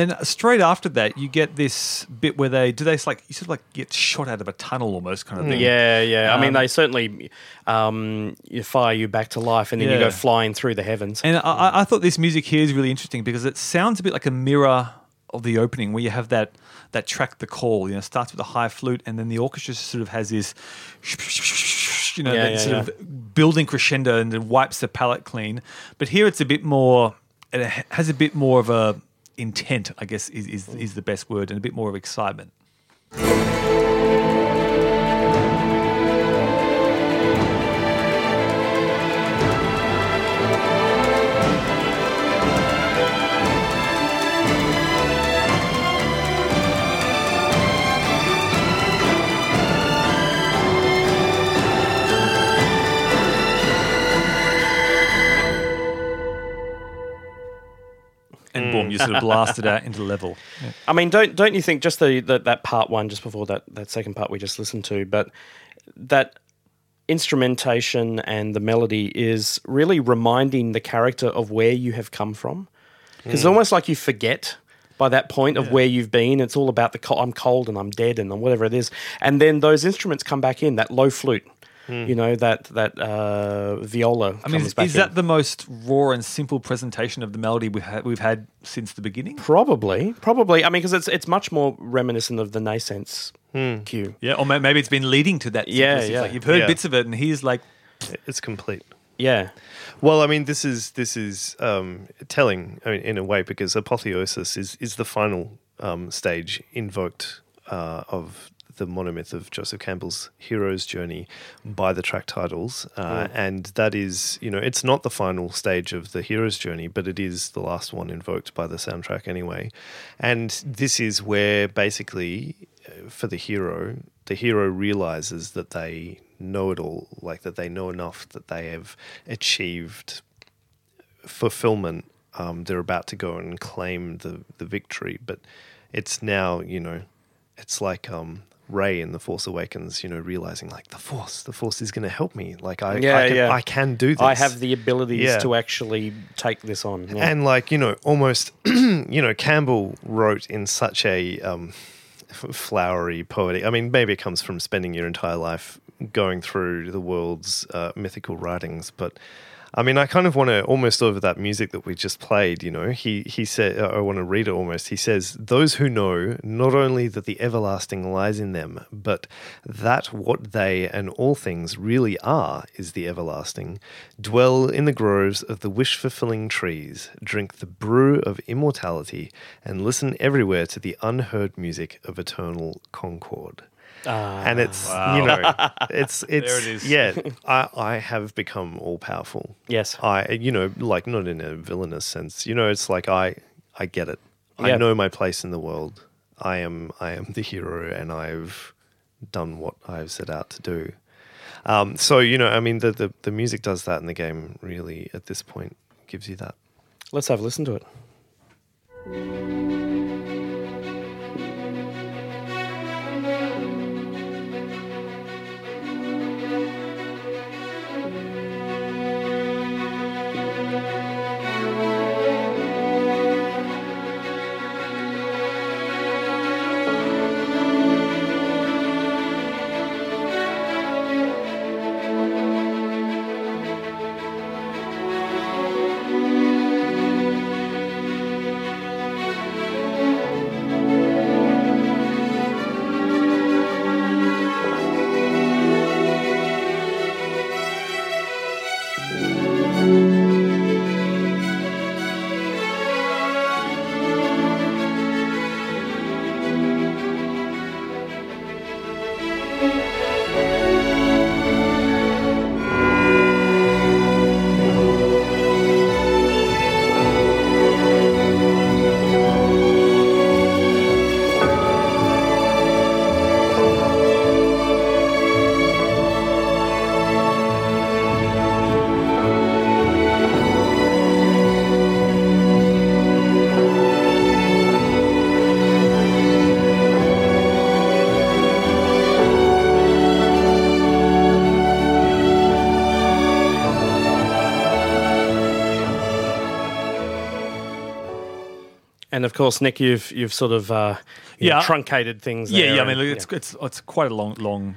Speaker 2: Then straight after that, you get this bit where they do they like you sort of like get shot out of a tunnel almost kind of thing.
Speaker 1: Yeah, yeah. I mean,
Speaker 2: Um,
Speaker 1: they certainly um, you fire you back to life, and then you go flying through the heavens.
Speaker 2: And I, I- I thought this music here is really interesting because it sounds a bit like a mirror of the opening, where you have that that track, the call. You know, starts with a high flute, and then the orchestra sort of has this, you know,
Speaker 1: Yeah, yeah,
Speaker 2: sort
Speaker 1: yeah.
Speaker 2: of building crescendo, and then wipes the palette clean. But here it's a bit more. It has a bit more of a intent, I guess, is is, is the best word, and a bit more of excitement. And mm. boom, you sort of blast it out into the level. (laughs)
Speaker 1: I mean, don't don't you think just the, the that part one, just before that that second part we just listened to, but that instrumentation and the melody is really reminding the character of where you have come from. Because it's mm. almost like you forget by that point of where you've been. It's all about the co- I'm cold and I'm dead and whatever it is. And then those instruments come back in that low flute. You know that that uh, viola
Speaker 2: I mean,
Speaker 1: comes
Speaker 2: is,
Speaker 1: back
Speaker 2: is
Speaker 1: in.
Speaker 2: that the most raw and simple presentation of the melody we ha- we've had since the beginning?
Speaker 1: Probably, probably. I mean, because it's it's much more reminiscent of the nascence
Speaker 3: Hmm.
Speaker 1: cue.
Speaker 2: Yeah, or maybe it's been leading to that.
Speaker 1: Yeah, yeah.
Speaker 2: Like you've heard
Speaker 3: Yeah.
Speaker 2: bits of it, and he's like,
Speaker 3: It's complete.
Speaker 1: Yeah,
Speaker 3: Well, I mean, this is this is um, telling I mean, in a way because apotheosis is is the final um, stage invoked uh, of the monomyth of Joseph Campbell's hero's journey by the track titles, uh, and that is you know it's not the final stage of the hero's journey, but it is the last one invoked by the soundtrack anyway, and this is where basically uh, for the hero, the hero realizes that they know it all, like that they know enough that they have achieved fulfillment. Um, they're about to go and claim the, the victory, but it's now, you know, it's like um, Rey in The Force Awakens, you know, realizing like the Force, the Force is going to help me. Like I,
Speaker 1: Yeah,
Speaker 3: I, can,
Speaker 1: yeah.
Speaker 3: I can do this.
Speaker 1: I have the abilities
Speaker 3: Yeah.
Speaker 1: to actually take this on. Yeah.
Speaker 3: And like you know, almost (clears throat) you know, Campbell wrote in such a um, (laughs) flowery, poetic. I mean, maybe it comes from spending your entire life going through the world's uh, mythical writings, but. I mean, I kind of want to almost over that music that we just played. You know, he he said, uh, I want to read it almost. He says, "Those who know not only that the everlasting lies in them, but that what they and all things really are is the everlasting, dwell in the groves of the wish fulfilling trees, drink the brew of immortality, and listen everywhere to the unheard music of eternal concord."
Speaker 1: Ah,
Speaker 3: and it's you know it's (laughs) it's
Speaker 2: it is.
Speaker 3: yeah (laughs) I, I have become all powerful.
Speaker 1: Yes.
Speaker 3: i you know like not in a villainous sense. You know it's like i i get it. I know my place in the world. I am i am the hero and i've done what i've set out to do. Um, so you know i mean the, the the music does that in the game really at this point gives you that.
Speaker 1: Let's have a listen to it. And of course, Nick, you've you've sort of uh, you know, truncated things.
Speaker 2: yeah, yeah. I mean,
Speaker 1: and-
Speaker 2: look, it's it's it's quite a long, long,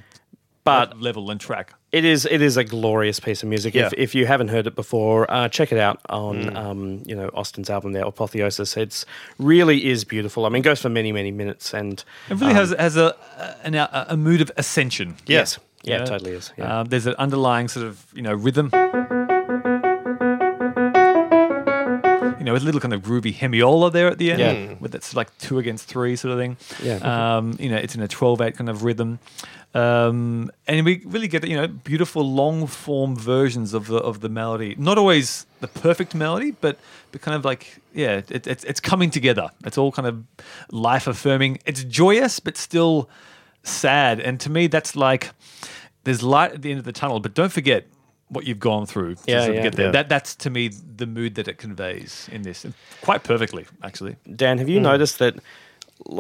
Speaker 1: But-
Speaker 2: level and track.
Speaker 1: It is it is a glorious piece of music. If,
Speaker 3: Yeah.
Speaker 1: if you haven't heard it before, uh, check it out on
Speaker 2: Mm.
Speaker 1: um, you know Austin's album there, Apotheosis. It's really is beautiful. I mean, it goes for many many minutes, and
Speaker 2: It really
Speaker 1: um,
Speaker 2: has has a, an, a a mood of ascension.
Speaker 3: Yes.
Speaker 1: yeah,
Speaker 2: Yeah.
Speaker 1: it totally is. Yeah.
Speaker 2: Um, there's an underlying sort of you know rhythm. Know, with a little kind of groovy hemiola there at the end,
Speaker 1: Yeah.
Speaker 2: with that's like two against three sort of thing.
Speaker 1: Yeah.
Speaker 2: Um, you know, it's in a 12-8 kind of rhythm, um, and we really get you know beautiful long form versions of the of the melody. Not always the perfect melody, but but kind of like yeah, it, it's it's coming together. It's all kind of life affirming. It's joyous, but still sad. And to me, that's like there's light at the end of the tunnel, but don't forget what you've gone through to
Speaker 1: Yeah,
Speaker 2: sort of
Speaker 1: yeah.
Speaker 2: get there.
Speaker 3: Yeah.
Speaker 2: That that's to me the mood that it conveys in this, and quite perfectly actually.
Speaker 1: Dan, have you
Speaker 2: Mm.
Speaker 1: noticed that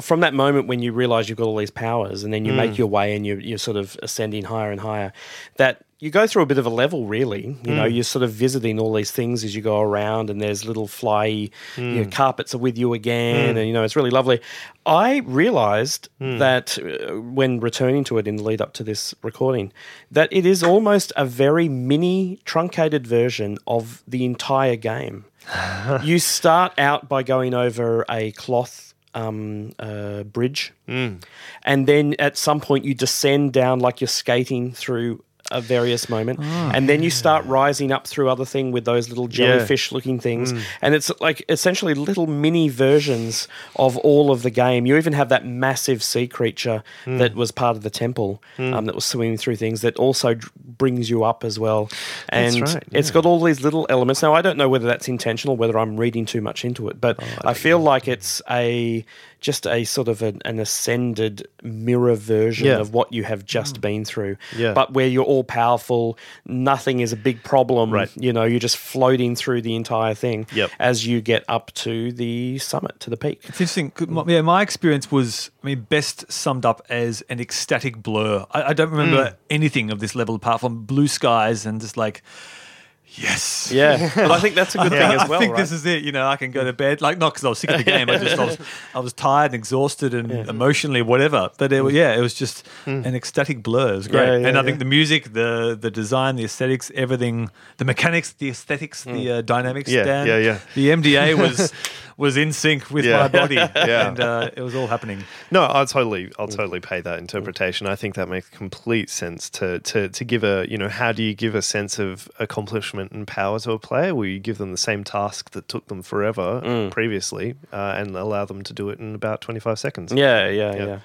Speaker 1: from that moment when you realize you've got all these powers and then you
Speaker 2: Mm.
Speaker 1: make your way and you're, you're sort of ascending higher and higher, that you go through a bit of a level, really. You know, you're sort of visiting all these things as you go around, and there's little fly you know, carpets are with you again, and you know, it's really lovely. I realized that uh, when returning to it in the lead up to this recording, that it is almost a very mini, truncated version of the entire game. (laughs) you start out by going over a cloth um, uh, bridge, and then at some point you descend down like you're skating through a various moment, and then you start rising up through other thing with those little jellyfish-looking things, and it's like essentially little mini versions of all of the game. You even have that massive sea creature that was part of the temple um, that was swimming through things that also d- brings you up as well, and
Speaker 3: right,
Speaker 1: it's
Speaker 3: yeah.
Speaker 1: got all these little elements. Now I don't know whether that's intentional, whether I'm reading too much into it, but I feel like it's a just a sort of an, an ascended mirror version
Speaker 3: Yeah.
Speaker 1: of what you have just mm. been through.
Speaker 3: Yeah.
Speaker 1: But where you're all powerful, nothing is a big problem.
Speaker 3: Right.
Speaker 1: You know, you're just floating through the entire thing
Speaker 3: Yep.
Speaker 1: as you get up to the summit, to the peak.
Speaker 2: It's interesting. 'cause my- Yeah, my experience was, I mean, best summed up as an ecstatic blur. I, I don't remember mm. anything of this level apart from blue skies and just like, yes.
Speaker 1: Yeah. (laughs) but I think that's a good thing as well,
Speaker 2: I think
Speaker 1: right?
Speaker 2: this is it. You know, I can go to bed. Like, not because I was sick of the game. I just I was, I was tired and exhausted and emotionally whatever. But it, was- yeah, it was just mm. an ecstatic blur. It was great.
Speaker 1: Yeah, yeah,
Speaker 2: and I
Speaker 1: yeah.
Speaker 2: think the music, the the design, the aesthetics, everything, the mechanics, the aesthetics, the mm. uh, dynamics.
Speaker 3: Yeah,
Speaker 2: Dan,
Speaker 3: yeah, yeah.
Speaker 2: The MDA was (laughs) was in sync with
Speaker 3: Yeah.
Speaker 2: my body, (laughs)
Speaker 3: Yeah.
Speaker 2: and uh, it was all happening.
Speaker 3: No, I'll totally, I'll totally pay that interpretation. I think that makes complete sense to to to give a, you know, how do you give a sense of accomplishment and power to a player? Where you give them the same task that took them forever previously, uh, and allow them to do it in about twenty five seconds.
Speaker 1: Yeah, yeah,
Speaker 3: Yeah.
Speaker 1: yeah.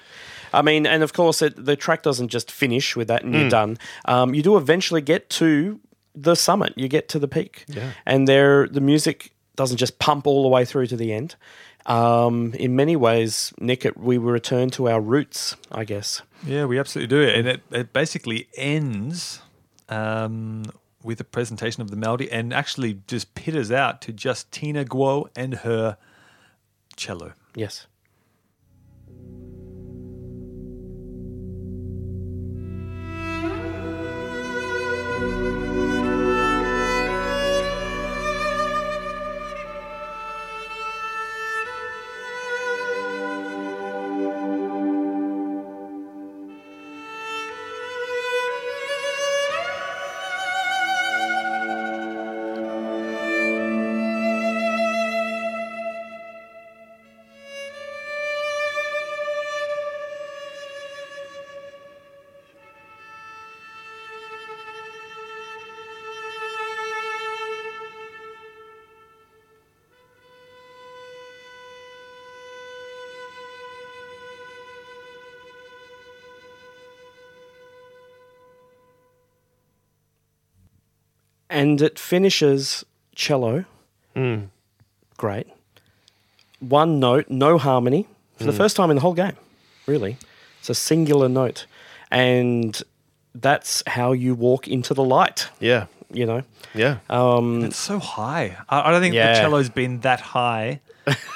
Speaker 1: I mean, and of course, it, the track doesn't just finish with that and you're done. Um, you do eventually get to the summit. You get to the peak,
Speaker 3: Yeah.
Speaker 1: and there the music doesn't just pump all the way through to the end. Um, in many ways, Nick, it, we return to our roots, I guess.
Speaker 2: Yeah, we absolutely do. And it, it basically ends um, with a presentation of the melody and actually just pitters out to just Tina Guo and her cello.
Speaker 1: Yes. And it finishes cello. Great. One note, no harmony for the first time in the whole game, really. It's a singular note. And that's how you walk into the light,
Speaker 3: Yeah,
Speaker 1: you know?
Speaker 3: yeah.
Speaker 1: Um,
Speaker 2: It's so high. I, I don't think
Speaker 1: Yeah.
Speaker 2: the cello's been that high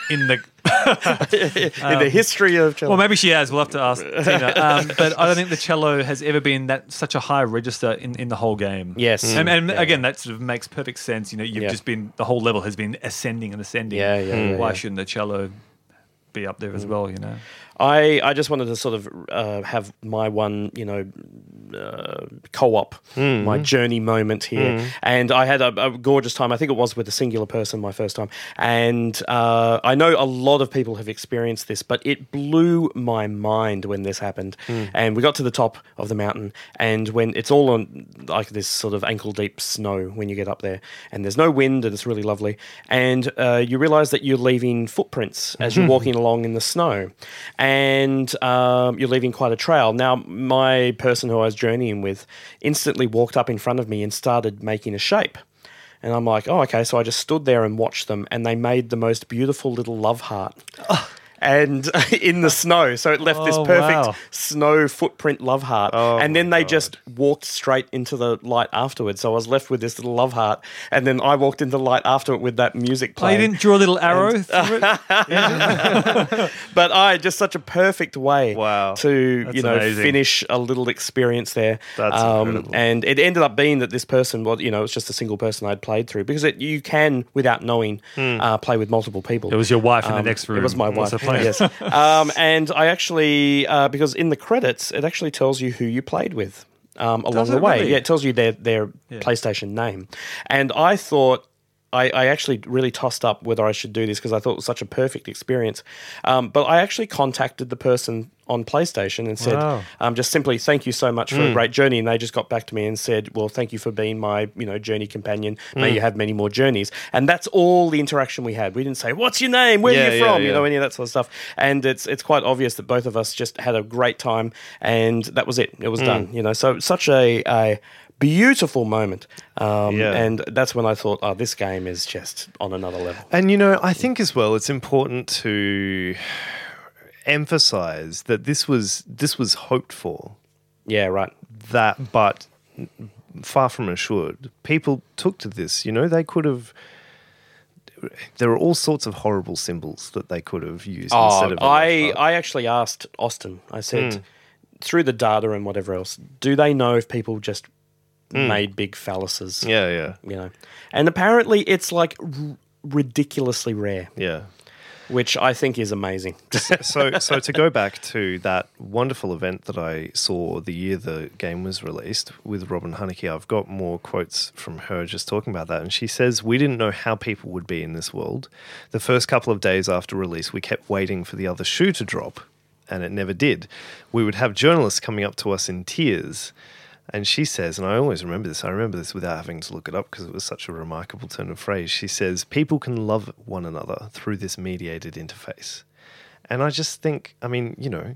Speaker 2: in the.
Speaker 1: In the um, history of cello.
Speaker 2: Well, maybe she has. We'll have to ask Tina. Um, but I don't think the cello has ever been that such a high register in, in the whole game.
Speaker 1: Yes.
Speaker 2: and, and
Speaker 1: Yeah.
Speaker 2: again, that sort of makes perfect sense. You know, you've
Speaker 1: Yeah.
Speaker 2: just been the whole level has been ascending and ascending.
Speaker 1: Yeah, yeah, yeah,
Speaker 2: Why
Speaker 1: yeah.
Speaker 2: shouldn't the cello be up there as mm. well? You know.
Speaker 1: I, I just wanted to sort of uh, have my one, you know, uh, co-op, my journey moment here, and I had a, a gorgeous time. I think it was with a singular person my first time, and uh, I know a lot of people have experienced this, but it blew my mind when this happened. And we got to the top of the mountain, and when it's all on like this sort of ankle deep snow when you get up there, and there's no wind, and it's really lovely, and uh, you realise that you're leaving footprints as you're walking along in the snow, and um, you're leaving quite a trail. Now, my person who I was journeying with instantly walked up in front of me and started making a shape. And I'm like, oh, okay. So I just stood there and watched them, and they made the most beautiful little love heart. And (laughs) in the snow. So it left this
Speaker 2: Oh,
Speaker 1: perfect
Speaker 2: wow.
Speaker 1: snow footprint love heart.
Speaker 3: Oh
Speaker 1: and then they
Speaker 3: God.
Speaker 1: just walked straight into the light afterwards. So I was left with this little love heart. And then I walked into the light after it with that music
Speaker 2: Oh,
Speaker 1: playing.
Speaker 2: you didn't draw a little arrow through it? (laughs) (laughs)
Speaker 1: but I just such a perfect way
Speaker 3: Wow.
Speaker 1: to
Speaker 2: That's
Speaker 1: you know
Speaker 2: amazing.
Speaker 1: finish a little experience there.
Speaker 3: That's
Speaker 1: um,
Speaker 3: incredible.
Speaker 1: and it ended up being that this person, well, you know, it was just a single person I'd played through because it, you can, without knowing, uh, play with multiple people.
Speaker 2: It was your wife in the
Speaker 1: Um,
Speaker 2: next room.
Speaker 1: It was my wife. (laughs) Yes. um, and I actually, uh, because in the credits, it actually tells you who you played with um, along the way.
Speaker 2: really?
Speaker 1: Yeah, it tells you their their
Speaker 2: Yeah.
Speaker 1: PlayStation name. And I thought. I, I actually really tossed up whether I should do this because I thought it was such a perfect experience. Um, but I actually contacted the person on PlayStation and said,
Speaker 2: Wow.
Speaker 1: um, just simply, thank you so much for a great journey. And they just got back to me and said, well, thank you for being my, you know, journey companion. May you have many more journeys. And that's all the interaction we had. We didn't say, what's your name? Where
Speaker 3: Yeah,
Speaker 1: are you
Speaker 3: yeah,
Speaker 1: from? You know, any of that sort of stuff. And it's it's quite obvious that both of us just had a great time, and that was it. It was done. You know, so such a a beautiful moment. Um,
Speaker 3: Yeah.
Speaker 1: And that's when I thought, oh, this game is just on another level.
Speaker 3: And you know, I think as well, it's important to emphasize that this was this was hoped for.
Speaker 1: Yeah, right.
Speaker 3: That, but far from assured. People took to this. You know, they could have. There are all sorts of horrible symbols that they could have used instead
Speaker 1: Oh,
Speaker 3: of. a
Speaker 1: I. I actually asked Austin, I said, through the data and whatever else, do they know if people just Mm. made big phalluses?
Speaker 3: yeah, yeah,
Speaker 1: You know? And apparently it's like r- ridiculously rare,
Speaker 3: yeah.
Speaker 1: which I think is amazing. (laughs)
Speaker 3: so so to go back to that wonderful event that I saw the year the game was released with Robin Hunicke, I've got more quotes from her just talking about that. And she says, We didn't know how people would be in this world. The first couple of days after release, we kept waiting for the other shoe to drop, and it never did. We would have journalists coming up to us in tears. And she says, and I always remember this, I remember this without having to look it up because it was such a remarkable turn of phrase. She says, People can love one another through this mediated interface. And I just think, I mean, you know,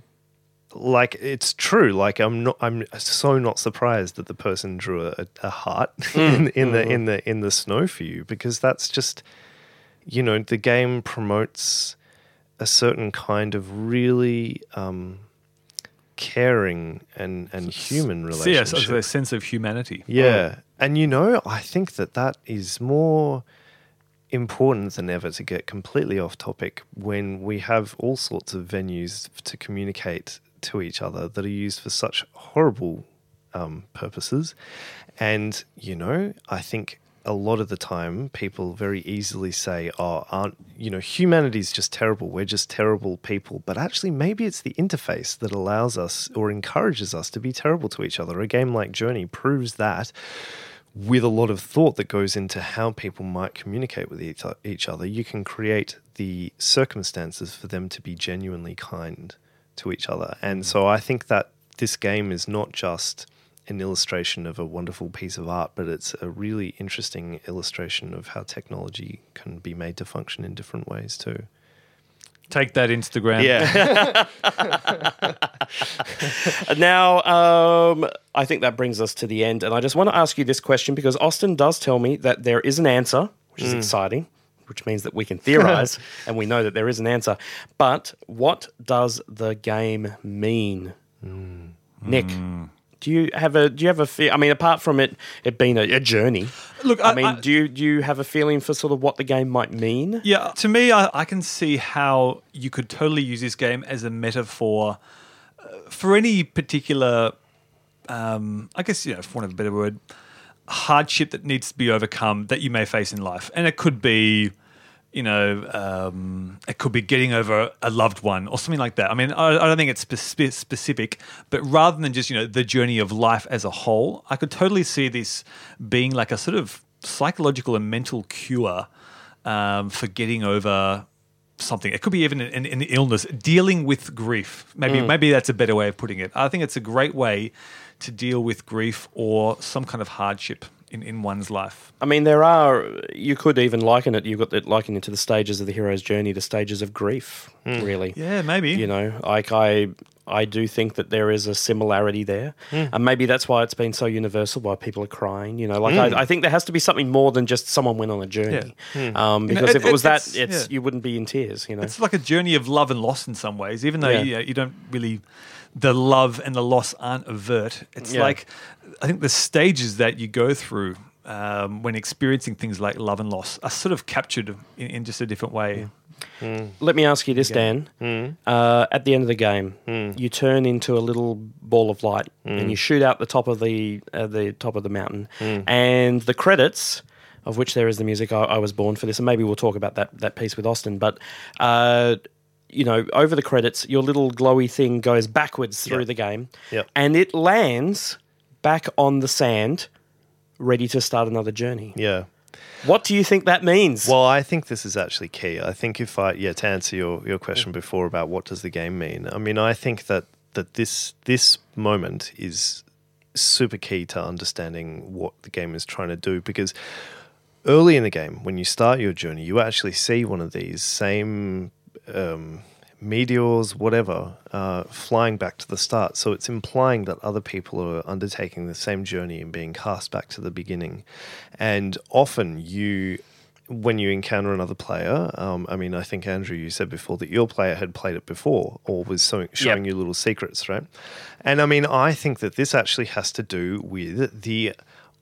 Speaker 3: like it's true. Like I'm not, I'm so not surprised that the person drew a, a heart (laughs) in, in the in the in the snow for you because that's just, you know, the game promotes a certain kind of really um, caring and and human
Speaker 2: So, yes,
Speaker 3: relationship.
Speaker 2: a sense of humanity.
Speaker 3: Yeah. And you know, I think that that is more important than ever to get completely off topic when we have all sorts of venues to communicate to each other that are used for such horrible um, purposes. And, you know, I think a lot of the time people very easily say, oh, aren't, you know, humanity's just terrible. We're just terrible people. But actually, maybe it's the interface that allows us or encourages us to be terrible to each other. A game like Journey proves that with a lot of thought that goes into how people might communicate with each each other, you can create the circumstances for them to be genuinely kind to each other. And mm. so I think that this game is not just an illustration of a wonderful piece of art, but it's a really interesting illustration of how technology can be made to function in different ways too.
Speaker 2: Take that, Instagram.
Speaker 3: Yeah. (laughs)
Speaker 1: now, um, I think that brings us to the end. And I just want to ask you this question because Austin does tell me that there is an answer, which is mm. exciting, which means that we can theorize (laughs) and we know that there is an answer. But what does the game mean? Mm. Nick. Mm. Do you have a do you have a I mean apart from it it being a, a journey
Speaker 2: Look,
Speaker 1: I,
Speaker 2: I-
Speaker 1: mean
Speaker 2: I-
Speaker 1: do you do you have a feeling for sort of what the game might mean
Speaker 2: Yeah, to me, I, I can see how you could totally use this game as a metaphor uh, for any particular, um, I guess, you know, for want of a better word, hardship that needs to be overcome that you may face in life. And it could be, you know, um, it could be getting over a loved one or something like that. I mean, I, I don't think it's spe- specific, but rather than just, you know, the journey of life as a whole, I could totally see this being like a sort of psychological and mental cure um, for getting over something. It could be even an, an illness, dealing with grief. Maybe maybe that's a better way of putting it. I think it's a great way to deal with grief or some kind of hardship in, in one's life.
Speaker 1: I mean there are you could even liken it you've got it likening to the stages of the hero's journey the stages of grief really
Speaker 2: Yeah, maybe.
Speaker 1: you know like I I do think that there is a similarity there,
Speaker 3: Hmm.
Speaker 1: and maybe that's why it's been so universal. Why people are crying, you know, like I, I think there has to be something more than just someone went on a journey.
Speaker 3: Hmm.
Speaker 1: Um, because
Speaker 2: it-
Speaker 1: if it was
Speaker 2: it-
Speaker 1: that,
Speaker 2: it's-
Speaker 1: it's
Speaker 2: yeah.
Speaker 1: you wouldn't be in tears, you know.
Speaker 2: It's like a journey of love and loss in some ways, even though
Speaker 1: Yeah.
Speaker 2: you, you don't really, the love and the loss aren't overt. It's
Speaker 1: Yeah.
Speaker 2: like, I think the stages that you go through um, when experiencing things like love and loss are sort of captured in, in just a different way.
Speaker 1: Let me ask you this, Dan.
Speaker 3: Hmm.
Speaker 1: Uh, at the end of the game, you turn into a little ball of light
Speaker 3: Hmm.
Speaker 1: and you shoot out the top of the uh, the top of the mountain, and the credits. Of which there is the music. I, I was born for this, and maybe we'll talk about that that piece with Austin. But uh, you know, over the credits, your little glowy thing goes backwards through
Speaker 3: Yep.
Speaker 1: the game,
Speaker 3: Yep.
Speaker 1: and it lands back on the sand, ready to start another journey.
Speaker 3: Yeah.
Speaker 1: What do you think that means?
Speaker 3: Well, I think this is actually key. I think if I yeah to answer your, your question mm. before about what does the game mean, I mean I think that that this this moment is super key to understanding what the game is trying to do because early in the game when you start your journey you actually see one of these same um, meteors whatever uh, flying back to the start. So it's implying that other people are undertaking the same journey and being cast back to the beginning. And often you when you encounter another player, um, I mean, I think Andrew, you said before that your player had played it before or was so, showing you little secrets, right? And I mean, I think that this actually has to do with the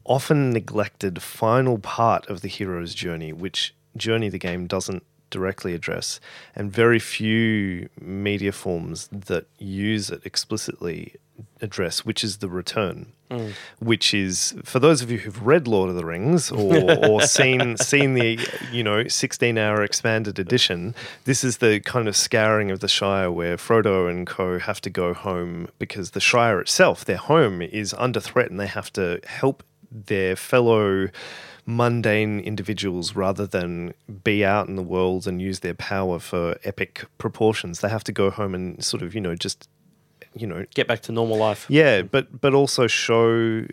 Speaker 3: often neglected final part of the hero's journey, which journey the game doesn't directly address, and very few media forms that use it explicitly address, which is the return. Mm. Which is for those of you who've read Lord of the Rings or, (laughs) or seen seen the you know sixteen hour expanded edition, this is the kind of scouring of the Shire where Frodo and Co have to go home because the Shire itself, their home, is under threat and they have to help their fellow mundane individuals rather than be out in the world and use their power for epic proportions. They have to go home and sort of, you know, just, you know,
Speaker 1: Get back to normal life.
Speaker 3: yeah, but but also show,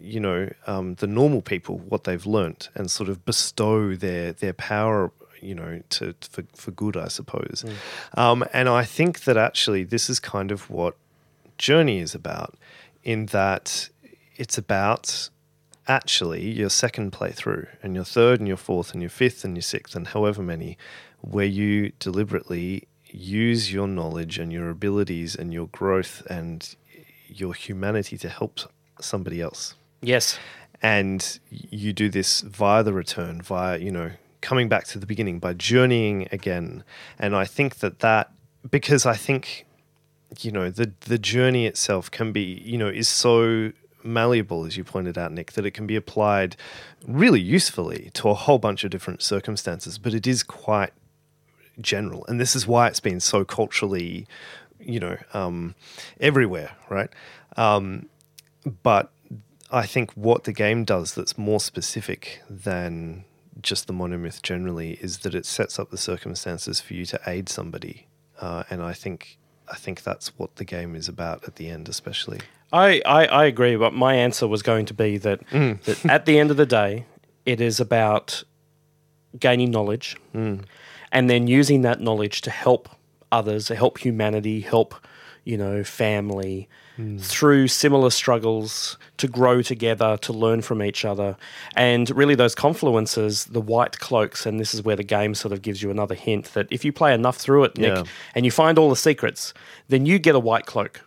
Speaker 3: you know, um, the normal people what they've learnt and sort of bestow their their power, you know, to for for good, I suppose. Um, and I think that actually this is kind of what Journey is about, in that it's about actually your second playthrough and your third and your fourth and your fifth and your sixth and however many, where you deliberately use your knowledge and your abilities and your growth and your humanity to help somebody else.
Speaker 1: Yes.
Speaker 3: And you do this via the return, via, you know, coming back to the beginning, by journeying again. And I think that that, because I think, you know, the, the journey itself can be, you know, is so malleable, as you pointed out, Nick, that it can be applied really usefully to a whole bunch of different circumstances, but it is quite general. And this is why it's been so culturally, you know, um, everywhere, right? Um, but I think what the game does that's more specific than just the monomyth generally is that it sets up the circumstances for you to aid somebody, uh, and I think I think that's what the game is about at the end, especially.
Speaker 1: I, I, I agree, but my answer was going to be that, (laughs)
Speaker 3: Mm.
Speaker 1: that at the end of the day, it is about gaining knowledge
Speaker 3: Mm.
Speaker 1: and then using that knowledge to help others, help humanity, help, you know, family
Speaker 3: Mm.
Speaker 1: through similar struggles, to grow together, to learn from each other. And really, those confluences, the white cloaks, and this is where the game sort of gives you another hint that if you play enough through it, Nick,
Speaker 3: Yeah.
Speaker 1: and you find all the secrets, then you get a white cloak.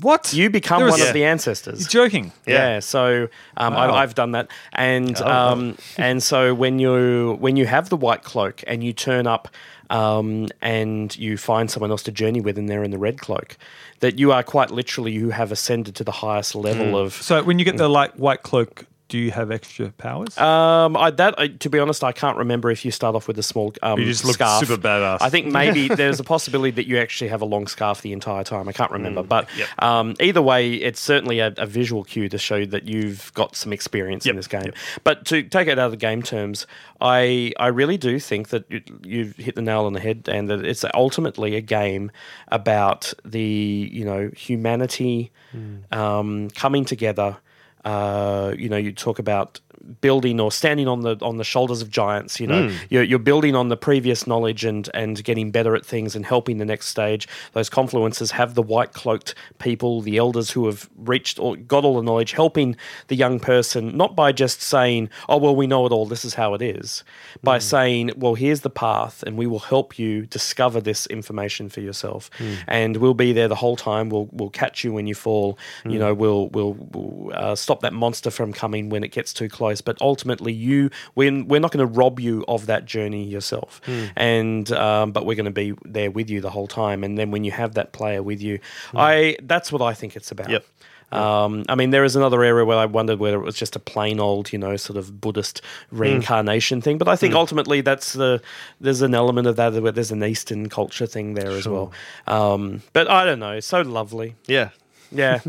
Speaker 2: What?
Speaker 1: You become
Speaker 2: is-
Speaker 1: one
Speaker 3: Yeah.
Speaker 1: of the ancestors.
Speaker 2: You're joking.
Speaker 1: Yeah.
Speaker 3: Yeah.
Speaker 1: so um,
Speaker 2: Wow.
Speaker 1: I, I've done that, and
Speaker 3: Oh,
Speaker 1: um, and so when you when you have the white cloak and you turn up um, and you find someone else to journey with, and they're in the red cloak, that you are quite literally you have ascended to the highest level
Speaker 3: Hmm.
Speaker 1: of.
Speaker 2: So when you get the like white cloak, do you have extra powers?
Speaker 1: Um, I, that I, to be honest, I can't remember if you start off with a small um,
Speaker 2: You just look
Speaker 1: scarf.
Speaker 2: super badass.
Speaker 1: I think (laughs) maybe there's a possibility that you actually have a long scarf the entire time. I can't
Speaker 2: Mm,
Speaker 1: remember, but
Speaker 3: Yep.
Speaker 1: um, either way, it's certainly a, a visual cue to show that you've got some experience in this game. But to take it out of the game terms, I I really do think that you, you've hit the nail on the head, and that it's ultimately a game about the you know humanity
Speaker 2: Mm.
Speaker 1: um, coming together. Uh, you know, you talk about building or standing on the on the shoulders of giants. You know, hmm. you're, you're building on the previous knowledge and and getting better at things and helping the next stage. Those confluences have the white cloaked people, the elders who have reached or got all the knowledge, helping the young person not by just saying, "Oh well, we know it all. This is how it is," by hmm. saying, "Well, here's the path, and we will help you discover this information for yourself, hmm. and we'll be there the whole time. We'll we'll catch you when you fall. You know, we'll we'll, we'll uh, stop that monster from coming when it gets too close. But ultimately, you we're, we're not going to rob you of that journey yourself, and um, but we're going to be there with you the whole time. And then when you have that player with you, I that's what I think it's about.
Speaker 3: Yep.
Speaker 1: Um, I mean, there is another area where I wondered whether it was just a plain old, you know, sort of Buddhist reincarnation thing. But I think ultimately that's the there's an element of that there's an Eastern culture thing there as well. Um, but I don't know, so lovely.
Speaker 3: Yeah.
Speaker 1: Yeah,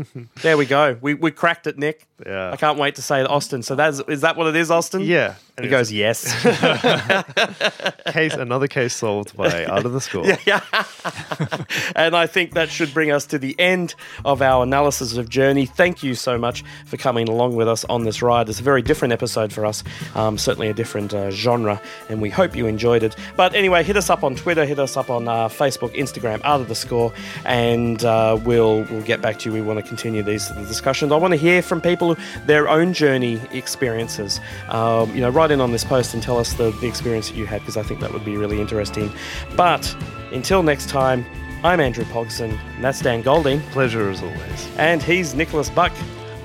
Speaker 1: there we go. We we cracked it, Nick.
Speaker 3: Yeah.
Speaker 1: I can't wait to say Austin. So that's is that what it is, Austin?
Speaker 3: Yeah.
Speaker 1: He goes yes. (laughs)
Speaker 3: case another case solved by (laughs) Art of the Score.
Speaker 1: and I think that should bring us to the end of our analysis of Journey. Thank you so much for coming along with us on this ride. It's a very different episode for us, um, certainly a different uh, genre, and we hope you enjoyed it. But anyway, hit us up on Twitter, hit us up on uh, Facebook, Instagram, Art of the Score, and uh, we'll we'll get back to you. We want to continue these discussions. I want to hear from people their own journey experiences. Um, you know, write in on this post and tell us the, the experience that you had because I think that would be really interesting. But until next time, I'm Andrew Pogson, and that's Dan Golding,
Speaker 3: Pleasure as always.
Speaker 1: and he's Nicholas Buc.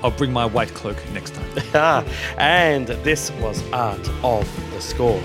Speaker 2: I'll bring my white cloak next time. (laughs)
Speaker 1: and this was Art of the Score.